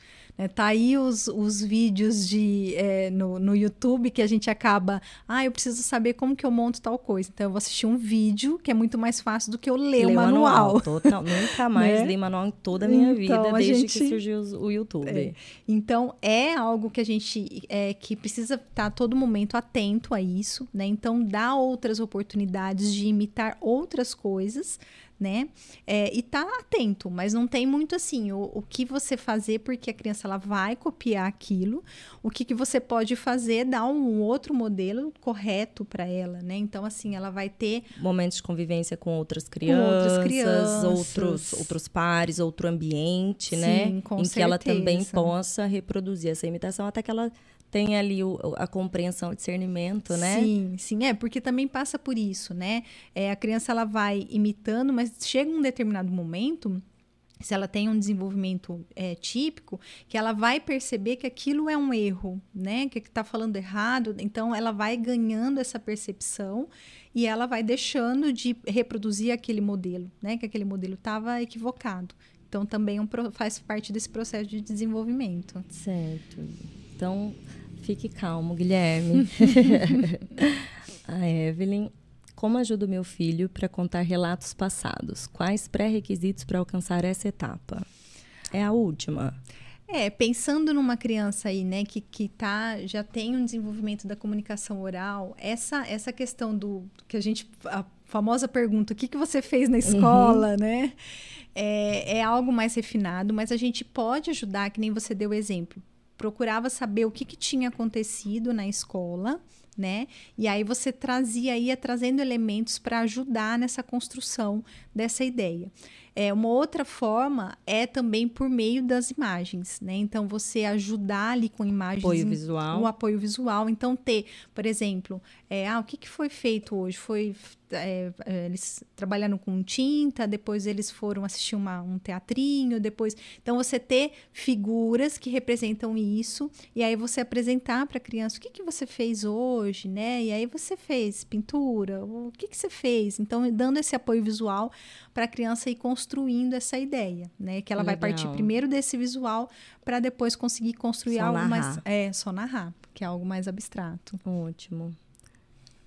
Speaker 2: É, tá aí os, os vídeos de, é, no, no YouTube que a gente acaba. Ah, eu preciso saber como que eu monto tal coisa. Então eu vou assistir um vídeo que é muito mais fácil do que eu ler o manual. manual.
Speaker 1: Total, nunca mais né? li manual em toda a minha então, vida, desde gente... que surgiu o YouTube.
Speaker 2: É. Então é algo que a gente é, que precisa estar tá a todo momento atento a isso, né? Então dá outras oportunidades de imitar outras coisas né? É, e tá atento, mas não tem muito assim o, o que você fazer porque a criança ela vai copiar aquilo. O que, que você pode fazer é dar um outro modelo correto para ela, né? Então assim ela vai ter
Speaker 1: momentos de convivência com outras crianças, com outras crianças. outros outros pares, outro ambiente, né? Sim, né? Com em certeza. que ela também possa reproduzir essa imitação até que ela tem ali o, a compreensão, o discernimento, né?
Speaker 2: Sim, sim, é, porque também passa por isso, né? É, a criança ela vai imitando, mas chega um determinado momento se ela tem um desenvolvimento é, típico, que ela vai perceber que aquilo é um erro, né? Que está falando errado, então ela vai ganhando essa percepção e ela vai deixando de reproduzir aquele modelo, né? Que aquele modelo estava equivocado. Então também é um, faz parte desse processo de desenvolvimento.
Speaker 1: Certo. Então Fique calmo, Guilherme. a Evelyn. Como ajudo meu filho para contar relatos passados? Quais pré-requisitos para alcançar essa etapa? É a última.
Speaker 2: É, pensando numa criança aí, né, que, que tá, já tem um desenvolvimento da comunicação oral, essa, essa questão do que a gente. A famosa pergunta, o que, que você fez na escola, uhum. né? É, é algo mais refinado, mas a gente pode ajudar, que nem você deu exemplo procurava saber o que, que tinha acontecido na escola, né? E aí você trazia, ia trazendo elementos para ajudar nessa construção dessa ideia. É, uma outra forma é também por meio das imagens, né? Então você ajudar ali com imagens,
Speaker 1: apoio visual,
Speaker 2: o apoio visual. Então ter, por exemplo, é, ah, o que, que foi feito hoje? Foi é, é, eles trabalharam com tinta, depois eles foram assistir uma, um teatrinho, depois. Então, você ter figuras que representam isso, e aí você apresentar para a criança o que, que você fez hoje, né? E aí você fez pintura, o que, que você fez? Então, dando esse apoio visual para a criança ir construindo essa ideia, né? Que ela Legal. vai partir primeiro desse visual para depois conseguir construir só algo narrar. mais. É, só narrar, que é algo mais abstrato.
Speaker 1: Ótimo.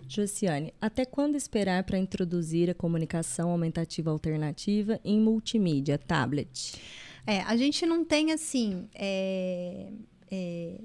Speaker 1: Josiane, até quando esperar para introduzir a comunicação aumentativa alternativa em multimídia, tablet?
Speaker 2: É, a gente não tem assim. É, é,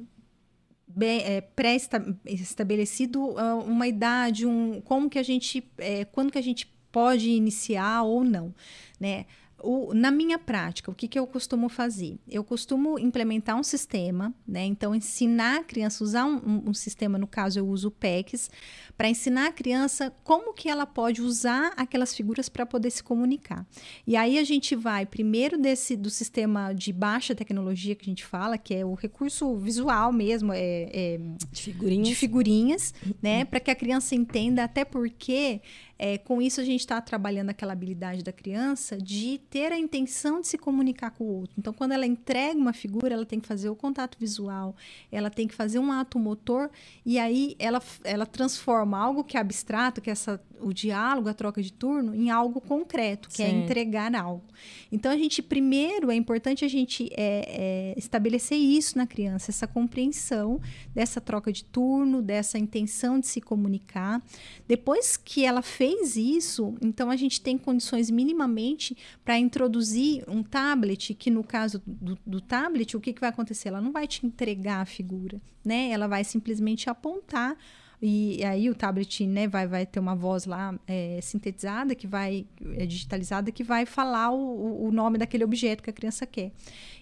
Speaker 2: é, pré-estabelecido ah, uma idade, um, como que a gente, é, quando que a gente pode iniciar ou não, né? O, na minha prática, o que, que eu costumo fazer? Eu costumo implementar um sistema, né? Então, ensinar a criança a usar um, um, um sistema, no caso, eu uso o PECs, para ensinar a criança como que ela pode usar aquelas figuras para poder se comunicar. E aí a gente vai primeiro desse do sistema de baixa tecnologia que a gente fala, que é o recurso visual mesmo, é, é
Speaker 1: de figurinhas,
Speaker 2: de figurinhas né? Para que a criança entenda, até porque é, com isso a gente está trabalhando aquela habilidade da criança de ter a intenção de se comunicar com o outro. Então, quando ela entrega uma figura, ela tem que fazer o contato visual, ela tem que fazer um ato motor e aí ela, ela transforma algo que é abstrato, que é essa, o diálogo, a troca de turno, em algo concreto, que é
Speaker 1: Sim.
Speaker 2: é entregar algo. Então, a gente, primeiro, é importante a gente é, é, estabelecer isso na criança, essa compreensão dessa troca de turno, dessa intenção de se comunicar. Depois que ela fez isso, então a gente tem condições minimamente para introduzir um tablet, que no caso do, do tablet, o que, que vai acontecer? Ela não vai te entregar a figura, né? Ela vai simplesmente apontar e aí o tablet né, vai, vai ter uma voz lá é, sintetizada, que vai, é, digitalizada, que vai falar o, o nome daquele objeto que a criança quer.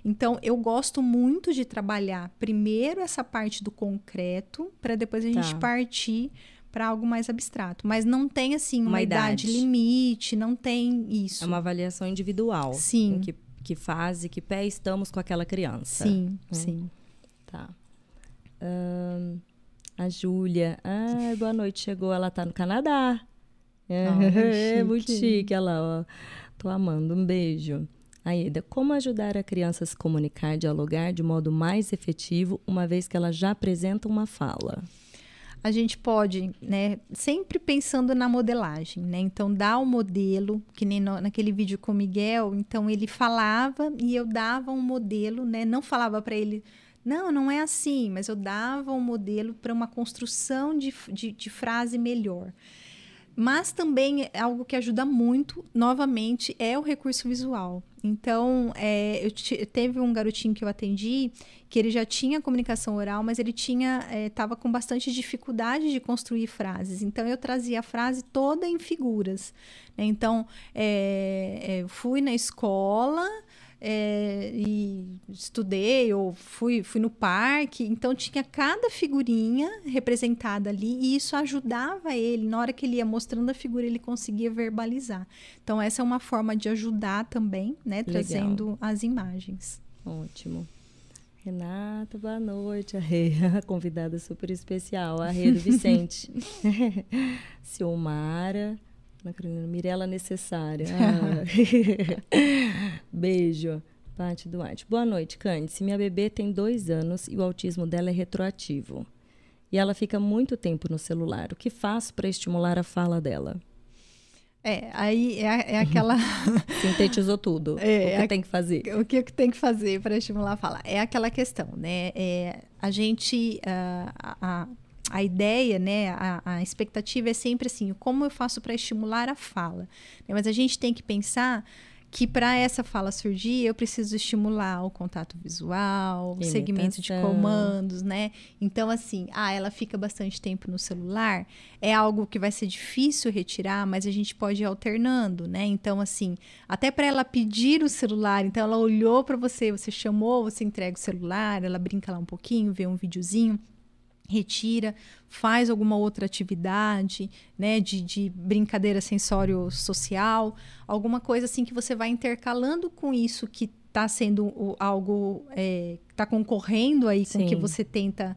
Speaker 2: Então, eu gosto muito de trabalhar primeiro essa parte do concreto, para depois a gente
Speaker 1: Tá.
Speaker 2: partir para algo mais abstrato. Mas não tem, assim, uma,
Speaker 1: Uma
Speaker 2: idade.
Speaker 1: idade.
Speaker 2: limite, não tem isso.
Speaker 1: É uma avaliação individual.
Speaker 2: Sim.
Speaker 1: Em que, que fase, que pé estamos com aquela criança.
Speaker 2: Sim, sim.
Speaker 1: Tá. A Júlia. Ah, boa noite. Chegou, ela tá no Canadá. É,
Speaker 2: Ai,
Speaker 1: muito
Speaker 2: chique.
Speaker 1: chique, ela, ó. Tô amando. Um beijo. Aida, como ajudar a criança a se comunicar, dialogar de modo mais efetivo, uma vez que ela já apresenta uma fala?
Speaker 2: A gente pode, né, sempre pensando na modelagem, né? Então, dar o modelo, que nem no- naquele vídeo com o Miguel, então ele falava e eu dava um modelo, né? Não falava para ele, não, não é assim, mas eu dava um modelo para uma construção de, de, de frase melhor. Mas também é algo que ajuda muito, novamente, é o recurso visual. Então, é, teve um garotinho que eu atendi que ele já tinha comunicação oral, mas ele tinha estava com bastante dificuldade de construir frases. Então, eu trazia a frase toda em figuras. né? Então, é, é, fui na escola é, e estudei ou fui, fui no parque. Então, tinha cada figurinha representada ali e isso ajudava ele. Na hora que ele ia mostrando a figura, ele conseguia verbalizar. Então, essa é uma forma de ajudar também, né?
Speaker 1: Legal.
Speaker 2: Trazendo as imagens.
Speaker 1: Ótimo. Renata, boa noite. A Rê, a convidada super especial, a Rê do Vicente. Silmara, Carolina, Mirela Necessária. Ah. Beijo. Paty Duarte. Boa noite, Cândice. Minha bebê tem dois anos e o autismo dela é retroativo. E ela fica muito tempo no celular. O que faço para estimular a fala dela?
Speaker 2: É, aí é, é aquela.
Speaker 1: Sintetizou tudo.
Speaker 2: É,
Speaker 1: o que
Speaker 2: a-
Speaker 1: tem que fazer?
Speaker 2: o que tem que fazer para estimular a fala? É aquela questão, né? É, a gente. ah, a, a, a ideia, né? A, a expectativa é sempre assim: como eu faço para estimular a fala? né? Mas a gente tem que pensar que para essa fala surgir, eu preciso estimular o contato visual, o segmento de comandos, né? Então, assim, ah, ela fica bastante tempo no celular, é algo que vai ser difícil retirar, mas a gente pode ir alternando, né? Então, assim, até para ela pedir o celular, então ela olhou para você, você chamou, você entrega o celular, ela brinca lá um pouquinho, vê um videozinho, retira, faz alguma outra atividade, né, de, de brincadeira sensório-social, alguma coisa assim que você vai intercalando com isso que está sendo algo, é, está concorrendo aí com o que
Speaker 1: Sim.
Speaker 2: você tenta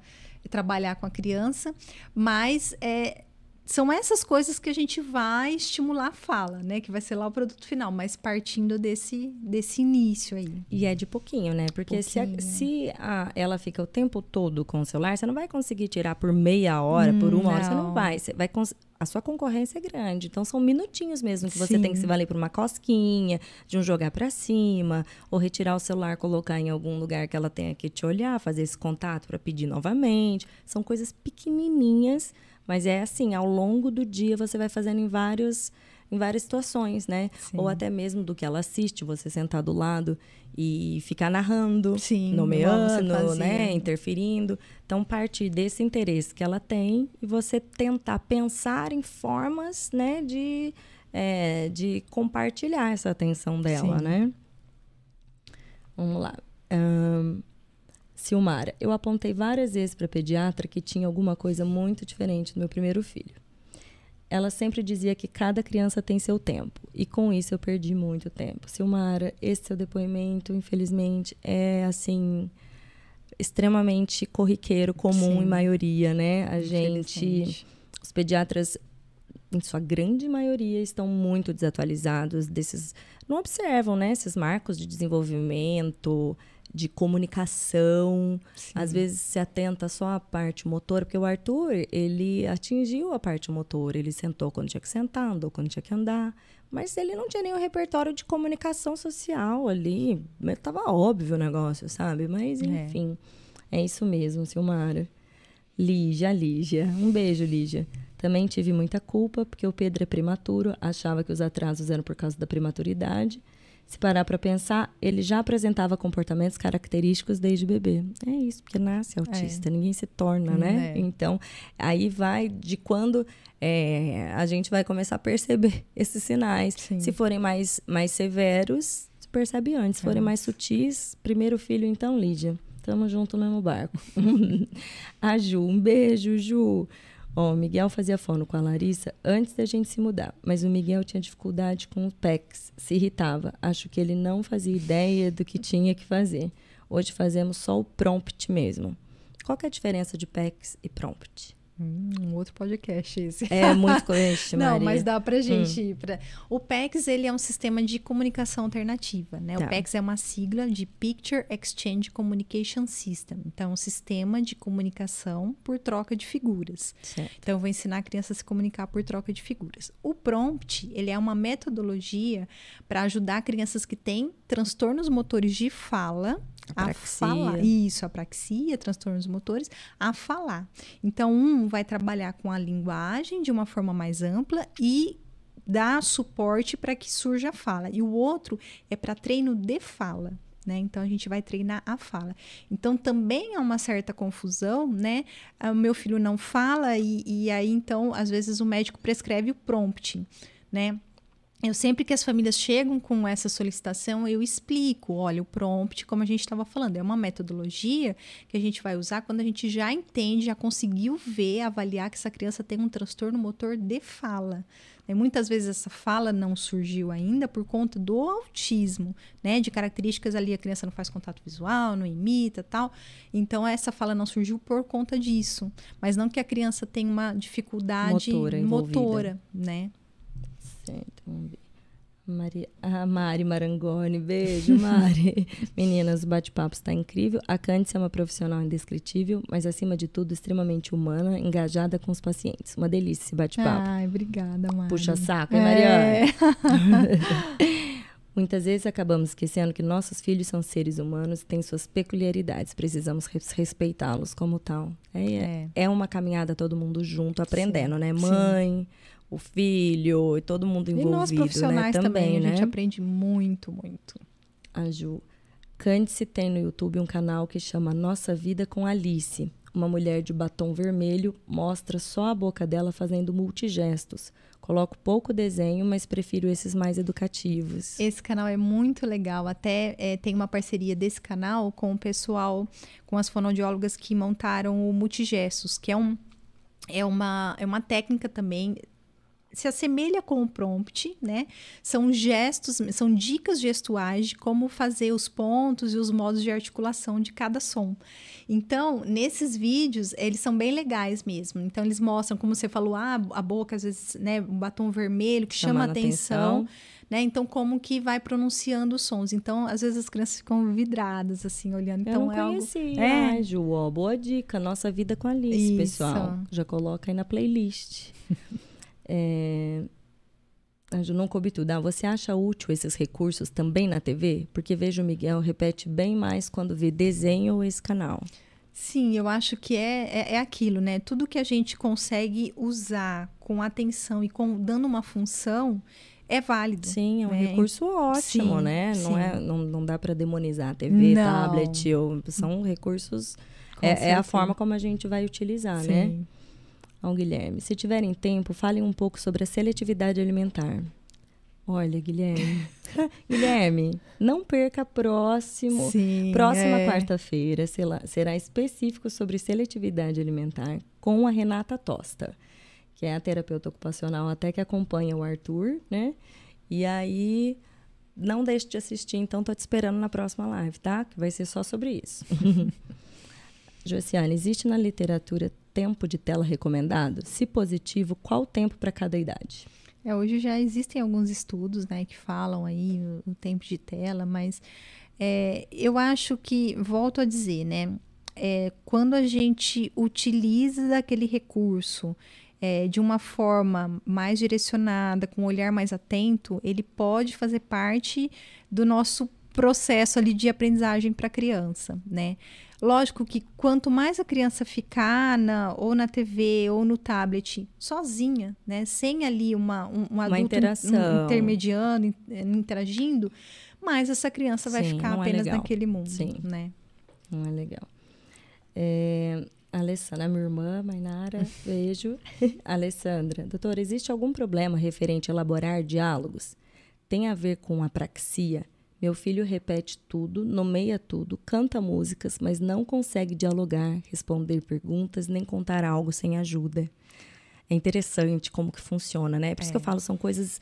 Speaker 2: trabalhar com a criança, mas é, são essas coisas que a gente vai estimular a fala, né, que vai ser lá o produto final, mas partindo desse, desse início aí.
Speaker 1: E é de pouquinho, né? Porque se, a-
Speaker 2: Pouquinho.
Speaker 1: se a- ela fica o tempo todo com o celular, você não vai conseguir tirar por meia hora, por uma hora, você não
Speaker 2: não.
Speaker 1: vai. Você vai a sua concorrência é grande. Então, são minutinhos mesmo que você tem que
Speaker 2: Sim.
Speaker 1: se valer por uma cosquinha, de um jogar pra cima, ou retirar o celular, colocar em algum lugar que ela tenha que te olhar, fazer esse contato pra pedir novamente. São coisas pequenininhas, mas é assim, ao longo do dia você vai fazendo em vários em várias situações, né?
Speaker 2: Sim.
Speaker 1: Ou até mesmo do que ela assiste, você sentar do lado e ficar narrando,
Speaker 2: Sim,
Speaker 1: nomeando, né? Interferindo. Então, partir desse interesse que ela tem e você tentar pensar em formas, né, de, é, de compartilhar essa atenção dela,
Speaker 2: Sim.
Speaker 1: né? Vamos lá. Ahn, Silmara, eu apontei várias vezes para a pediatra que tinha alguma coisa muito diferente no meu primeiro filho. Ela sempre dizia que cada criança tem seu tempo. E com isso eu perdi muito tempo. Silmara, esse seu depoimento, infelizmente, é assim extremamente corriqueiro, comum
Speaker 2: Sim.
Speaker 1: em maioria, né? A gente, os pediatras em sua grande maioria, estão muito desatualizados desses. Não observam, né? Esses marcos de desenvolvimento, de comunicação. Às vezes se atenta só à parte motora, porque o Arthur, ele atingiu a parte motora. Ele sentou quando tinha que sentar, andou quando tinha que andar. Mas ele não tinha nenhum repertório de comunicação social ali. Tava óbvio o negócio, sabe? Mas, enfim. É, é isso mesmo, Silmara. Lígia, Lígia. Um beijo, Lígia. Também tive muita culpa, porque o Pedro é prematuro, achava que os atrasos eram por causa da prematuridade. Se parar para pensar, ele já apresentava comportamentos característicos desde bebê. É isso, porque nasce autista, é. ninguém se torna, né? É. Então, aí vai de quando é, a gente vai começar a perceber esses sinais. Sim. Se forem mais, mais severos, se percebe antes. Se forem é. mais sutis, primeiro filho, então, Lídia. Tamo junto no mesmo barco. a Ju, um beijo, Ju. Ó, o Miguel fazia fono com a Larissa antes da gente se mudar, mas o Miguel tinha dificuldade com o PEX, se irritava. Acho que ele não fazia ideia do que tinha que fazer. Hoje fazemos só o prompt mesmo. Qual é a diferença de PEX e prompt?
Speaker 2: Hum, um outro podcast esse.
Speaker 1: É muito coerente,
Speaker 2: Não, mas dá pra gente hum. ir pra... O PEX, ele é um sistema de comunicação alternativa, né? Tá. O PEX é uma sigla de Picture Exchange Communication System. Então, é um sistema de comunicação por troca de figuras. Certo. Então, eu vou ensinar a criança a se comunicar por troca de figuras. O prompt, ele é uma metodologia para ajudar crianças que têm transtornos motores de fala a falar. Isso, apraxia, transtornos motores, a falar. Então, um vai trabalhar com a linguagem de uma forma mais ampla e dar suporte para que surja a fala. E o outro é para treino de fala. Né? Então a gente vai treinar a fala. Então também há uma certa confusão, né? O meu filho não fala e, e aí então às vezes o médico prescreve o prompt, né? Eu sempre que as famílias chegam com essa solicitação, eu explico, olha, o prompt, como a gente estava falando, é uma metodologia que a gente vai usar quando a gente já entende, já conseguiu ver, avaliar que essa criança tem um transtorno motor de fala. E muitas vezes essa fala não surgiu ainda por conta do autismo, né? De características ali, a criança não faz contato visual, não imita tal. Então, essa fala não surgiu por conta disso. Mas não que a criança tenha uma dificuldade motora, motora né?
Speaker 1: Certo, vamos ver. Mari, a Mari Marangoni, beijo, Mari. Meninas, o bate-papo está incrível. A Cândice é uma profissional indescritível, mas acima de tudo, extremamente humana, engajada com os pacientes. Uma delícia esse bate-papo.
Speaker 2: Ai, obrigada, Mari.
Speaker 1: Puxa saco, hein, é. Mariana? Muitas vezes acabamos esquecendo que nossos filhos são seres humanos e têm suas peculiaridades. Precisamos respeitá-los como tal. É, é. é uma caminhada todo mundo junto, aprendendo, Sim. né? Mãe, Sim o filho e todo mundo envolvido, e nós né,
Speaker 2: profissionais
Speaker 1: né?
Speaker 2: também,
Speaker 1: também
Speaker 2: né? a gente aprende muito, muito.
Speaker 1: A Ju. Candice tem no YouTube um canal que chama Nossa Vida com Alice. Uma mulher de batom vermelho mostra só a boca dela fazendo multigestos. Coloco pouco desenho, mas prefiro esses mais educativos.
Speaker 2: Esse canal é muito legal. Até é, tem uma parceria desse canal com o pessoal, com as fonoaudiólogas que montaram o Multigestos, que é um é uma, é uma técnica também se assemelha com o prompt, né? São gestos, são dicas gestuais de como fazer os pontos e os modos de articulação de cada som. Então, nesses vídeos, eles são bem legais mesmo. Então, eles mostram, como você falou, ah, a boca, às vezes, né, um batom vermelho que chama atenção. atenção. Né? Então, como que vai pronunciando os sons. Então, às vezes as crianças ficam vidradas, assim, olhando.
Speaker 1: Então,
Speaker 2: Eu não
Speaker 1: é conhecia. Algo... É, Ju, ó, boa dica. Nossa vida com a Alice, Isso. pessoal. Já coloca aí na playlist. É... Eu não coube tudo. Ah, você acha útil esses recursos também na TV? Porque vejo o Miguel repete bem mais quando vê desenho ou esse canal.
Speaker 2: Sim, eu acho que é, é, é, aquilo, né? Tudo que a gente consegue usar com atenção e com, dando uma função é válido.
Speaker 1: Sim, é um né? recurso ótimo, sim, né? Não, é, não, não dá para demonizar a TV, não. tablet, ou, são recursos. É, é, a forma como a gente vai utilizar, né? sim. né? Ao Guilherme. Se tiverem tempo, falem um pouco sobre a seletividade alimentar. Olha, Guilherme. Guilherme, não perca próximo, Sim, próxima é. quarta-feira, será específico sobre seletividade alimentar com a Renata Tosta, que é a terapeuta ocupacional até que acompanha o Arthur, né? E aí não deixe de assistir, então tô te esperando na próxima live, tá? Que vai ser só sobre isso. Josiane, existe na literatura tempo de tela recomendado? Se positivo, qual tempo para cada idade?
Speaker 2: É, hoje já existem alguns estudos né, que falam aí o, o tempo de tela, mas é, eu acho que, volto a dizer, né? É, quando a gente utiliza aquele recurso é, de uma forma mais direcionada, com um olhar mais atento, ele pode fazer parte do nosso processo ali de aprendizagem para a criança, né? Lógico que quanto mais a criança ficar na, ou na TV ou no tablet sozinha, né, sem ali uma, um, um adulto
Speaker 1: interação.
Speaker 2: intermediando, in- interagindo, mais essa criança vai
Speaker 1: Sim,
Speaker 2: ficar
Speaker 1: é
Speaker 2: apenas
Speaker 1: legal.
Speaker 2: naquele mundo,
Speaker 1: Sim.
Speaker 2: né?
Speaker 1: Não é legal. É, Alessandra, minha irmã, Mainara, beijo. Alessandra, doutora, existe algum problema referente a elaborar diálogos? Tem a ver com apraxia? Meu filho repete tudo, nomeia tudo, canta músicas, mas não consegue dialogar, responder perguntas, nem contar algo sem ajuda. É interessante como que funciona, né? Por isso que eu falo, são coisas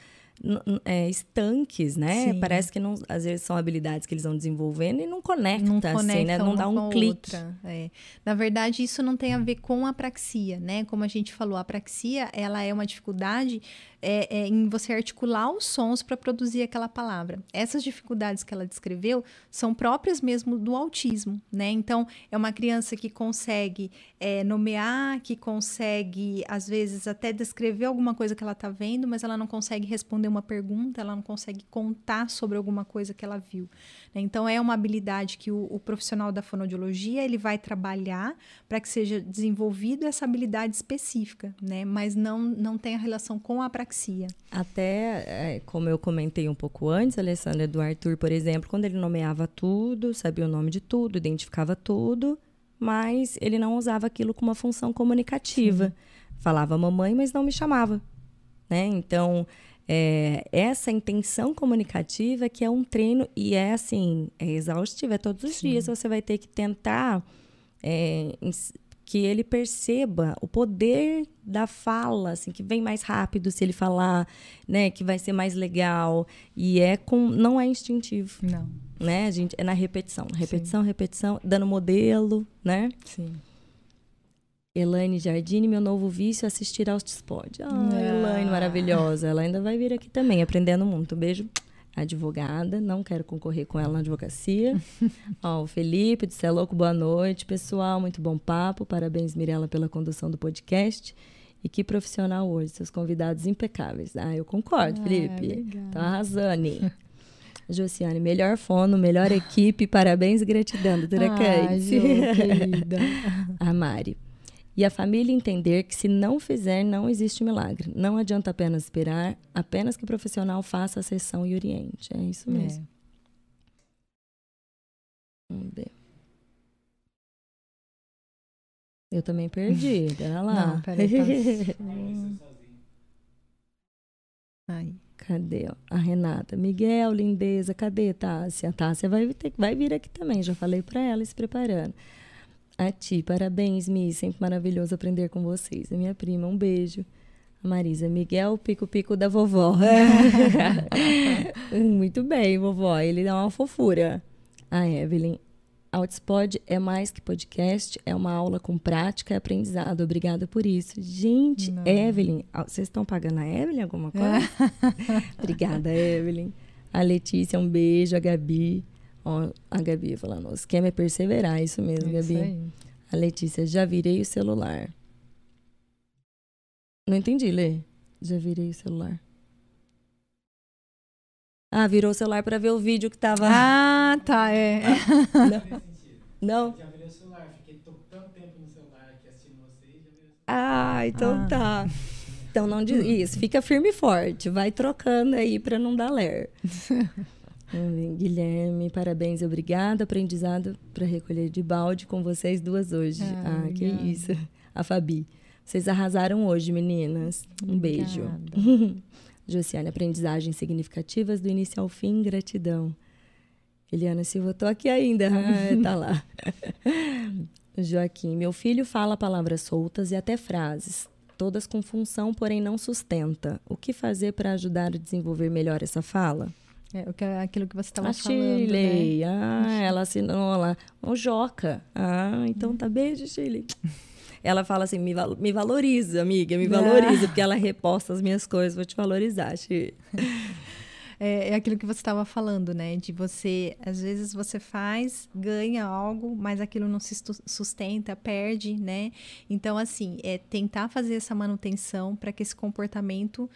Speaker 1: é, estanques, né?
Speaker 2: Sim.
Speaker 1: Parece que não, às vezes são habilidades que eles vão desenvolvendo e não conecta,
Speaker 2: não
Speaker 1: assim,
Speaker 2: conecta
Speaker 1: né? Não dá um clique.
Speaker 2: é. Na verdade, isso não tem a ver com a apraxia, né? Como a gente falou, a apraxia ela é uma dificuldade é, é, em você articular os sons para produzir aquela palavra. Essas dificuldades que ela descreveu são próprias mesmo do autismo, né? Então, é uma criança que consegue é, nomear, que consegue, às vezes, até descrever alguma coisa que ela está vendo, mas ela não consegue responder uma pergunta, ela não consegue contar sobre alguma coisa que ela viu. né? Então, é uma habilidade que o, o profissional da fonoaudiologia ele vai trabalhar para que seja desenvolvido essa habilidade específica, né? Mas não, não tem a relação com a apraxia.
Speaker 1: Até, é, como eu comentei um pouco antes, Alessandra, do Arthur, por exemplo, quando ele nomeava tudo, sabia o nome de tudo, identificava tudo, mas ele não usava aquilo com uma função comunicativa. Falava mamãe, mas não me chamava. Né? Então, é, essa intenção comunicativa que é um treino e é assim, é exaustivo, é todos os dias você vai ter que tentar é, que ele perceba o poder da fala, assim, que vem mais rápido se ele falar, né, que vai ser mais legal e é com não é instintivo,
Speaker 2: Não.
Speaker 1: né? A gente é na repetição, repetição, repetição, dando modelo, né?
Speaker 2: Sim.
Speaker 1: Elaine Jardine, meu novo vício é assistir ao Tispod. Ah,
Speaker 2: Ah.
Speaker 1: Elaine, maravilhosa. Ela ainda vai vir aqui também, aprendendo muito. Beijo. Advogada, não quero concorrer com ela na advocacia. Ó, o Felipe, disse é louco, boa noite, pessoal. Muito bom papo. Parabéns, Mirella, pela condução do podcast. E que profissional hoje, seus convidados impecáveis. Ah, eu concordo,
Speaker 2: Ah,
Speaker 1: Felipe. Tá arrasando. Josiane, melhor fono, melhor equipe, parabéns e gratidão, doutora
Speaker 2: Ah, querida.
Speaker 1: A Mari. E a família entender que se não fizer, não existe milagre. Não adianta apenas esperar, apenas que o profissional faça a sessão e oriente. É isso mesmo. Vamos ver. Eu também perdi, pera lá.
Speaker 2: Não, peraí, tá- Aí.
Speaker 1: Cadê? A Renata. Miguel, lindeza, cadê Tássia? A Tássia vai, ter, vai vir aqui também, já falei para ela se preparando. A ti, parabéns, Mi, sempre maravilhoso aprender com vocês. A minha prima, um beijo. A Marisa, Miguel, pico-pico da vovó. Muito bem, vovó, ele dá uma fofura. A Evelyn, Outspod é mais que podcast, é uma aula com prática e aprendizado. Obrigada por isso. Gente,
Speaker 2: Não.
Speaker 1: Evelyn, ah, vocês estão pagando a Evelyn alguma coisa? Obrigada, Evelyn. A Letícia, um beijo. A Gabi. Ó, a Gabi falando, o esquema é perseverar, isso mesmo,
Speaker 2: É isso
Speaker 1: Gabi.
Speaker 2: aí.
Speaker 1: A Letícia, já virei o celular. Não entendi, Lê. Já virei o celular. Ah, virou o celular para ver o vídeo que tava.
Speaker 2: Ah, tá, é.
Speaker 1: Não?
Speaker 6: Já virei o celular, fiquei tô tanto tempo no celular aqui assistindo vocês, já virei o celular.
Speaker 1: Ah, então tá. Então não diz isso, fica firme e forte, vai trocando aí para não dar ler. Ver, Guilherme, parabéns, obrigada. Aprendizado para recolher de balde com vocês duas hoje.
Speaker 2: Ah,
Speaker 1: Ah, que isso. A Fabi. Vocês arrasaram hoje, meninas. Um beijo.
Speaker 2: Obrigada.
Speaker 1: Josiane, aprendizagens significativas do início ao fim, gratidão. Eliana Silva, tô aqui ainda. Ah, tá lá. Joaquim, meu filho fala palavras soltas e até frases, todas com função, porém não sustenta. O que fazer para ajudar a desenvolver melhor essa fala?
Speaker 2: É, o que- aquilo que você estava falando, né?
Speaker 1: Chile. Ah, ela assinou lá. O Joca. Ah, então tá beijo, Chile. ela fala assim: me, val- me valoriza, amiga, me valoriza, porque ela reposta as minhas coisas, vou te valorizar, Xi.
Speaker 2: É, é aquilo que você estava falando, né? De você, às vezes você faz, ganha algo, mas aquilo não se sustenta, perde, né? Então, assim, é tentar fazer essa manutenção para que esse comportamento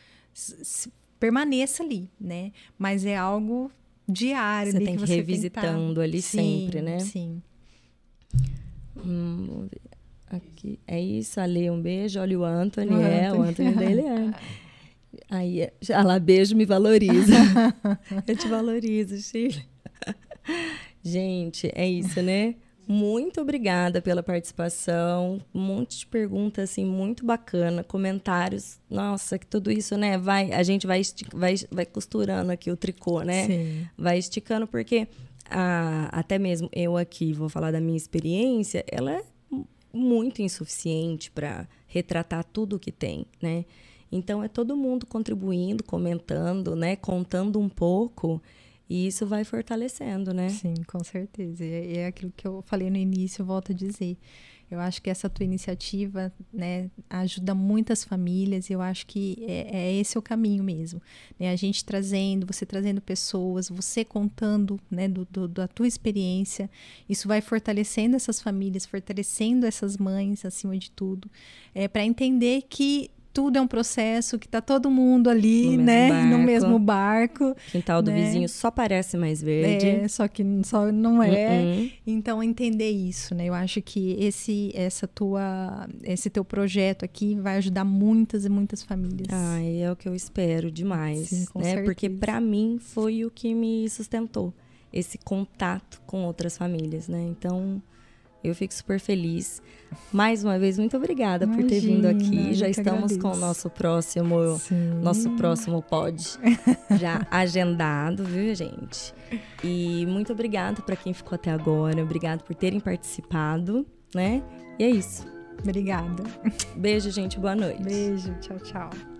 Speaker 2: permaneça ali, né? Mas é algo diário
Speaker 1: Você tem que
Speaker 2: você
Speaker 1: revisitando ali
Speaker 2: Sim,
Speaker 1: sempre, né?
Speaker 2: Sim.
Speaker 1: Hum, vamos ver. Aqui. É isso, Ale, um beijo. Olha o Anthony,
Speaker 2: O
Speaker 1: é, o
Speaker 2: Anthony.
Speaker 1: É. Aí, é, já lá, beijo, me valoriza. Eu te valorizo, Chile. Gente, é isso, né? Muito obrigada pela participação. Um monte de perguntas, assim, muito bacana. Comentários. Nossa, que tudo isso, né? Vai, a gente vai, vai, vai costurando aqui o tricô, né?
Speaker 2: Sim.
Speaker 1: vai esticando, porque a- até mesmo eu aqui vou falar da minha experiência, ela é mu- muito insuficiente para retratar tudo o que tem, né? Então é todo mundo contribuindo, comentando, né, contando um pouco, e isso vai fortalecendo, né?
Speaker 2: Sim, com certeza. E é, é aquilo que eu falei no início, volto a dizer. Eu acho que essa tua iniciativa, né, ajuda muitas famílias e eu acho que é, é esse o caminho mesmo. Né? A gente trazendo, você trazendo pessoas, você contando, né, do, do- da tua experiência, isso vai fortalecendo essas famílias, fortalecendo essas mães, acima de tudo, é, para entender que tudo é um processo, que tá todo mundo ali,
Speaker 1: No mesmo
Speaker 2: né, no
Speaker 1: barco.
Speaker 2: mesmo barco.
Speaker 1: Quintal do
Speaker 2: Né?
Speaker 1: vizinho só parece mais verde.
Speaker 2: É, só que só não é.
Speaker 1: Uh-uh.
Speaker 2: Então entender isso, né? Eu acho que esse essa tua esse teu projeto aqui vai ajudar muitas e muitas famílias.
Speaker 1: Ai, é o que eu espero demais,
Speaker 2: Sim, com
Speaker 1: né? Porque
Speaker 2: certeza.
Speaker 1: para mim foi o que me sustentou, esse contato com outras famílias, né? Então, eu fico super feliz. Mais uma vez, muito obrigada por ter vindo
Speaker 2: Imagina,
Speaker 1: aqui. Já estamos com o
Speaker 2: agradeço.
Speaker 1: nosso próximo
Speaker 2: Sim.
Speaker 1: nosso próximo pod já agendado, viu, gente? E muito obrigada para quem ficou até agora. Obrigado por terem participado, né? E é isso.
Speaker 2: Obrigada.
Speaker 1: Beijo, gente. Boa noite.
Speaker 2: Beijo, tchau, tchau.